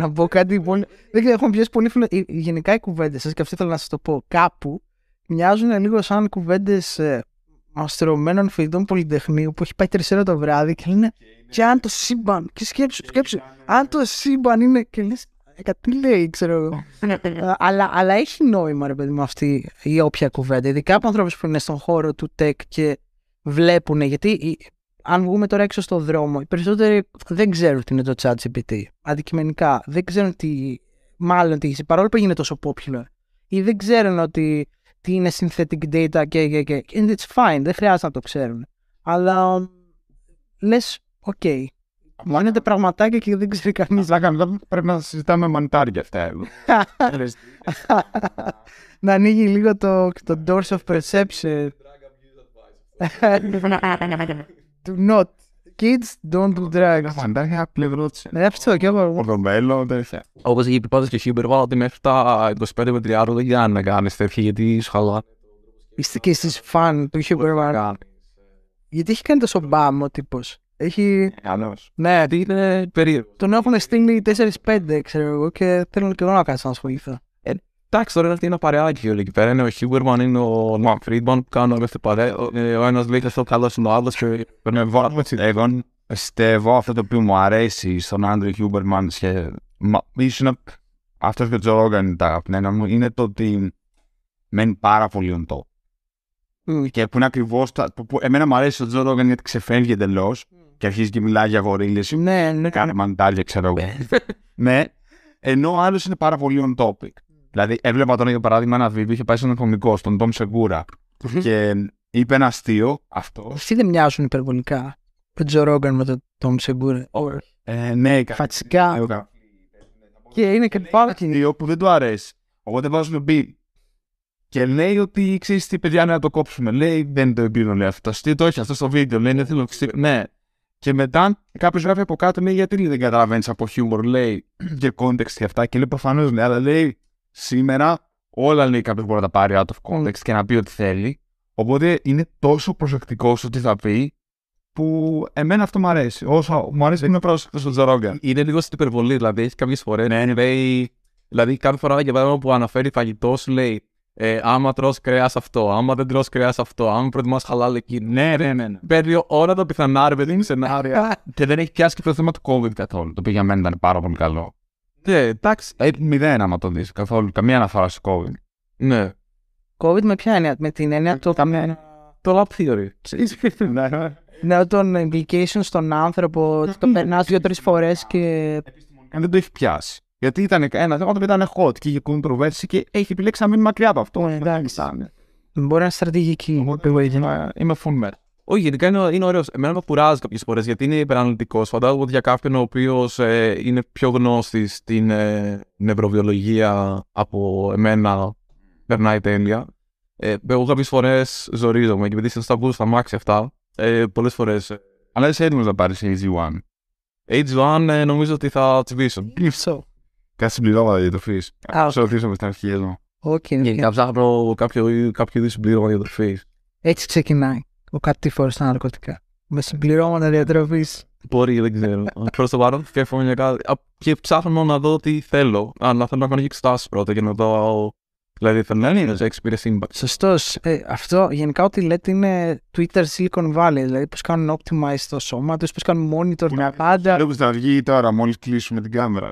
να πω κάτι πολύ. Δεν ξέρω, έχουμε πιάσει πολύ φιλο... ε, Γενικά οι κουβέντες σας, και αυτό ήθελα να σας το πω, κάπου μοιάζουν λίγο σαν κουβέντες αστρωμένων φοιτητών πολυτεχνείου που έχει πάει τρεις ώρα το βράδυ και λένε Και αν το σύμπαν. Και σκέψου, σκέψου. Αν το σύμπαν είναι. Και λες. Τι λέει, ξέρω εγώ. (laughs) αλλά, αλλά έχει νόημα, ρε παιδί μου, αυτή η όποια κουβέντα. Ειδικά από ανθρώπους που είναι στον χώρο του tech και βλέπουν. Γιατί η- αν βγούμε τώρα έξω στον δρόμο, οι περισσότεροι δεν ξέρουν τι είναι το ChatGPT. Αντικειμενικά. Δεν ξέρουν τι. Μάλλον τι είσαι, παρόλο που έγινε τόσο popular. Ή δεν ξέρουν ότι τι είναι synthetic data και, και, και. And it's fine, δεν χρειάζεται να το ξέρουν. Αλλά λες, οκ. Μείνεται πραγματάκια και δεν ξέρει κανείς. Μισά κάνουμε, πρέπει να συζητάμε μανιτάρια αυτά. εδώ. (laughs) να ανοίγει λίγο το, το doors of perception. Do not. Kids don't do drugs. Μανιτάρια πλευρό της. Ναι, αυτό και εγώ. Ορδομέλο, τέτοια. Όπως είχε πει πάντα και ο Χίμπερ, ότι μέχρι τα 25 με 30 δεν κάνει να κάνεις τέτοια γιατί σου χαλά. Είστε και εσείς φαν του Huberman. Γιατί έχει κάνει τόσο μπαμ ο τύπος; Έχει... Καλώς. Ναι, Γιατί είναι περίεργο. τον έχουν στείλει 4-5, ξέρω εγώ, και θέλω και εγώ να κάτσω να ασχοληθώ. Εντάξει, τώρα είναι αυτή ένα παρεάκι όλοι εκεί πέρα. Είναι ο Huberman, είναι ο Lex Fridman που κάνουν αυτή παρέα. Ε, Ο ένας λέει αυτό καλός είναι ο άλλος και Εγώ, εγώ πιστεύω αυτό το οποίο μου αρέσει στον Andrew Huberman και μα- ίσως είναι αυτός και ο Joe Rogan είναι τα αγαπημένα μου είναι το ότι μένει πάρα πολύ on top. Και που είναι ακριβώς. Εμένα μου αρέσει ο Joe Rogan γιατί ξεφεύγει εντελώς και αρχίζει και μιλάει για γορίλες. Ναι, ναι. Κάνει μαντάλια, ξέρω εγώ. ναι. Ενώ ο άλλος είναι πάρα πολύ on topic. Δηλαδή, έβλεπα τώρα για παράδειγμα ένα βίντεο, είχε πάει στον κομικό, στον Τόμ Σεγκούρα. και είπε ένα αστείο αυτός. Αυτοί δεν μοιάζουν υπερβολικά. Ο Τζο Ρόγκαν με τον Τόμ Σεγκούρα. Ε, ναι, Φατσικά. Έκα- Και είναι και πάρκινγκ. αστείο που δεν του αρέσει. Οπότε βάζουν μπει. Και λέει ότι ξέρεις τι, παιδιά, να το κόψουμε. Λέει, δεν το εμπειρώ, λέει αυτό. Το αστείο το έχει αυτό στο βίντεο. Λέει, δεν θέλω να το στείλω. Ναι. Και μετά κάποιος γράφει από κάτω, λέει, γιατί λέει, δεν καταλαβαίνεις από χιούμορ, λέει, (clears throat) και context και αυτά. Και λέει, προφανώς, λέει, αλλά λέει, σήμερα όλα λέει κάποιος μπορεί να τα πάρει out of context και να πει ό,τι θέλει. Οπότε είναι τόσο προσεκτικός στο τι θα πει, που εμένα αυτό μου αρέσει. Όσο μου αρέσει, είμαι πρόσεκτος στο Τζορόγκα. είναι λίγο στην υπερβολή. Δηλαδή, έχει κάποιες φορές. Ναι, λέει, δηλαδή, κάθε φορά για παράδειγμα που αναφέρει φαγητός, σου λέει ε, άμα τρως κρέας αυτό, άμα δεν τρως κρέας αυτό, άμα προτιμάς χαλάλ εκεί. Ναι, ναι, ναι. ναι. Παίρνει όλα τα πιθανά ρε παιδί μου σενάρια. και δεν έχει πιάσει και το θέμα του COVID καθόλου. Το οποίο για μένα ήταν πάρα πολύ καλό. Ναι, εντάξει. Ε, μηδέν άμα το δεις καθόλου. Καμία αναφορά στο COVID. Ναι. COVID με ποια έννοια, με την έννοια το, Το lab theory. (laughs) ναι, των implications στον άνθρωπο, το περνάς δύο-τρεις φορές και Αν δεν το έχει πιάσει. Γιατί ήταν ένα θέμα το οποίο ήταν hot και είχε controversy και έχει επιλέξει να μείνει μακριά από αυτό. Ε, εντάξει. Ήταν. μπορεί να είναι στρατηγική. Οπότε είμαι- είμαι full met. Όχι, γενικά είναι, είναι ωραίος. Εμένα με κουράζει κάποιες φορές γιατί είναι υπεραναλυτικός. Φαντάζομαι ότι για κάποιον ο οποίος είναι πιο γνώστης στην ε, νευροβιολογία από εμένα, περνάει τέλεια. Ε, εγώ κάποιες φορές ζορίζομαι και επειδή στα ακούω στα μάξι αυτά, ε, πολλές φορές. Αλλά είσαι έτοιμος να πάρεις AG1. H1 ε, νομίζω ότι θα τσιμπήσω. Αυτό. Κάτι συμπληρώματα διατροφής. Α, οκ. Σε ρωτήσω στην αρχή εδώ. Οκ, Γενικά ψάχνω κάποιο, κάποιο είδους συμπλήρωμα διατροφής. Έτσι ξεκινάει ο κατήφορος στα ναρκωτικά. Με συμπληρώματα διατροφής. Μπορεί, δεν ξέρω. (laughs) Προς το παρόν σκέφτομαι για κάτι. Α, Και ψάχνω να δω τι θέλω. Αλλά θέλω να κάνω και εξετάσεις πρώτα για να δω. Δηλαδή θέλω να είναι εξυπηρεσία impact. Σωστός. Ε, αυτό γενικά ό,τι λέτε είναι Twitter Silicon Valley. Δηλαδή πώς κάνουν optimize το σώμα τους, πώς κάνουν monitor τα πάντα. Λέω που θα βγει τώρα μόλις κλείσουμε την κάμερα.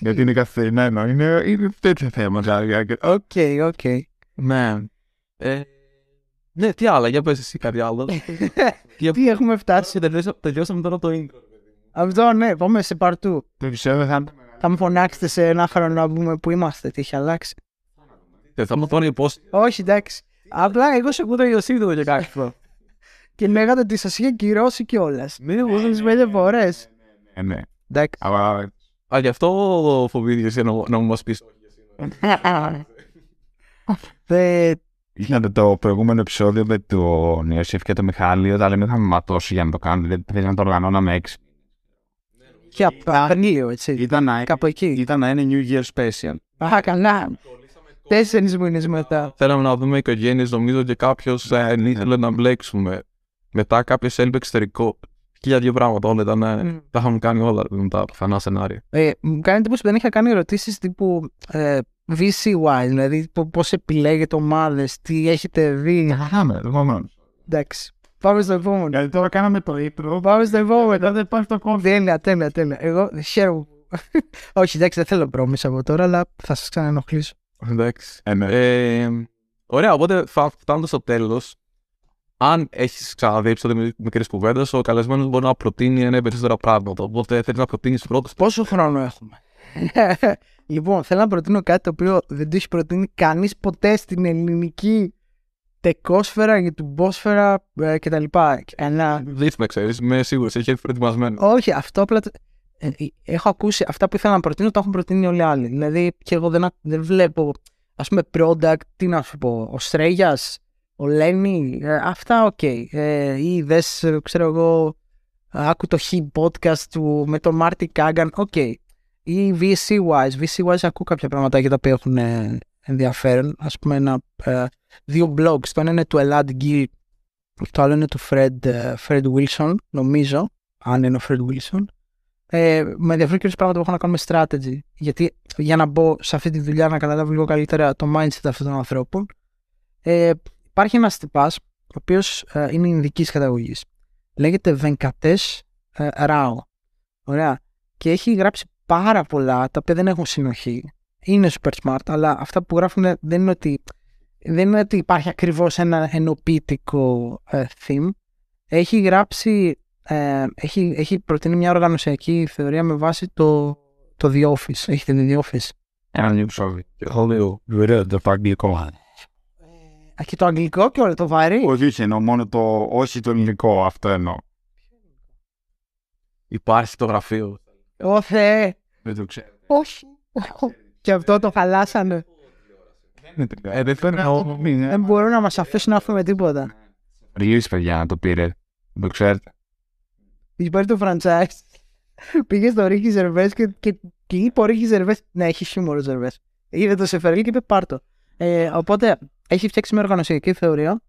Γιατί είναι καθημερινό. Είναι, είναι τέτοια θέματα. Οκ, οκ. Ναι. Ε, ναι, τι άλλα, για πες εσύ κάτι άλλο. (laughs) για... Τι έχουμε φτάσει. Τελειώσα- Τελειώσαμε τώρα το intro. Αυτό ναι, πάμε σε παρτού. Το πιστεύω θα είναι. Θα με φωνάξετε σε ένα χρόνο να πούμε που είμαστε, τι έχει αλλάξει. Ε, Θα μου τώρα πώς. Όχι, εντάξει. Απλά εγώ σε ακούω Ιωσήδου για κάτι. (laughs) και λέγατε ότι σας είχε κυρώσει κιόλας. Ναι, Εγώ τι πέντε φορές. Ε, ναι. Εντάξει. Αλλά Α, γι' αυτό φοβήθηκες να, να μου μας πεις. Δε- Είχατε το προηγούμενο επεισόδιο με τον Ιωσήφ και τον Μιχάλη όταν λέμε θα με ματώσει για να το κάνουμε. Δεν θέλει να το οργανώναμε έξι. Και απαγνίο, έτσι. Ήταν να, Κάπου εκεί. ήταν να είναι New Year Special. Α, καλά. Τέσσερις μήνες μετά. Θέλαμε να δούμε οικογένειες, νομίζω και κάποιος ε, ήθελε να μπλέξουμε. Μετά κάποιος έλειπε εξωτερικό. Χίλια δύο πράγματα όλα ήταν. ε, Μμ. Τα είχαμε κάνει όλα με τα πιθανά σενάρια. Ε, μου κάνει εντύπωση που δεν είχα κάνει ερωτήσεις τύπου ε, VC-wise, δηλαδή πώς επιλέγετε ομάδες, τι έχετε δει. Χάμε, εγώ μόνο. Εντάξει. Πάμε στο επόμενο. Γιατί τώρα κάναμε το intro. Πάμε στο επόμενο. Μετά δεν υπάρχει το κόμμα. Τέλεια, τέλεια, τέλεια. Εγώ χαίρομαι. (laughs) Όχι, εντάξει, δεν θέλω πρόμηση από τώρα, αλλά θα σας ξαναενοχλήσω. Εντάξει. Ε, ναι. Ε, ωραία, οπότε φα- φτάνοντα στο τέλος, αν έχεις ξαναδεί επεισόδιο μικρή κουβέντα, ο καλεσμένος μπορεί να προτείνει ένα ή περισσότερα πράγματα. Οπότε θέλεις να προτείνεις πρώτος. Πόσο χρόνο έχουμε; (laughs) λοιπόν, θέλω να προτείνω κάτι το οποίο δεν το έχει προτείνει κανείς ποτέ στην ελληνική τεκόσφαιρα, γιουτουμπόσφαιρα ε, κτλ. Ένα Δεν με ξέρεις, είμαι σίγουρος, έχει έρθει προετοιμασμένο. Όχι, αυτό απλά. το- ε, ε, έχω ακούσει αυτά που ήθελα να προτείνω, το έχουν προτείνει όλοι οι άλλοι. Δηλαδή, και εγώ δεν, α- δεν βλέπω, ας πούμε, product, τι να σου πω, ο Shreyas, ο Lenny, ε, αυτά οκ. Ε, ή δε, ξέρω εγώ, άκου το podcast του με τον Marty Cagan, οκ. Ή VC-wise. VC-wise ακούω κάποια πράγματα για τα οποία έχουν ε, ενδιαφέρον. Α πούμε, ένα, ε, δύο blogs. Το ένα είναι του Elad Gill, το άλλο είναι του Fred, ε, Fred Wilson, νομίζω, αν είναι ο Fred Wilson. Ε, με ενδιαφέρουν κυρίως πράγματα που έχουν να κάνουν με strategy. Γιατί για να μπω σε αυτή τη δουλειά να καταλάβω λίγο καλύτερα το mindset αυτών των ανθρώπων, ε, υπάρχει ένας τυπάς, ο οποίος ε, είναι ειδική καταγωγής. Λέγεται Venkatesh ε, Rao. Ωραία. Και έχει γράψει πάρα πολλά τα οποία δεν έχουν συνοχή. Είναι super smart, αλλά αυτά που γράφουν δεν είναι ότι, δεν είναι ότι υπάρχει ακριβώς ένα ενοποιητικό ε, theme. Έχει γράψει ε, έχει, έχει προτείνει μια οργανωσιακή θεωρία με βάση το, το The Office. Έχετε δει The Office; Ένα new show. Λίγο βερέ, το αγγλικό. Α, και το αγγλικό και όλο το βαρύ. Όχι, όχι, εννοώ μόνο το. Όχι το ελληνικό, αυτό εννοώ. Υπάρχει το γραφείο. Ω Θεέ. Δεν το ξέρω. Όχι. και αυτό το χαλάσανε. Ε, δεν φαίνεται. Δεν μπορούν να μας αφήσουν να έχουμε τίποτα. Ριούς, παιδιά, να το πήρε. Δεν το ξέρετε. Έχει πάρει το franchise. Πήγε στο Ricky Gervais και, και, και είπε ο Ricky Gervais ναι, έχει χιούμορ ο Gervais. Είδε το Σεφερλί και είπε πάρτο. Ε, οπότε έχει φτιάξει μια οργανωσιακή θεωρία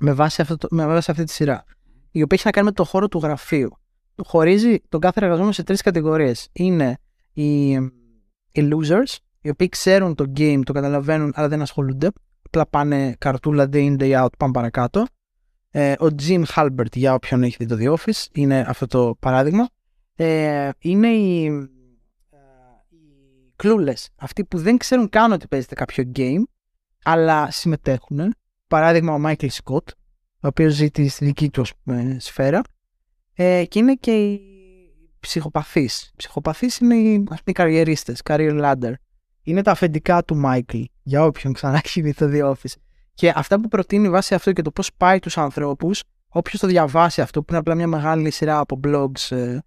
με βάση, αυτό το, με βάση αυτή τη σειρά. Η οποία έχει να κάνει με το χώρο του γραφείου. Χωρίζει τον κάθε εργαζόμενο σε τρεις κατηγορίες. Είναι οι, οι losers, οι οποίοι ξέρουν το game, το καταλαβαίνουν, αλλά δεν ασχολούνται. Απλά πάνε καρτούλα day in day out, πάνε παρακάτω. Ε, ο Jim Halbert, για όποιον έχει δει το The Office, είναι αυτό το παράδειγμα. Ε, είναι οι, ε, οι clueless, αυτοί που δεν ξέρουν καν ότι παίζεται κάποιο game, αλλά συμμετέχουν. Παράδειγμα ο Michael Scott, ο οποίος ζει τη- στη δική του ας πούμε, σφαίρα. Ε, και είναι και οι ψυχοπαθείς. Οι ψυχοπαθείς είναι οι, ας πούμε, οι καριερίστες, career ladder. Είναι τα αφεντικά του Michael, για όποιον ξανά έχει δει το The Office. Και αυτά που προτείνει βάσει αυτό και το πώς πάει τους ανθρώπους, όποιος το διαβάσει αυτό, που είναι απλά μια μεγάλη σειρά από blogs, ε,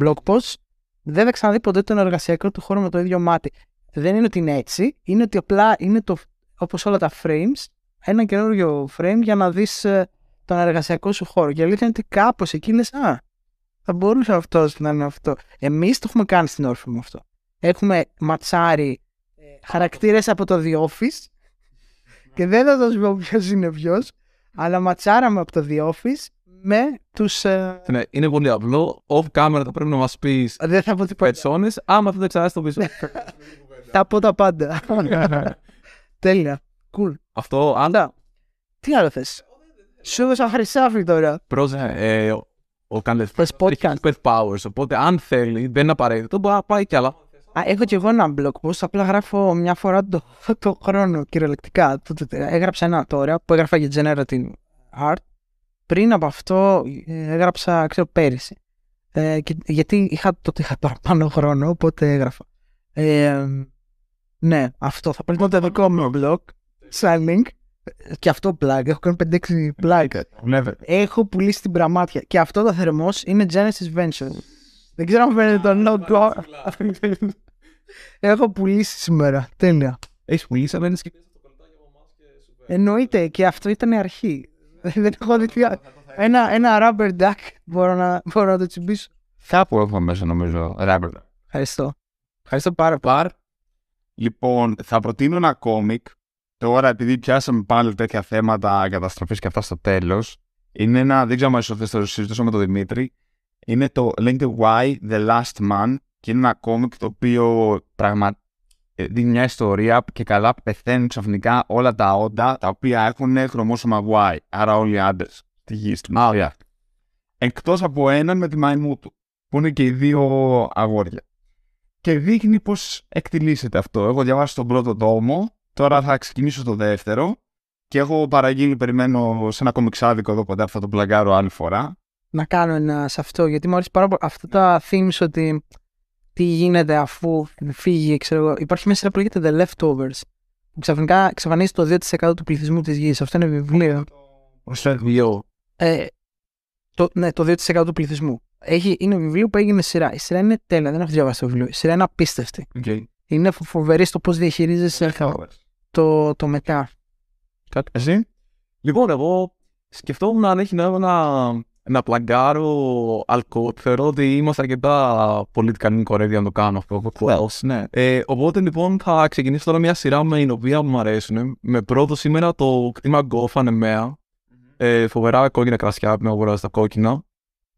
blog posts, δεν θα ξαναδεί ποτέ τον εργασιακό του χώρο με το ίδιο μάτι. Δεν είναι ότι είναι έτσι, είναι ότι απλά είναι το, όπως όλα τα frames, ένα καινούριο frame για να δεις ε, τον εργασιακό σου χώρο. Και η αλήθεια είναι ότι κάπως εκεί λες, α, θα μπορούσε αυτός να είναι αυτό. Εμείς το έχουμε κάνει στην όρφη μου αυτό. Έχουμε ματσάρει ε, χαρακτήρες από το The Office και δεν θα το σου πω ποιος είναι ποιος, αλλά ματσάραμε από το The Office με τους... ε, Ναι, είναι πολύ απλό. Off camera θα πρέπει να μας πεις δεν θα πω τίποτα. πετσόνες. Άμα δεν ξανά στο πίσω. Θα (laughs) πω τα πάντα. Τέλεια. Cool. Αυτό, αν Άντα. Τι άλλο θες; Σου έδωσα χρυσάφι τώρα. Πρόσεχε, ε, ο- ο Κάντεφ Πες podcast. super powers. Οπότε, αν θέλει, δεν είναι απαραίτητο, μπορεί να πάει κι άλλα. Α, έχω κι εγώ ένα blog post, απλά γράφω μια φορά το, το χρόνο κυριολεκτικά. Το- το- το- Έγραψα ένα τώρα που έγραφα για generative art. Πριν από αυτό ε, έγραψα, ξέρω, πέρυσι. Ε, και, γιατί είχα, τότε είχα παραπάνω χρόνο, οπότε έγραφα. Ε, ναι, αυτό θα πρέπει να το δικό μου blog, σαν link. Και αυτό plug, έχω κάνει 5-6 plug. Βλέπετε. Έχω πουλήσει την πραμάτια. Και αυτό το θερμός είναι Genesis Ventures. Δεν ξέρω αν φαίνεται το logo. Έχω πουλήσει σήμερα. Τέλεια. Έχεις πουλήσει, αλλά είναι σκηνή. Εννοείται και αυτό ήταν η αρχή. (laughs) Δεν έχω δει τι άλλο. Ένα, ένα rubber duck μπορώ να, μπορώ να το τσιμπήσω. Κάπου έχω μέσα νομίζω. Rubber. Ευχαριστώ. Ευχαριστώ πάρα πολύ. Παρ. Λοιπόν, θα προτείνω ένα κόμικ. Τώρα, επειδή πιάσαμε πάλι τέτοια θέματα καταστροφής και αυτά στο τέλος, είναι ένα. Δεν ξέρω αν θε το συζητήσω με τον Δημήτρη. Είναι το. Λέγεται Why the Last Man και είναι ένα κόμικ το οποίο πραγμα... ε, δίνει μια ιστορία και καλά πεθαίνουν ξαφνικά όλα τα όντα τα οποία έχουν χρωμόσωμα Y. Άρα όλοι οι άντρε στη γη στην ιστορία. Εκτός από έναν με τη μαϊμού του, που είναι και οι δύο αγόρια. Και δείχνει πώς εκτιλήσεται αυτό. Έχω διαβάσει τον πρώτο τόμο, τώρα θα ξεκινήσω στο δεύτερο. Και έχω παραγγείλει, περιμένω σε ένα κομιξάδικο εδώ κοντά, θα το πλαγκάρω άλλη φορά. Να κάνω ένα σε αυτό, γιατί μου αρέσει πάρα πολύ. Αυτά τα themes ότι τι γίνεται αφού φύγει, ξέρω εγώ. Υπάρχει μια σειρά που λέγεται The Leftovers. Που ξαφνικά εξαφανίζει το 2% του πληθυσμού της γης. Αυτό είναι βιβλίο. Βιβλίο. Ε, το, ναι, το 2% του πληθυσμού. Έχει, είναι βιβλίο που έγινε σειρά. Η σειρά είναι τέλεια, δεν έχω διαβάσει το βιβλίο. Η σειρά είναι απίστευτη. Okay. Είναι φο- φοβερή στο πώς διαχειρίζεσαι το, το μετά. Κάτι. Εσύ; Λοιπόν, εγώ σκεφτόμουν αν έχει νόημα να, να πλαγκάρω αλκοόλ. Θεωρώ ότι είμαστε αρκετά πολιτικά κορέδια να το κάνω αυτό. Well, ναι. Ε, οπότε λοιπόν θα ξεκινήσω τώρα μια σειρά με την οποία μου αρέσουν. Με πρώτο σήμερα το κτήμα Γκόφα Νεμαία. Ε, φοβερά κόκκινα κρασιά που με αγοράζει τα κόκκινα.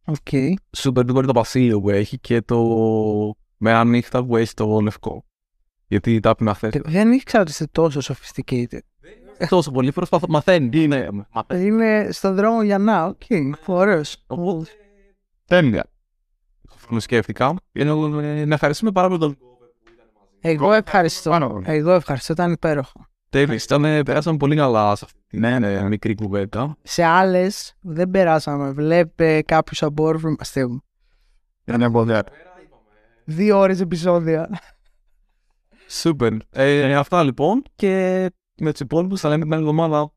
Οκ. Super duper το βασίλειο που έχει και το με ανύχτα που έχει το λευκό. Γιατί τα να θες. Δεν ήξερα ότι είστε τόσο sophisticated. Τόσο πολύ προσπαθώ. Μαθαίνει. Είναι. μαθαίνει. Είναι στον δρόμο για να. Οκ. Ωραίος. Οπότε Τέλεια. το σκέφτηκα. Ε, Να ευχαριστούμε πάρα πολύ τον Εγώ ευχαριστώ. Πάνω. Εγώ ευχαριστώ. Ήταν υπέροχο. Τέλει. Ήταν, περάσαμε πολύ καλά σε αυτή την Ναι, ε, μικρή κουβέντα. Σε άλλες δεν περάσαμε. Βλέπε κάποιου από όρφου. Αστείο. Ήταν πολύ ωραία. Δύο ώρες επεισόδια. Σούπερ. Ε, αυτά λοιπόν και με τους υπόλοιπους θα λέμε την άλλη εβδομάδα.